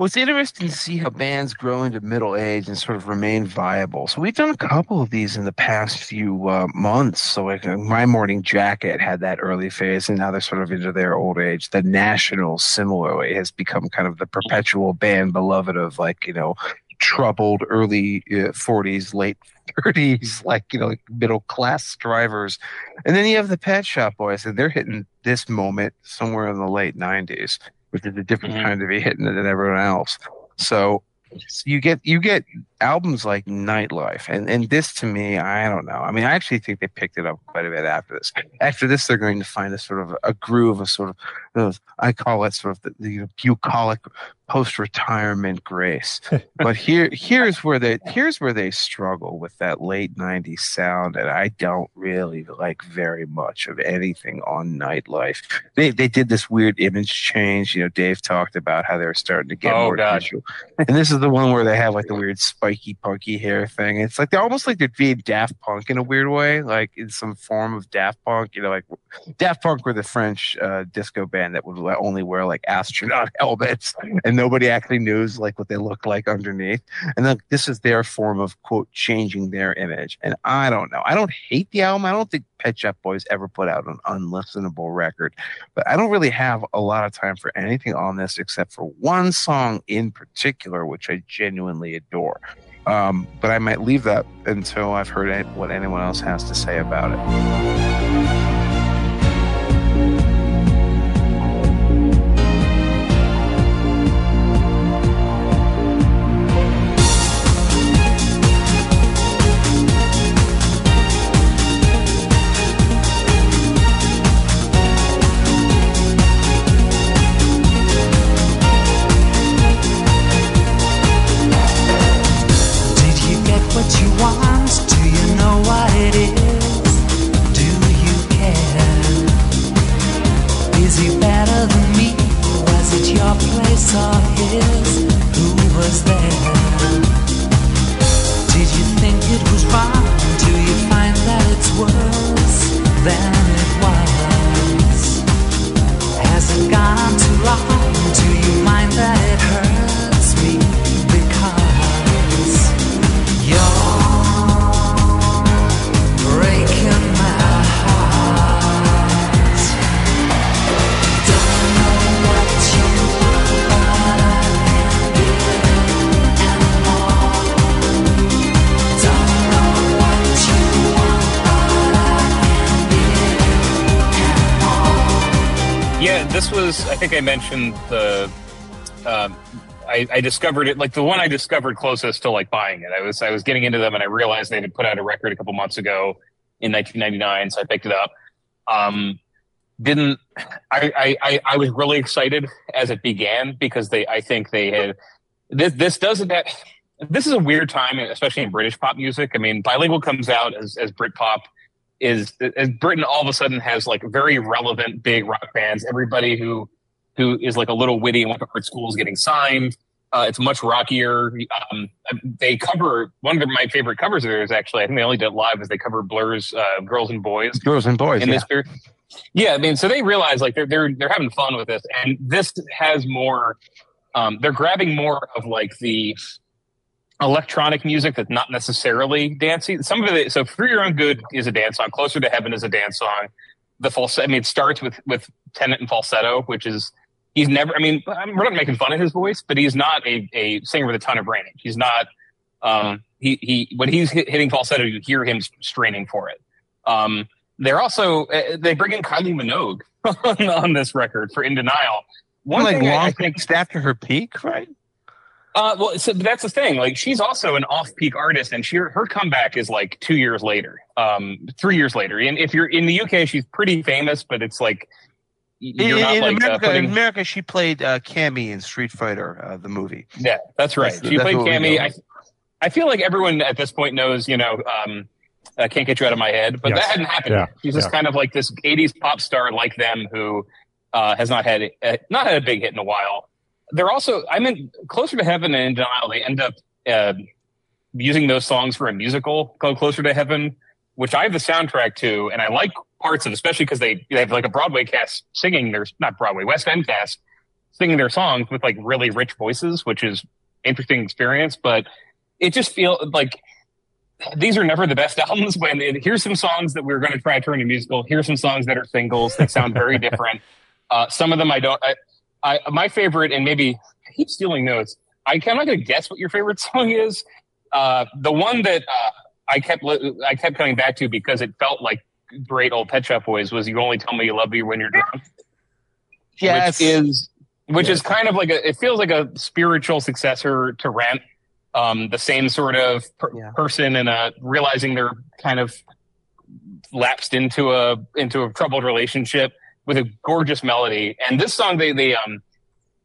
Well, it's interesting to see how bands grow into middle age and sort of remain viable. So we've done a couple of these in the past few uh, months. So like uh, My Morning Jacket had that early phase, and now they're sort of into their old age. The National, similarly, has become kind of the perpetual band beloved of like you know troubled early uh, 40s, late 30s, (laughs) like you know like middle class drivers. And then you have the Pet Shop Boys, and they're hitting this moment somewhere in the late 90s which is a different Mhm. kind of a hitting it than everyone else. So so you get you get albums like Nightlife, and and this to me, I don't know. I mean, I actually think they picked it up quite a bit after this. After this, they're going to find a sort of a groove, a sort of those I call it sort of the, the bucolic post-retirement grace. (laughs) but here here's where they here's where they struggle with that late 90s sound and I don't really like very much of anything on nightlife. They they did this weird image change. You know, Dave talked about how they're starting to get Oh, more God. visual. And this is the one where they have like the weird spiky punky hair thing. It's like they're almost like they're being Daft Punk in a weird way, like in some form of Daft Punk. You know, like Daft Punk were the French uh, disco band that would only wear like astronaut (laughs) helmets, and nobody actually knows like what they look like underneath. And this is their form of quote changing their image. And I don't know. I don't hate the album. I don't think Pet Shop Boys ever put out an unlistenable record, but I don't really have a lot of time for anything on this except for one song in particular, which I genuinely adore. Um, but I might leave that until I've heard what anyone else has to say about it. I mentioned the. Um, I, I discovered it like the one I discovered closest to like buying it. I was I was getting into them and I realized they had put out a record a couple months ago in 1999, so I picked it up. Um, didn't I, I I I was really excited as it began because they I think they had this this doesn't that this is a weird time especially in British pop music. I mean, bilingual comes out as as Britpop is as Britain all of a sudden has like very relevant big rock bands. Everybody who who is like a little witty and went to art school is getting signed. Uh, it's much rockier. Um, they cover one of my favorite covers of theirs. Actually, I think they only did it live. Is they cover Blur's uh, "Girls and Boys" Girls and boys. in yeah. this period. Yeah, I mean, so they realize like they're they're they're having fun with this, and this has more. Um, they're grabbing more of like the electronic music that's not necessarily dancing. Some of it, so "For Your Own Good" is a dance song. "Closer to Heaven" is a dance song. The falsetto. I mean, it starts with with Tennant and falsetto, which is he's never. I mean, I'm- we're not making fun of his voice, but he's not a a singer with a ton of range. He's not. Um, he he when he's hitting falsetto, you hear him straining for it. Um, they're also uh, they bring in Kylie Minogue (laughs) on, on this record for "In Denial." One like long I think, (laughs) after her peak, right? uh, well, so that's the thing. Like, she's also an off-peak artist, and she her comeback is like two years later, um, three years later. And if you're in the UK, she's pretty famous, but it's like you're in not in like uh, America, putting. in America, she played uh, Cammy in Street Fighter, uh, the movie. Yeah, that's right. That's- she that's played Cammy. I, I feel like everyone at this point knows, you know, um, I can't get you out of my head, but Yes. that hadn't happened. Yeah. She's just Yeah. kind of like this '80s pop star like them who uh, has not had uh, not had a big hit in a while. They're also, I mean, closer to heaven and denial. They end up uh, using those songs for a musical called "Closer to Heaven," which I have the soundtrack to, and I like parts of, especially because they they have like a Broadway cast singing their not Broadway West End cast singing their songs with like really rich voices, which is interesting experience. But it just feels like these are never the best (laughs) albums. When it, here's some songs that we're going to try to turn into musical. Here's some songs that are singles that sound very (laughs) different. Uh, some of them I don't. I, I my favorite, and maybe I keep stealing notes. I, I'm not going to guess what your favorite (laughs) song is. Uh, the one that uh, I kept I kept coming back to because it felt like great old Pet Shop Boys was "You Only Tell Me You Love Me When You're Drunk." Yes. which is which is kind of like a it feels like a spiritual successor to Rent. Um, the same sort of per- Yeah. person and uh, realizing they're kind of lapsed into a into a troubled relationship with a gorgeous melody. And this song, they they um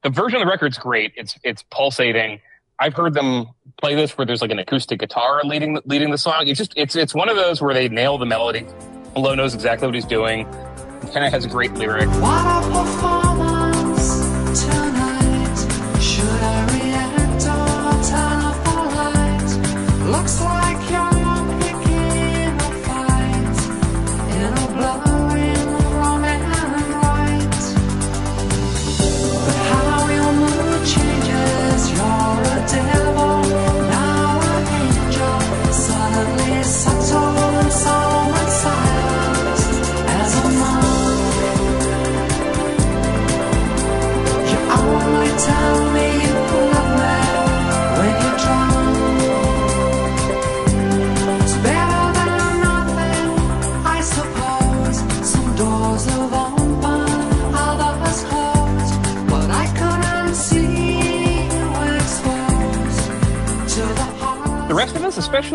the version of the record's great. It's it's pulsating. I've heard them play this where there's like an acoustic guitar leading leading the song. It's just it's it's one of those where they nail the melody. Lowe knows exactly what he's doing. Kind of has a great lyric.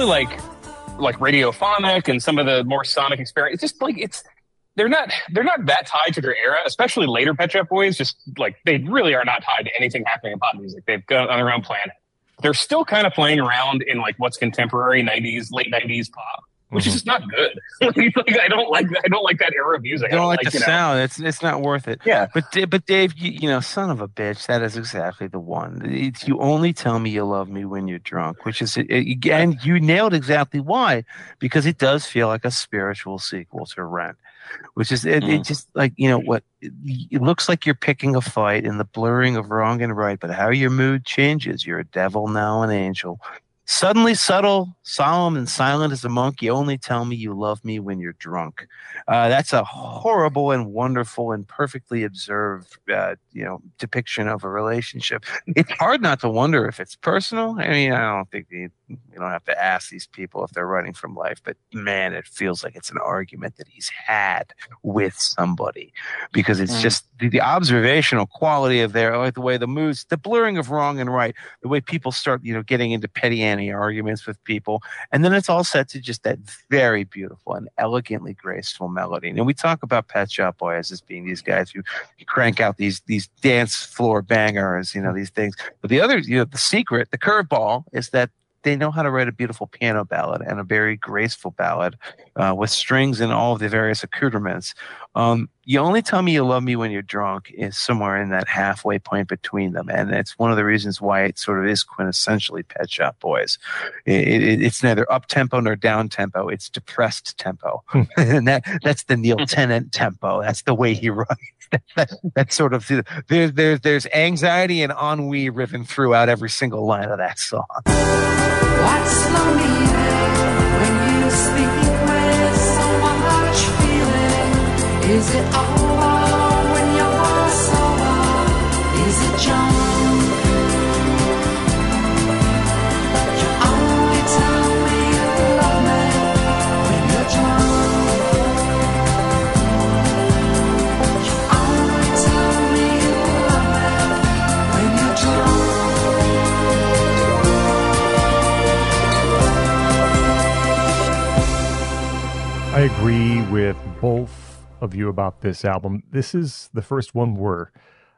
Especially like like radiophonic and some of the more sonic experience, it's just like it's they're not they're not that tied to their era, especially later Pet Shop Boys. Just like they really are not tied to anything happening in pop music. They've gone on their own planet. They're still kind of playing around in like what's contemporary '90s, late '90s pop, which is just not good. (laughs) Like, I don't like I don't like that era of music. I don't like, the you know- sound. It's it's not worth it. Yeah. But but Dave, you, you know, son of a bitch, that is exactly the one. It's, you only tell me you love me when you're drunk, which is again, you nailed exactly why, because it does feel like a spiritual sequel to Rent, which is it, it Mm. just like you know what it, it looks like you're picking a fight in the blurring of wrong and right, but how your mood changes, you're a devil now an angel. Suddenly subtle, solemn, and silent as a monk, you only tell me you love me when you're drunk. Uh, that's a horrible and wonderful and perfectly observed, uh, you know, depiction of a relationship. It's hard not to wonder if it's personal. I mean, I don't think you, you don't have to ask these people if they're running from life, but man, it feels like it's an argument that he's had with somebody because it's Mm. just the, the observational quality of their, like the way the moves, the blurring of wrong and right, the way people start, you know, getting into petty ante arguments with people, and then it's all set to just that very beautiful and elegantly graceful melody. And we talk about Pet Shop Boys as being these guys who crank out these these dance floor bangers, you know, mm-hmm. these things. But the other, you know, the secret, the curveball is that they know how to write a beautiful piano ballad and a very graceful ballad uh, with strings and all of the various accoutrements. Um, you only tell me you love me when you're drunk is somewhere in that halfway point between them, and it's one of the reasons why it sort of is quintessentially Pet Shop Boys. It, it, it's neither up tempo nor down tempo; it's depressed tempo, (laughs) and that that's the Neil Tennant tempo. That's the way he (laughs) writes. That, (laughs) that's sort of there's there's there's anxiety and ennui riven throughout every single line of that song. What's when you speak with feeling? Is it over I agree with both of you about this album. This is the first one where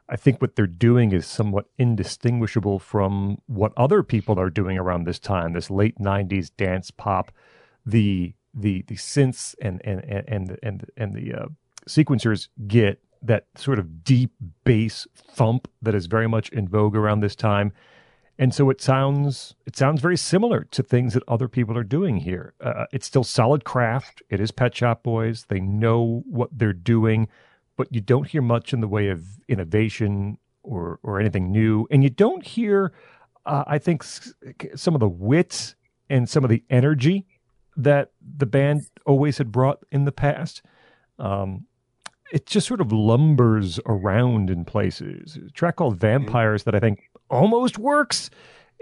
I think what they're doing is somewhat indistinguishable from what other people are doing around this time. This late '90s dance pop, the the the synths and and and and and, and the uh, sequencers get that sort of deep bass thump that is very much in vogue around this time and so it sounds it sounds very similar to things that other people are doing here. Uh, it's still solid craft. It is Pet Shop Boys. They know what they're doing, but you don't hear much in the way of innovation or or anything new, and you don't hear, uh, I think, some of the wit and some of the energy that the band always had brought in the past. Um, it just sort of lumbers around in places. A track called Vampires that I think almost works.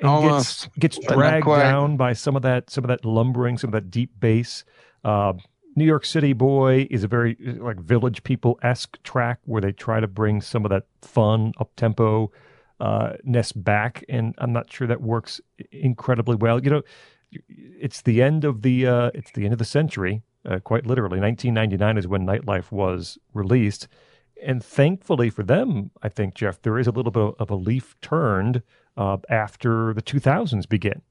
and Almost, gets, gets dragged down by some of that some of that lumbering, some of that deep bass. Uh, New York City Boy is a very like Village People esque track where they try to bring some of that fun up tempo uh, ness back, and I'm not sure that works incredibly well. You know, it's the end of the uh, it's the end of the century, uh, quite literally. 1999 is when Nightlife was released, and thankfully for them, I think Jeff, there is a little bit of a leaf turned uh, after the 2000s begin.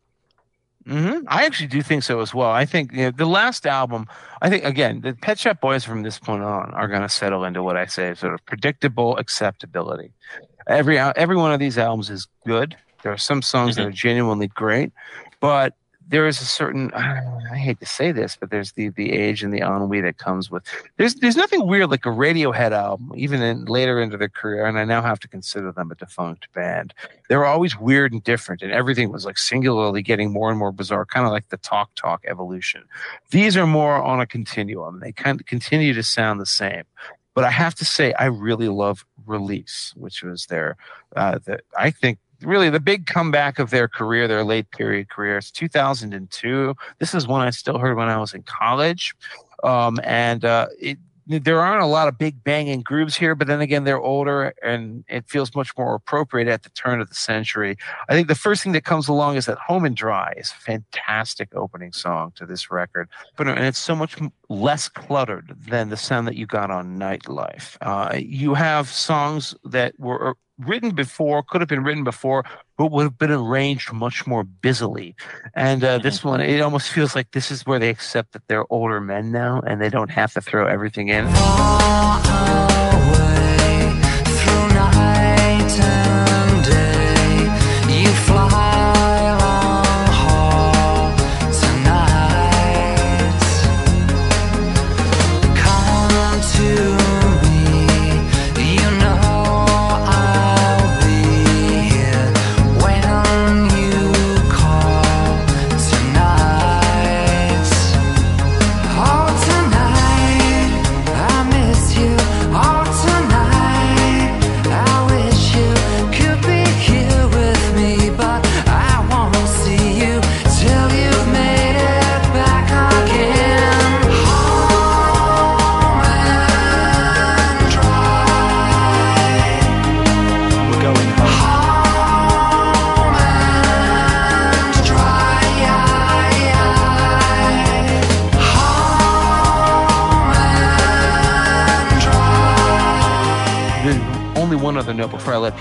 hmm I actually do think so as well. I think you know, the last album, I think again, the Pet Shop Boys from this point on are going to settle into what I say sort of predictable acceptability. Every every one of these albums is good. There are some songs that are genuinely great, but there is a certain I hate to say this, but there's the the age and the ennui that comes with. There's there's nothing weird like a Radiohead album, even in later into their career, and I now have to consider them a defunct band. They were always weird and different and everything was like singularly getting more and more bizarre kind of like the talk talk evolution. These are more on a continuum. They kind of continue to sound the same. But i have to say i really love release which was their uh the, i think really the big comeback of their career their late period career it's 2002 this is one i still heard when i was in college um and uh it there aren't a lot of big banging grooves here, but then again, they're older and it feels much more appropriate at the turn of the century. I think the first thing that comes along is that Home and Dry is a fantastic opening song to this record, but and it's so much less cluttered than the sound that you got on Nightlife. Uh, you have songs that were written before, could have been written before, but would have been arranged much more busily. And uh, this one, it almost feels like this is where they accept that they're older men now and they don't have to throw everything in.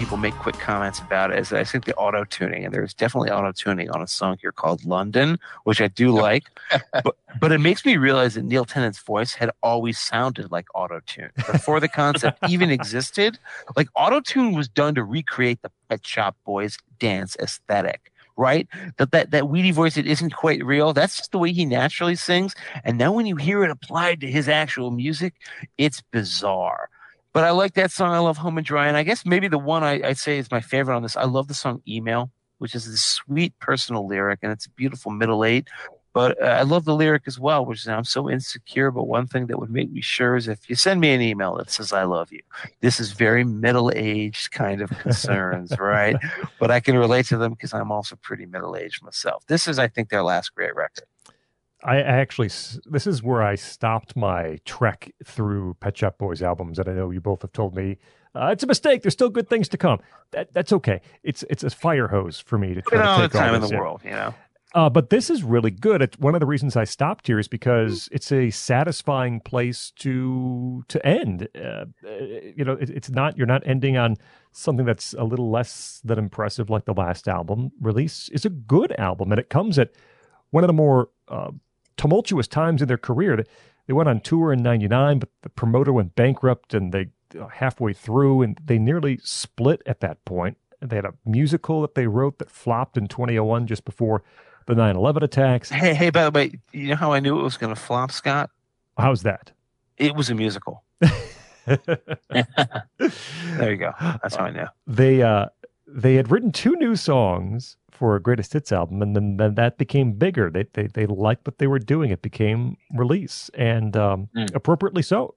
People make quick comments about it is that I think the auto tuning, and there's definitely auto tuning on a song here called London, which I do like. (laughs) but but it makes me realize that Neil Tennant's voice had always sounded like auto tune before the concept (laughs) even existed. Like auto tune was done to recreate the Pet Shop Boys dance aesthetic. Right, that that that weedy voice it isn't quite real. That's just the way he naturally sings. And now when you hear it applied to his actual music, it's bizarre. But I like that song. I love Home and Dry. And I guess maybe the one I, I'd say is my favorite on this. I love the song Email, which is this sweet personal lyric and it's a beautiful middle eight. But uh, I love the lyric as well, which is I'm so insecure. But one thing that would make me sure is if you send me an email that says I love you. This is very middle aged kind of concerns, (laughs) right? But I can relate to them because I'm also pretty middle aged myself. This is, I think, their last great record. I actually, this is where I stopped my trek through Pet Shop Boys albums, and I know you both have told me uh, it's a mistake. There's still good things to come. That, that's okay. It's it's a fire hose for me to try all to the take all time in this the in. world, you know? Uh, but this is really good. It's one of the reasons I stopped here is because it's a satisfying place to to end. Uh, uh, you know, it, it's not you're not ending on something that's a little less than impressive like the last album release. It's a good album, and it comes at one of the more uh, tumultuous times in their career. They, they went on tour in '99, but the promoter went bankrupt, and they uh, halfway through, and they nearly split at that point. They had a musical that they wrote that flopped in 2001, just before the 9/11 attacks. Hey, hey, by the way, you know how I knew it was going to flop, Scot? How's that? It was a musical. (laughs) (laughs) There you go. That's how I know. they uh they had written two new songs for a greatest hits album and then, then that became bigger. They, they they liked what they were doing. It became release and um Mm. appropriately so.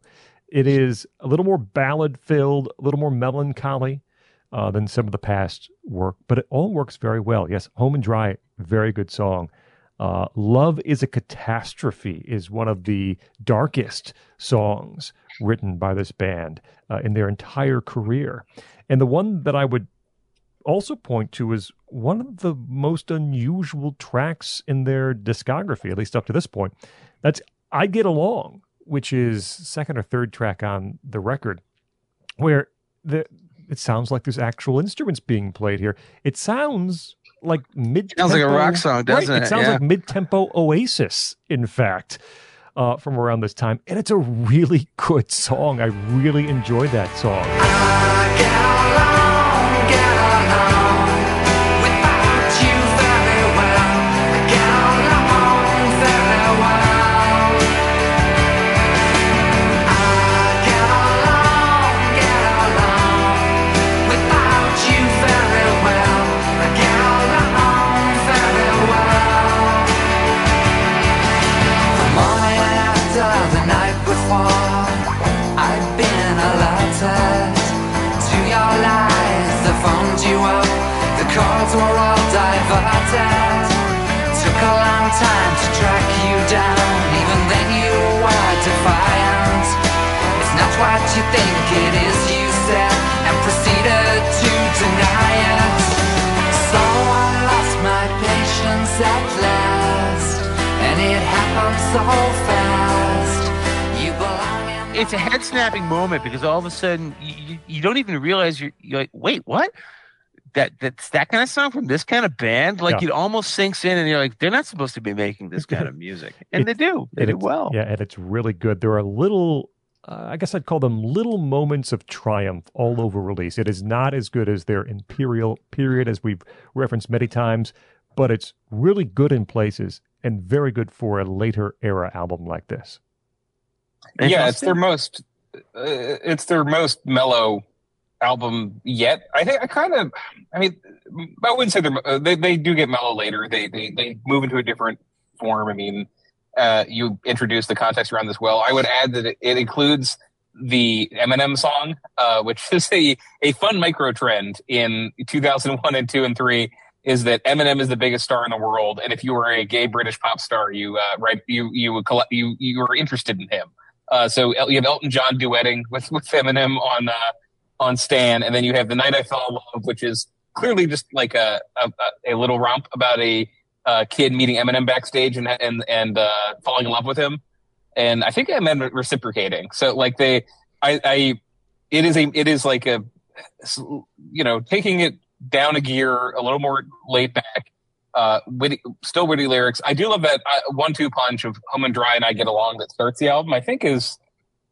It is a little more ballad filled a little more melancholy uh, than some of the past work but it all works very well. Yes home and dry very good song. Uh, love is a catastrophe is one of the darkest songs written by this band uh, in their entire career. And the one that I would also point to is one of the most unusual tracks in their discography, at least up to this point. That's I Get Along, which is second or third track on the record. where the it sounds like there's actual instruments being played here. It sounds like mid. Sounds like a rock song, doesn't It it? sounds Yeah. like mid-tempo Oasis, in fact, uh, from around this time, and it's a really good song. I really enjoyed that song. Took a long time to track you down, even then you were defiant. It's not what you think it is, you said, and proceeded to deny it. So I lost my patience at last, and it happened so fast. It's a head snapping moment because all of a sudden you, you, you don't even realize you're, you're like, wait, what? That that's that kind of song from this kind of band. Like Yeah. it almost sinks in, and you're like, they're not supposed to be making this kind of music, and they do. They And do well. Yeah, and it's really good. There are little, uh, I guess I'd call them little moments of triumph all over release. It is not as good as their Imperial period, as we've referenced many times, but it's really good in places and very good for a later era album like this. yeah, it's their most uh, it's their most mellow album yet. I think I kind of I mean I wouldn't say they're uh, they they do get mellow later. They they they move into a different form. I mean, uh, you introduce the context around this well. I would add that it, it includes the Eminem song, uh, which (laughs) is a a fun micro trend in 2001 and 2 and 3 is that Eminem is the biggest star in the world, and if you were a gay British pop star, you uh, right you you would collect you you were interested in him. Uh, so you have Elton John duetting with with Eminem on uh, on Stan, and then you have the Night I Fell in Love, which is clearly just like a a, a little romp about a uh, kid meeting Eminem backstage and and and uh, falling in love with him, and I think Eminem reciprocating. So like they, I, I, it is a it is like a, you know, taking it down a gear, a little more laid back. Uh, witty, still witty lyrics. I do love that uh, one-two punch of "Home and Dry" and "I Get Along" that starts the album. I think is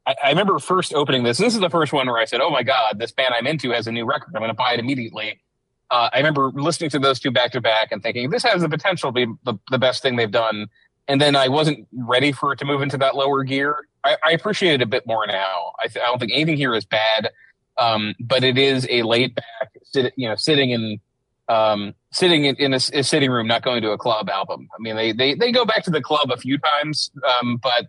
I, I remember first opening this. This is the first one where I said, "Oh my god, this band I'm into has a new record. I'm going to buy it immediately." Uh, I remember listening to those two back to back and thinking, "This has the potential to be the, the best thing they've done." And then I wasn't ready for it to move into that lower gear. I, I appreciate it a bit more now. I, th- I don't think anything here is bad, um, but it is a laid back, sit, you know, sitting in um, sitting in, in a, a sitting room, not going to a club album. I mean, they they they go back to the club a few times, um, but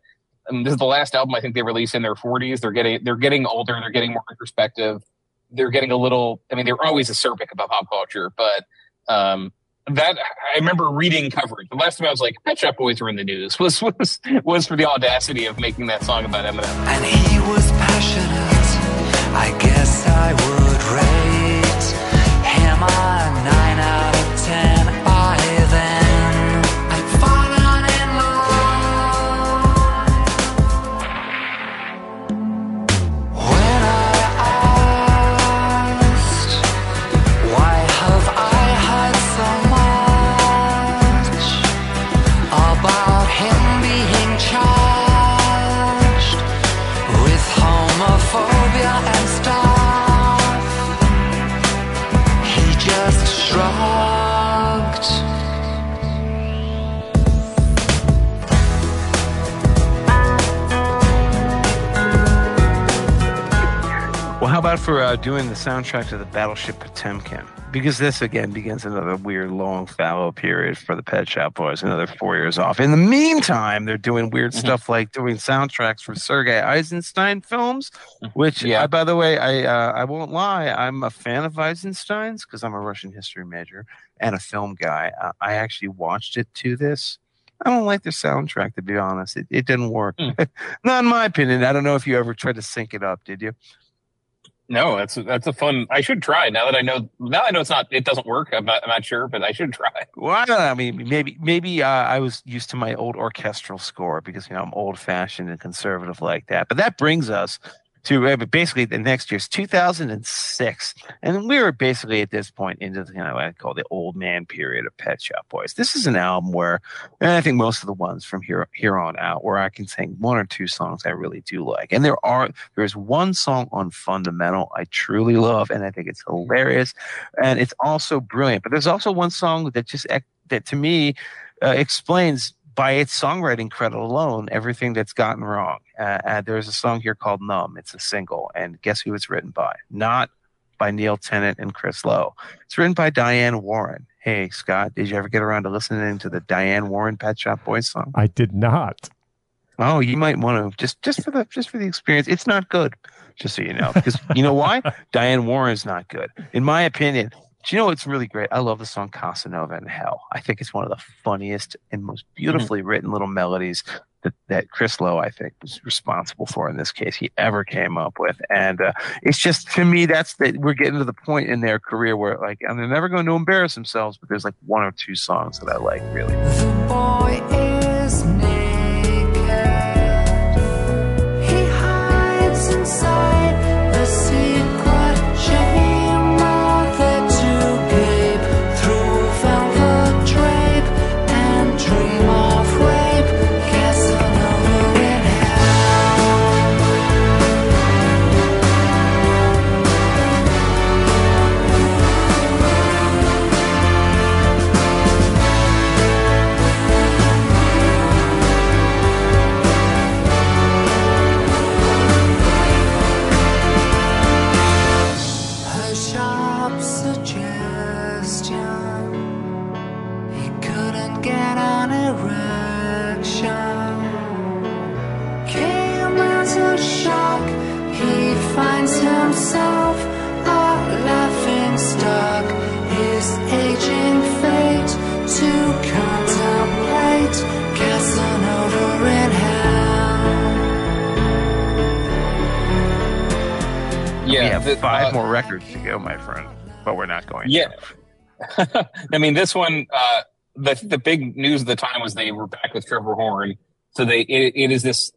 this is the last album I think they released in their 40s. They're getting they're getting older. They're getting more introspective. They're getting a little. I mean, they're always acerbic about pop culture, but um, that I remember reading coverage. The last time I was like, Pet Shop Boys were in the news was was was for the audacity of making that song about Eminem. and he was passionate. I guess I would rate him a nine out of ten. About for uh, doing the soundtrack to the Battleship Potemkin? Because this again begins another weird, long fallow period for the Pet Shop Boys. Another four years off. In the meantime, they're doing weird Mhm. stuff like doing soundtracks for Sergei Eisenstein films. Which, Yeah. uh, by the way, I uh, I won't lie, I'm a fan of Eisenstein's because I'm a Russian history major and a film guy. Uh, I actually watched it to this. I don't like their soundtrack, to be honest. It, it didn't work. Hmm. (laughs) Not in my opinion. I don't know if you ever tried to sync it up. Did you? No, that's that's a fun. I should try now that I know. Now I know it's not. It doesn't work. I'm not. I'm not sure, but I should (laughs) try. Well, I don't know. I mean, maybe maybe uh, I was used to my old orchestral score because you know I'm old fashioned and conservative like that. But that brings us to uh, basically the next year's 2006, and we were basically at this point into the, you know what I call the old man period of Pet Shop Boys. This is an album where, and I think most of the ones from here here on out, where I can sing one or two songs I really do like, and there are there's one song on Fundamental I truly love, and I think it's hilarious, and it's also brilliant. But there's also one song that just that to me uh, explains by its songwriting credit alone everything that's gotten wrong. Uh, uh, there's a song here called "Numb." It's a single, and guess who it's written by? Not by Neil Tennant and Chris Lowe. It's written by Diane Warren. Hey, Scot, did you ever get around to listening to the Diane Warren Pet Shop Boys song? I did not. Oh, you might want to just just for the just for the experience. It's not good, just so you know, because you know why? (laughs) Diane Warren's not good, in my opinion. Do you know what's really great? I love the song Casanova in Hell. I think it's one of the funniest and most beautifully written little melodies that, that Chris Lowe, I think, was responsible for in this case, he ever came up with. And uh, it's just, to me, that's that we're getting to the point in their career where, like, and they're never going to embarrass themselves, but there's like one or two songs that I like really. Yeah. (laughs) I mean, this one, uh, the the big news at the time was they were back with Trevor Horn. So they it, it is this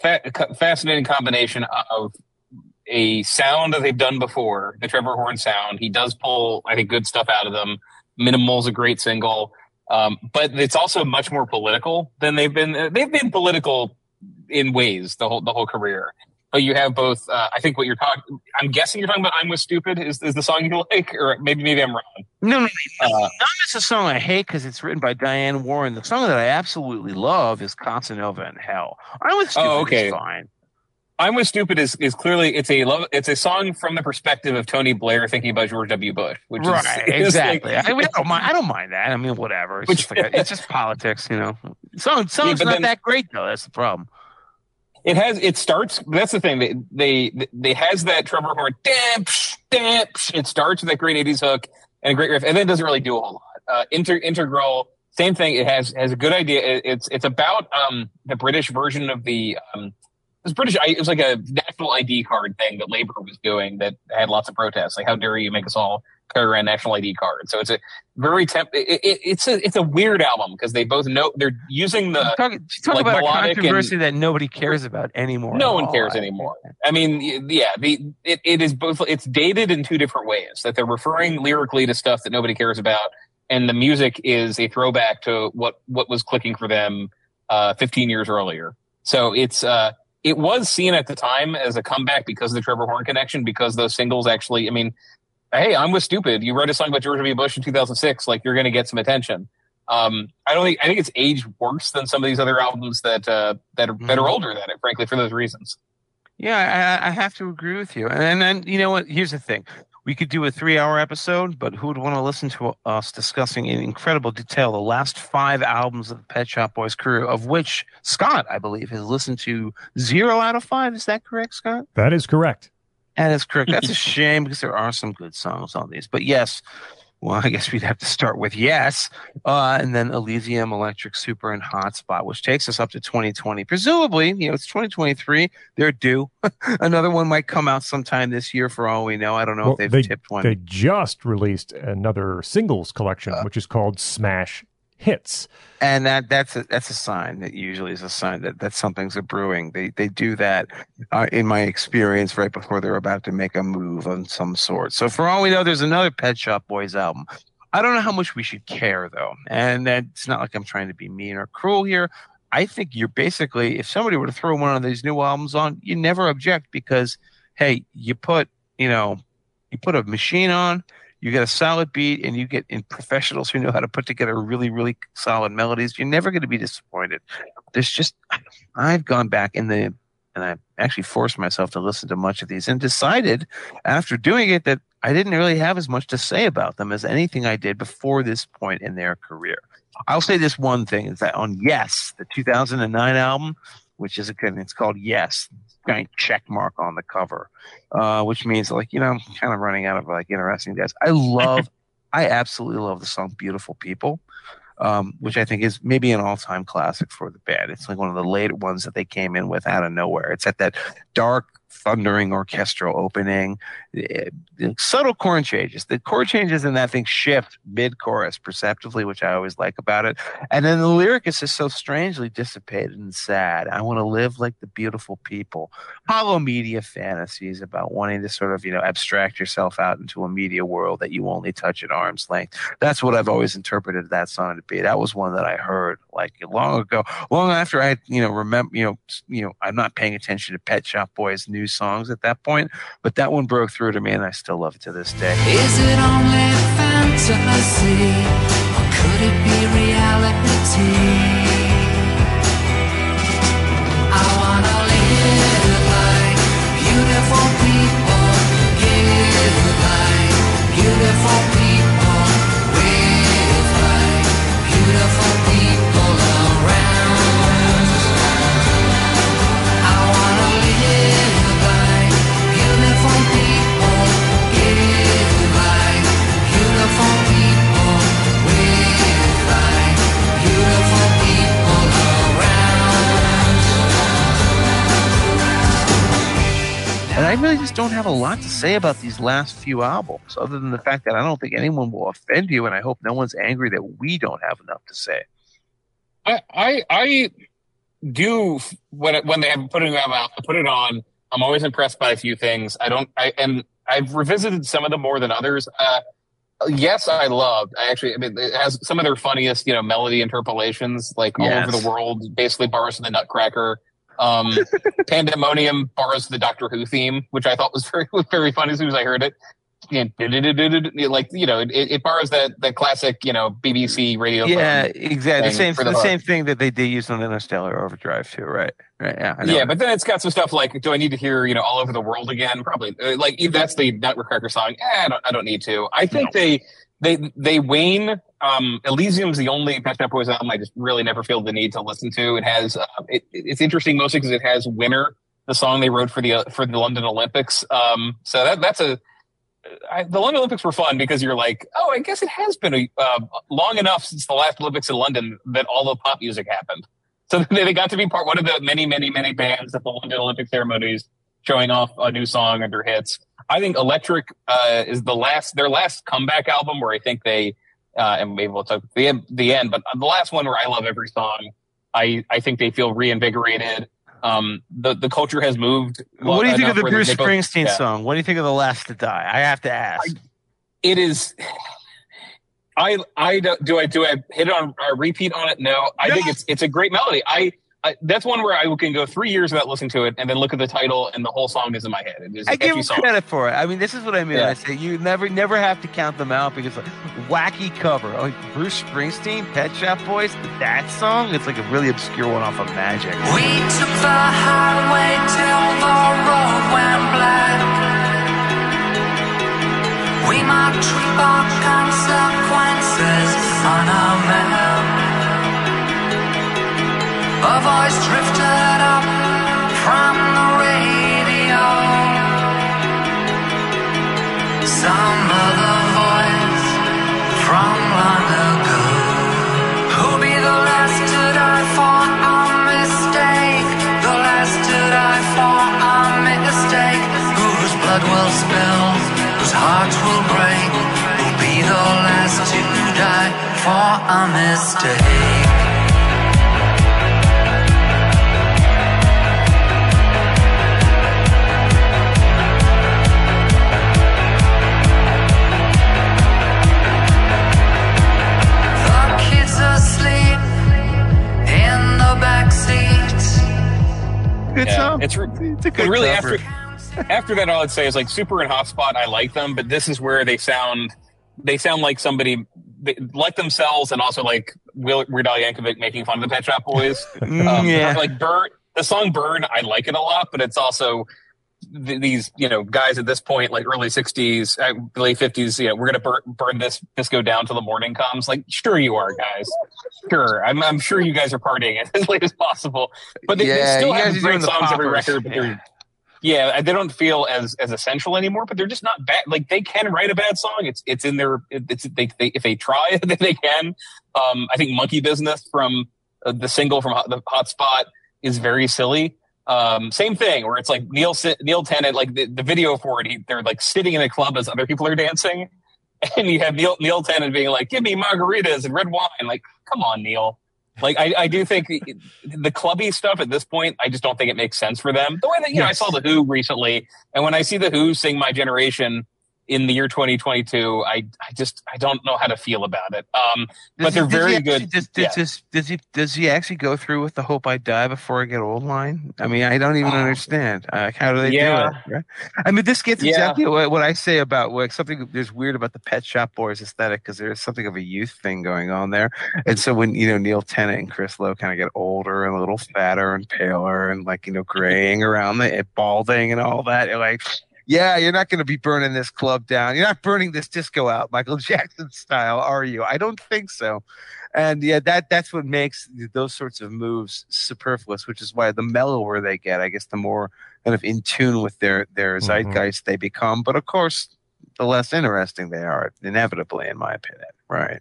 fa- fascinating combination of a sound that they've done before, the Trevor Horn sound. He does pull, I think, good stuff out of them. Minimal's a great single, um, but it's also much more political than they've been. They've been political in ways the whole the whole career. But you have both. Uh, I think what you're talking. I'm guessing you're talking about "I'm with Stupid" is is the song you (laughs) like, or maybe maybe I'm wrong. No, no, Uh, Not just a song I hate because it's written by Diane Warren. The song that I absolutely love is Casanova in Hell. I was stupid Oh, okay. is fine. I'm with stupid is is clearly it's a love it's a song from the perspective of Tony Blair thinking about George W. Bush, which Right, (laughs) is exactly. like- I, mean, I don't mind. I don't mind that. I mean, whatever. It's Which- just, like a, it's just politics, you know. Song, (laughs) song's but not then- that great though. That's the problem. It has it starts. That's the thing. They they they has that Trevor Horn Damp, psh. It starts with that great '80s hook and a great riff, and then it doesn't really do a whole lot. Uh, inter, integral, same thing. It has has a good idea. It, it's it's about um the British version of the um it was British. It was like a national ID card thing that Labor was doing that had lots of protests. Like, how dare you make us all around national ID cards? So it's a very temp. It, it, it's a it's a weird album because they both know they're using the Talk, talk like about a controversy that nobody cares about anymore. no one all. cares anymore. I mean, yeah, the it, it is both. It's dated in two different ways. That they're referring lyrically to stuff that nobody cares about, and the music is a throwback to what what was clicking for them uh, 15 years earlier. So it's uh, it was seen at the time as a comeback because of the Trevor Horn connection. Because those singles actually, I mean, hey, I'm with stupid. You wrote a song about George W. Bush in 2006. Like you're going to get some attention. Um, I don't think I think it's aged worse than some of these other albums that uh, that are that are Mhm. older than it. Frankly, for those reasons. Yeah, I, I have to agree with you. And then you know what? Here's the thing: we could do a three-hour episode, but who would want to listen to us discussing in incredible detail the last five albums of the Pet Shop Boys career, of which Scot, I believe, has listened to zero out of five. Is that correct, Scot? That is correct. That is correct. That's a (laughs) shame because there are some good songs on these. But yes, well, I guess we'd have to start with yes, uh, and then Elysium, Electric Super, and Hotspot, which takes us up to 2020. Presumably, you know, it's 2023. They're due. (laughs) Another one might come out sometime this year, for all we know. I don't know Well, if they've they, tipped one. they just released another singles collection, Uh. which is called Smash hits. and that that's a that's a sign that usually is a sign that that something's a brewing. They they do that uh, in my experience right before they're about to make a move of some sort. So for all we know, there's another Pet Shop Boys album. I don't know how much we should care though, and it's not like I'm trying to be mean or cruel here. I think you're basically if somebody were to throw one of these new albums on, you never object because hey, you put you know you put a machine on you get a solid beat and you get in professionals who know how to put together really really solid melodies you're never going to be disappointed. There's just i've gone back in the and i actually forced myself to listen to much of these and decided after doing it that i didn't really have as much to say about them as anything i did before this point in their career. I'll say this one thing is that on yes the 2009 album which is a it's called yes giant check mark on the cover uh, which means like you know, I'm kind of running out of like interesting guys. I love, (laughs) I absolutely love the song "Beautiful People," um, which I think is maybe an all-time classic for the band. It's like one of the later ones that they came in with out of nowhere. It's at that dark, thundering orchestral opening, eh, subtle chord changes. The chord changes in that thing shift mid-chorus perceptively, which I always like about it. And then the lyric is just so strangely dissipated and sad. I want to live like the beautiful people hollow media fantasies about wanting to sort of you know abstract yourself out into a media world that you only touch at arm's length that's what i've always interpreted that song to be that was one that i heard like long ago long after i you know remember you know you know i'm not paying attention to pet shop boys new songs at that point but that one broke through to me and i still love it to this day Is it only fantasy? Or could it be reality? Really just don't have a lot to say about these last few albums other than the fact that i don't think anyone will offend you and i hope no one's angry that we don't have enough to say I, I, I do when it, when they have put it out, put it on. I'm always impressed by a few things. I don't, I and I've revisited some of them more than others. Uh, yes, I loved. I actually, I mean, it has some of their funniest, you know, melody interpolations, like all over the world. Basically, borrows from the Nutcracker. Um, Pandemonium borrows the Doctor Who theme, which I thought was (laughs) very, was very funny as soon as I heard it. Like you know, it, it borrows that that classic, you know, BBC radio. yeah exactly the same the, the same thing that they did use on interstellar overdrive too right right yeah. Yeah, but then it's got some stuff like, do I need to hear, you know, all over the world again? Probably. Uh, Like that's the Nutcracker song. Eh, I don't. I don't need to. I think they they they wane. Um, Elysium's the only Pet Shop Boys album I just really never feel the need to listen to. It has. Uh, it, it's interesting mostly because it has "Winner," the song they wrote for the uh, for the London Olympics. Um, so that that's a. I, the London Olympics were fun because you're like, oh, I guess it has been a, uh, long enough since the last Olympics in London that all the pop music happened. So (laughs) they got to be part one of the many, many, many bands at the London Olympic ceremonies showing off a new song under hits. I think Electric uh, is the last their last comeback album where I think they uh, and maybe we'll talk the end, the end, but the last one where I love every song. I I think they feel reinvigorated. Um, the the culture has moved. what do you think of the bruce both- springsteen yeah. song what do you think of the last to die i have to ask It is. I I do, I do I hit it on a repeat on it? No, I think it's it's a great melody. I, I that's one where I can go three years without listening to it, and then look at the title, and the whole song is in my head. It is a I give catchy him credit for it. I mean, this is what I mean. Yeah. I say you never, never have to count them out because like, wacky cover, like Bruce Springsteen, Pet Shop Boys, that song. It's like a really obscure one off of Magic. We took the highway till the road went black. We marked our consequences on our map. A voice drifted up from the radio. Some other voice from long ago. Who'll be the last to die for a mistake? The last to die for a mistake. Whose blood will spill, whose hearts will break. Who'll be the last to die for a mistake. Asleep in the back seats. Good Yeah, song. it's re- It's a good really, cover. after after that, all I'd say is like Super and Hotspot. I like them, but this is where they sound they sound like somebody they, like themselves, and also like Will- Weird Al Yankovic making fun of the Pet Shop Boys. Mm, Um, yeah. like Burn, the song Burn, I like it a lot, but it's also th- these you know guys at this point, like early '60s, uh, late '50s. You know, we're gonna burn, burn this disco down till the morning comes. Like, sure you are, guys. Sure, I'm, I'm sure you guys are partying (laughs) as late as possible, but they, they still have great songs every record. But they're (laughs) yeah, they don't feel as as essential anymore. But they're just not bad. Like they can write a bad song. It's it's in their it's they, they if they try (laughs) they can. Um, I think Monkey Business from uh, the single from Hot, the Hotspot is very silly. Um, same thing where it's like Neil Neil Tennant, like the, the video for it, he, they're like sitting in a club as other people are dancing, (laughs) and you have Neil Neil Tennant being like, "Give me margaritas and red wine." Like, come on, Neil. Like, I, I do think the, the clubby stuff at this point, I just don't think it makes sense for them. The way that you know, I saw the Who recently, and when I see the Who sing "My Generation." In the year 2022, I I just I don't know how to feel about it. Um, but Does he- they're he very actually- good. Does, Yeah. does, does, does he does he actually go through with the "Hope I Die Before I Get Old" line? I mean, I don't even Oh. understand. Uh, Like, how do they Yeah. do it? Right? I mean, this gets Yeah. exactly what, what I say about like something. There's weird about the Pet Shop Boys aesthetic because there's something of a youth thing going on there. And so when you know Neil Tennant and Chris Lowe kind of get older and a little fatter and paler and like you know (laughs) graying around the balding and all that, like. Yeah, you're not going to be burning this club down. You're not burning this disco out, Michael (laughs) Jackson style, are you? I don't think so. And yeah, that that's what makes those sorts of moves superfluous, which is why the mellower they get, I guess, the more kind of in tune with their their Mhm. zeitgeist they become. But of course, the less interesting they are, inevitably, in my opinion. Right.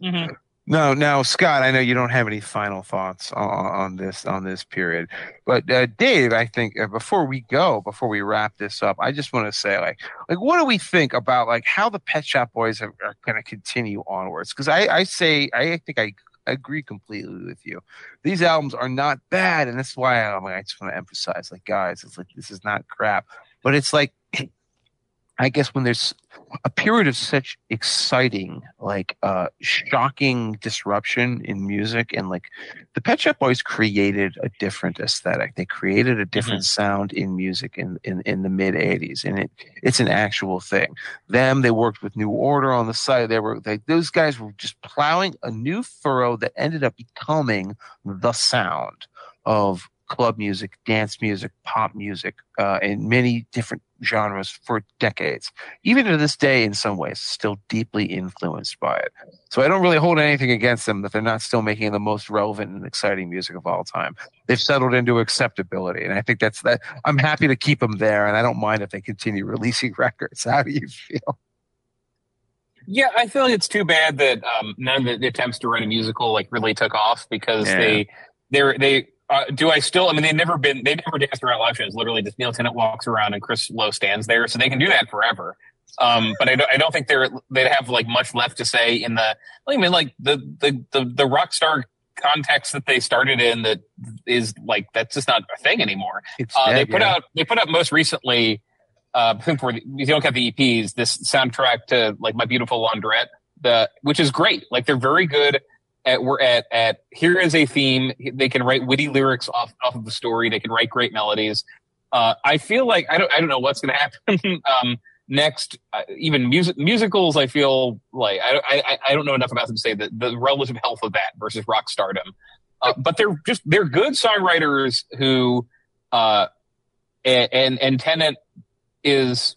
Mhm. No, now Scot, I know you don't have any final thoughts on, on this on this period, but uh, Dave, I think uh, before we go, before we wrap this up, I just want to say, like, like what do we think about like how the Pet Shop Boys are, are going to continue onwards? Because I, I say, I think I agree completely with you. These albums are not bad, and that's why like, I just want to emphasize, like, guys, it's like this is not crap, but it's like. (clears throat) I guess when there's a period of such exciting, like uh shocking disruption in music and like the Pet Shop Boys created a different aesthetic. They created a different sound in music in, in, in the mid eighties. And it it's an actual thing. Them, they worked with New Order on the side. They were they, those guys were just plowing a new furrow that ended up becoming the sound of club music, dance music, pop music, uh, in many different genres for decades. Even to this day, in some ways, still deeply influenced by it. So I don't really hold anything against them that they're not still making the most relevant and exciting music of all time. They've settled into acceptability, and I think that's that. I'm happy to keep them there, and I don't mind if they continue (laughs) releasing records. How do you feel? Yeah, I feel like it's too bad that um, none of the attempts to write a musical like really took off because Yeah. they they're they uh, do I still I mean they've never been they've never danced around live shows. Literally, just Neil Tennant walks around and Chris Lowe stands there, so they can do that forever. Um, but I don't, I don't think they're they'd have like much left to say in the I mean like the the the, the rock star context that they started in that is like that's just not a thing anymore. Uh, they put yeah. out they put out most recently uh for the, you don't have the EPs this soundtrack to like my beautiful laundrette the which is great like they're very good at we're at at here is a theme. They can write witty lyrics off off of the story. They can write great melodies. Uh I feel like I don't I don't know what's going to happen (laughs) um next. Uh, even music musicals I feel like I I I don't know enough about them to say that the relative health of that versus rock stardom. Uh, but they're just they're good songwriters who uh and and, and Tennant is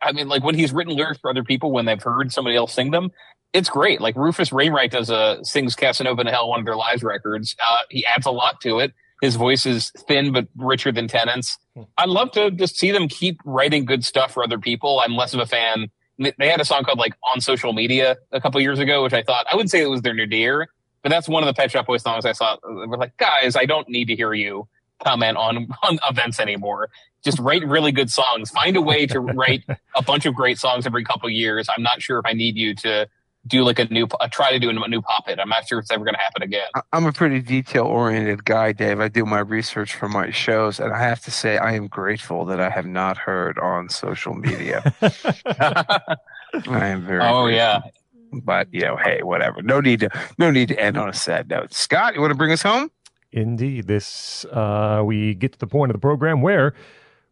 I mean like when he's written lyrics for other people when they've heard somebody else sing them it's great like Rufus Wainwright does a sings Casanova to Hell one of their live records uh he adds a lot to it his voice is thin but richer than Tennant's I'd love to just see them keep writing good stuff for other people I'm less of a fan they had a song called like on social media a couple years ago which I thought I wouldn't say it was their new nadir but that's one of the Pet Shop Boys songs I saw. We're like, guys, I don't need to hear you comment on (laughs) on events anymore. Just write really good songs. Find a way to write (laughs) a bunch of great songs every couple years. I'm not sure if I need you to do like a new, uh, try to do a new pop hit. I'm not sure if it's ever going to happen again. I- I'm a pretty detail oriented guy, Dave. I do my research for my shows, and I have to say, I am grateful that I have not heard on social media. (laughs) I am very. oh grateful. yeah, But you know, hey, whatever. No need to. No need to end on a sad note. Scot, you want to bring us home? Indeed. This uh, we get to the point of the program where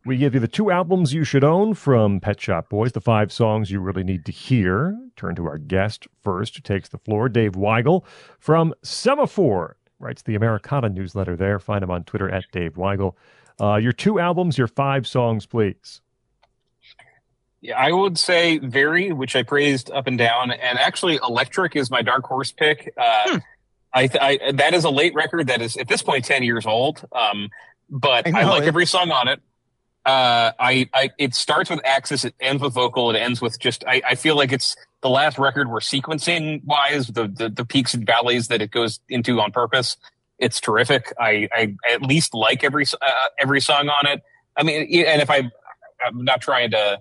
we give you the two albums you should own from Pet Shop Boys, the five songs you really need to hear. Turn to our guest first, who takes the floor, Dave Weigel from Semafor. Writes the Americana newsletter there. Find him on Twitter at Dave Weigel. Uh, your two albums, your five songs, please. Yeah, I would say very, which I praised up and down, and actually Electric is my dark horse pick. Uh, I, th- I that is a late record that is at this point ten years old. Um, but I I, like it. every song on it. Uh, I, I it starts with Axis, it ends with vocal, it ends with just. I, I feel like it's the last record where sequencing wise, the, the the peaks and valleys that it goes into on purpose. It's terrific. I, I at least like every uh, every song on it. I mean, and if I, I'm not trying to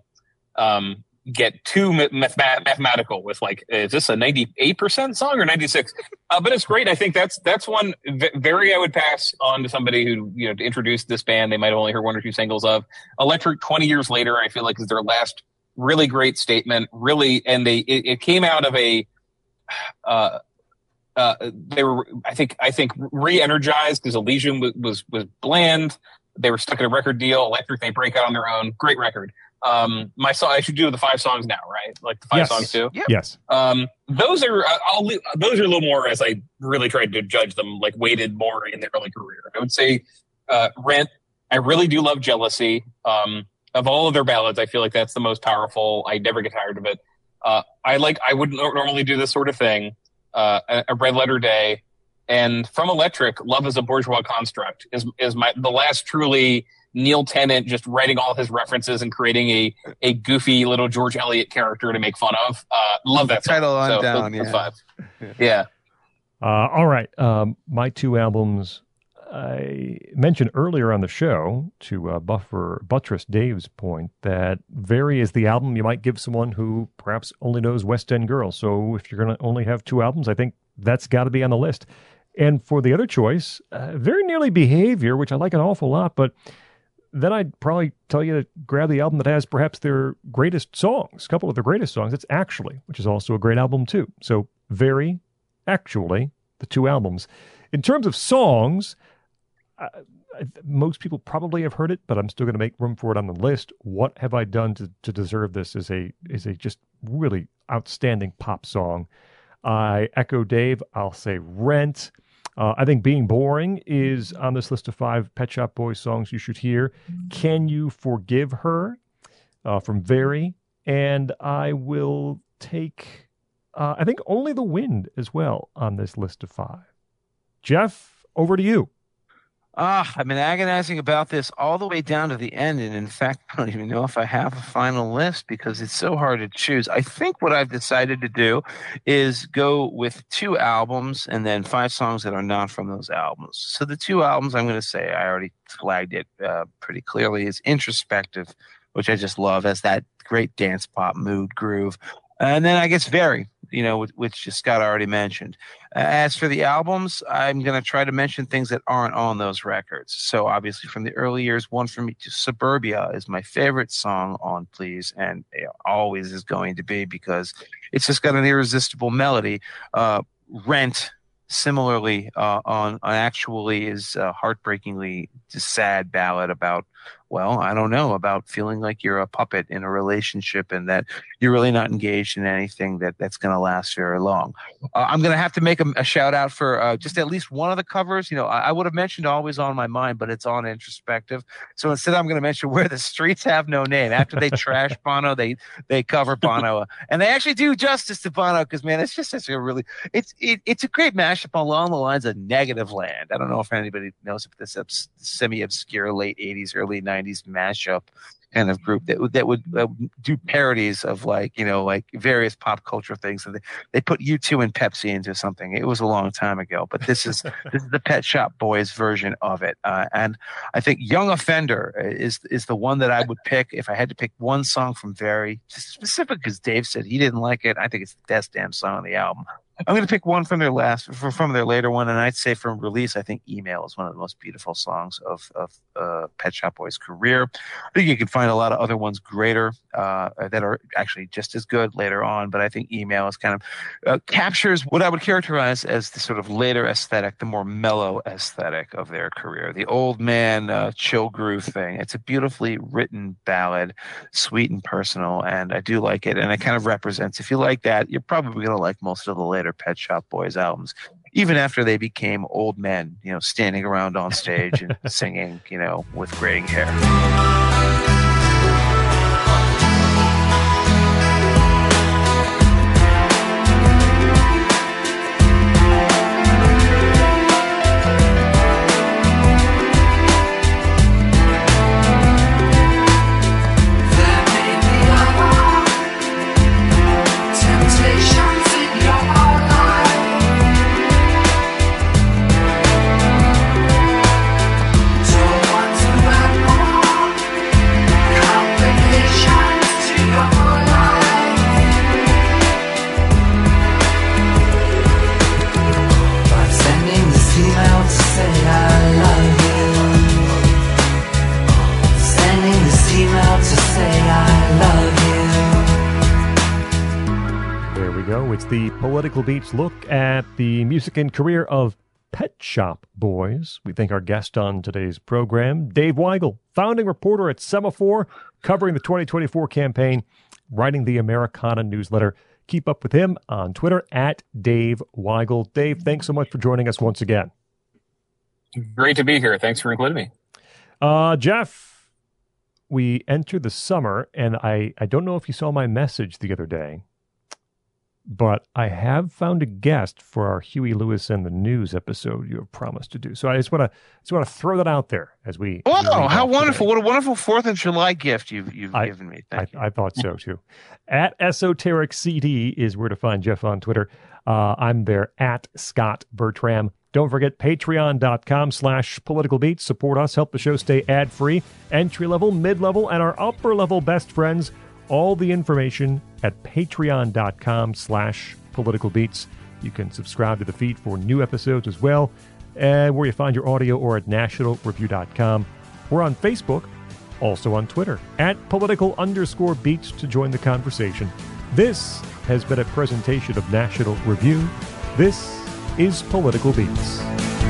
um, get too math- mathematical with like, is this a 98% song or 96? Uh, but it's great. I think that's, that's one very, I would pass on to somebody who, you know, to introduce this band, they might have only heard one or two singles of electric 20 years later. I feel like is their last really great statement really. And they, it, it came out of a, uh, uh, they were, I think, I think re-energized because Elysium was, was, was bland. They were stuck in a record deal. Electric, they break out on their own. Great record. Um, my song, I should do the five songs now, right? Like the five Yes. songs too. Yes. Um, those are, uh, I'll, leave- those are a little more as I really tried to judge them, like weighted more in their early career. I would say, uh, Rent, I really do love Jealousy. Um, of all of their ballads, I feel like that's the most powerful. I never get tired of it. Uh, I like, I wouldn't normally do this sort of thing. Uh, a, a Red Letter Day and from Electric, Love is a Bourgeois Construct is, is my, the last truly Neil Tennant just writing all his references and creating a, a goofy little George Eliot character to make fun of. Uh, love that song. Title on So, down, those- those yeah. five. Yeah. Uh, all right. Um, my two albums I mentioned earlier on the show to uh, buffer buttress Dave's point that Very is the album you might give someone who perhaps only knows West End Girls. So if you're going to only have two albums, I think that's got to be on the list. And for the other choice, uh, very nearly Behavior, which I like an awful lot, but then I'd probably tell you to grab the album that has perhaps their greatest songs, a couple of their greatest songs. It's Actually, which is also a great album too. So Very, Actually, the two albums. In terms of songs, most people probably have heard it, but I'm still going to make room for it on the list. What have I done to, to deserve this? Is a is a just really outstanding pop song. I echo Dave. I'll say Rent. Uh, I think Being Boring is on this list of five Pet Shop Boys songs you should hear. Can You Forgive Her uh, from Very? And I will take, uh, I think, Only the Wind as well on this list of five. Jeff, over to you. Ah, I've been agonizing about this all the way down to the end, and in fact, (laughs) I don't even know if I have a final list because it's so hard to choose. I think what I've decided to do is go with two albums and then five songs that are not from those albums. So the two albums I'm going to say I already flagged it uh, pretty clearly is Introspective, which I just love as that great dance pop mood groove, and then I guess Very, you know, which- Scot already mentioned. As for the albums, I'm going to try to mention things that aren't on those records. So obviously, from the early years, one for me, to Suburbia is my favorite song on Please, and it always is going to be because it's just got an irresistible melody. Uh, Rent, similarly, uh, on on actually is a heartbreakingly sad ballad about. Well, I don't know about feeling like you're a puppet in a relationship and that you're really not engaged in anything that that's going to last very long. Uh, I'm going to have to make a, a shout out for uh, just at least one of the covers. You know, I, I would have mentioned Always on My Mind, but it's on Introspective. So instead, I'm going to mention (laughs) Where the Streets Have No Name. After they trash (laughs) Bono, they they cover Bono, and they actually do justice to Bono because man, it's just such a really it's it, it's a great mashup along the lines of Negative Land. I don't know if anybody knows what this this semi-obscure late '80s, early '90s mashup kind of group that would that would uh, do parodies of like you know like various pop culture things. And they, they put U2 and Pepsi into something. It was a long time ago, but this is (laughs) this is the Pet Shop Boys version of it. Uh, and I think Young Offender is is the one that I would pick if I had to pick one song from Very specific because Dave said he didn't like it. I think it's the best damn song on the album. I'm going to pick one from their last, from, their later one, and I'd say from release, I think "Email" is one of the most beautiful songs of of uh, Pet Shop Boys' career. I think you can find a lot of other ones greater uh, that are actually just as good later on, but I think "Email" is kind of uh, captures what I would characterize as the sort of later aesthetic, the more mellow aesthetic of their career, the old man uh, chill groove thing. It's a beautifully written ballad, sweet and personal, and I do like it, and it kind of represents. If you like that, you're probably going to like most of the later Pet Shop Boys albums, even after they became old men, you know, standing around on stage and (laughs) singing, you know, with graying hair. Political Beats look at the music and career of Pet Shop Boys. We thank our guest on today's program, Dave Weigel, founding reporter at Semafor, covering the 2024 campaign, writing the Americana newsletter. Keep up with him on Twitter at Dave Weigel. Dave, thanks so much for joining us once again. Great to be here. Thanks for including me. Uh, Jeff, we enter the summer, and I, I don't know if you saw my message the other day, but I have found a guest for our Huey Lewis and the News episode you have promised to do. So I just want to just want to throw that out there as we. Oh, how wonderful! today. What a wonderful Fourth of July gift you've you've I- given me. I, you. I thought so too. At Esoteric CD is where to find Jeff on Twitter. Uh, I'm there at Scot Bertram. Don't forget patreon.com slash political beats. Support us, help the show stay ad free. Entry level, mid level, and our upper level best friends. All the information at patreon.com slash political beats. You can subscribe to the feed for new episodes as well, and where you find your audio or at nationalreview.com. We're on Facebook, also on Twitter, at political underscore beats to join the conversation. This has been a presentation of National Review. This is Political Beats.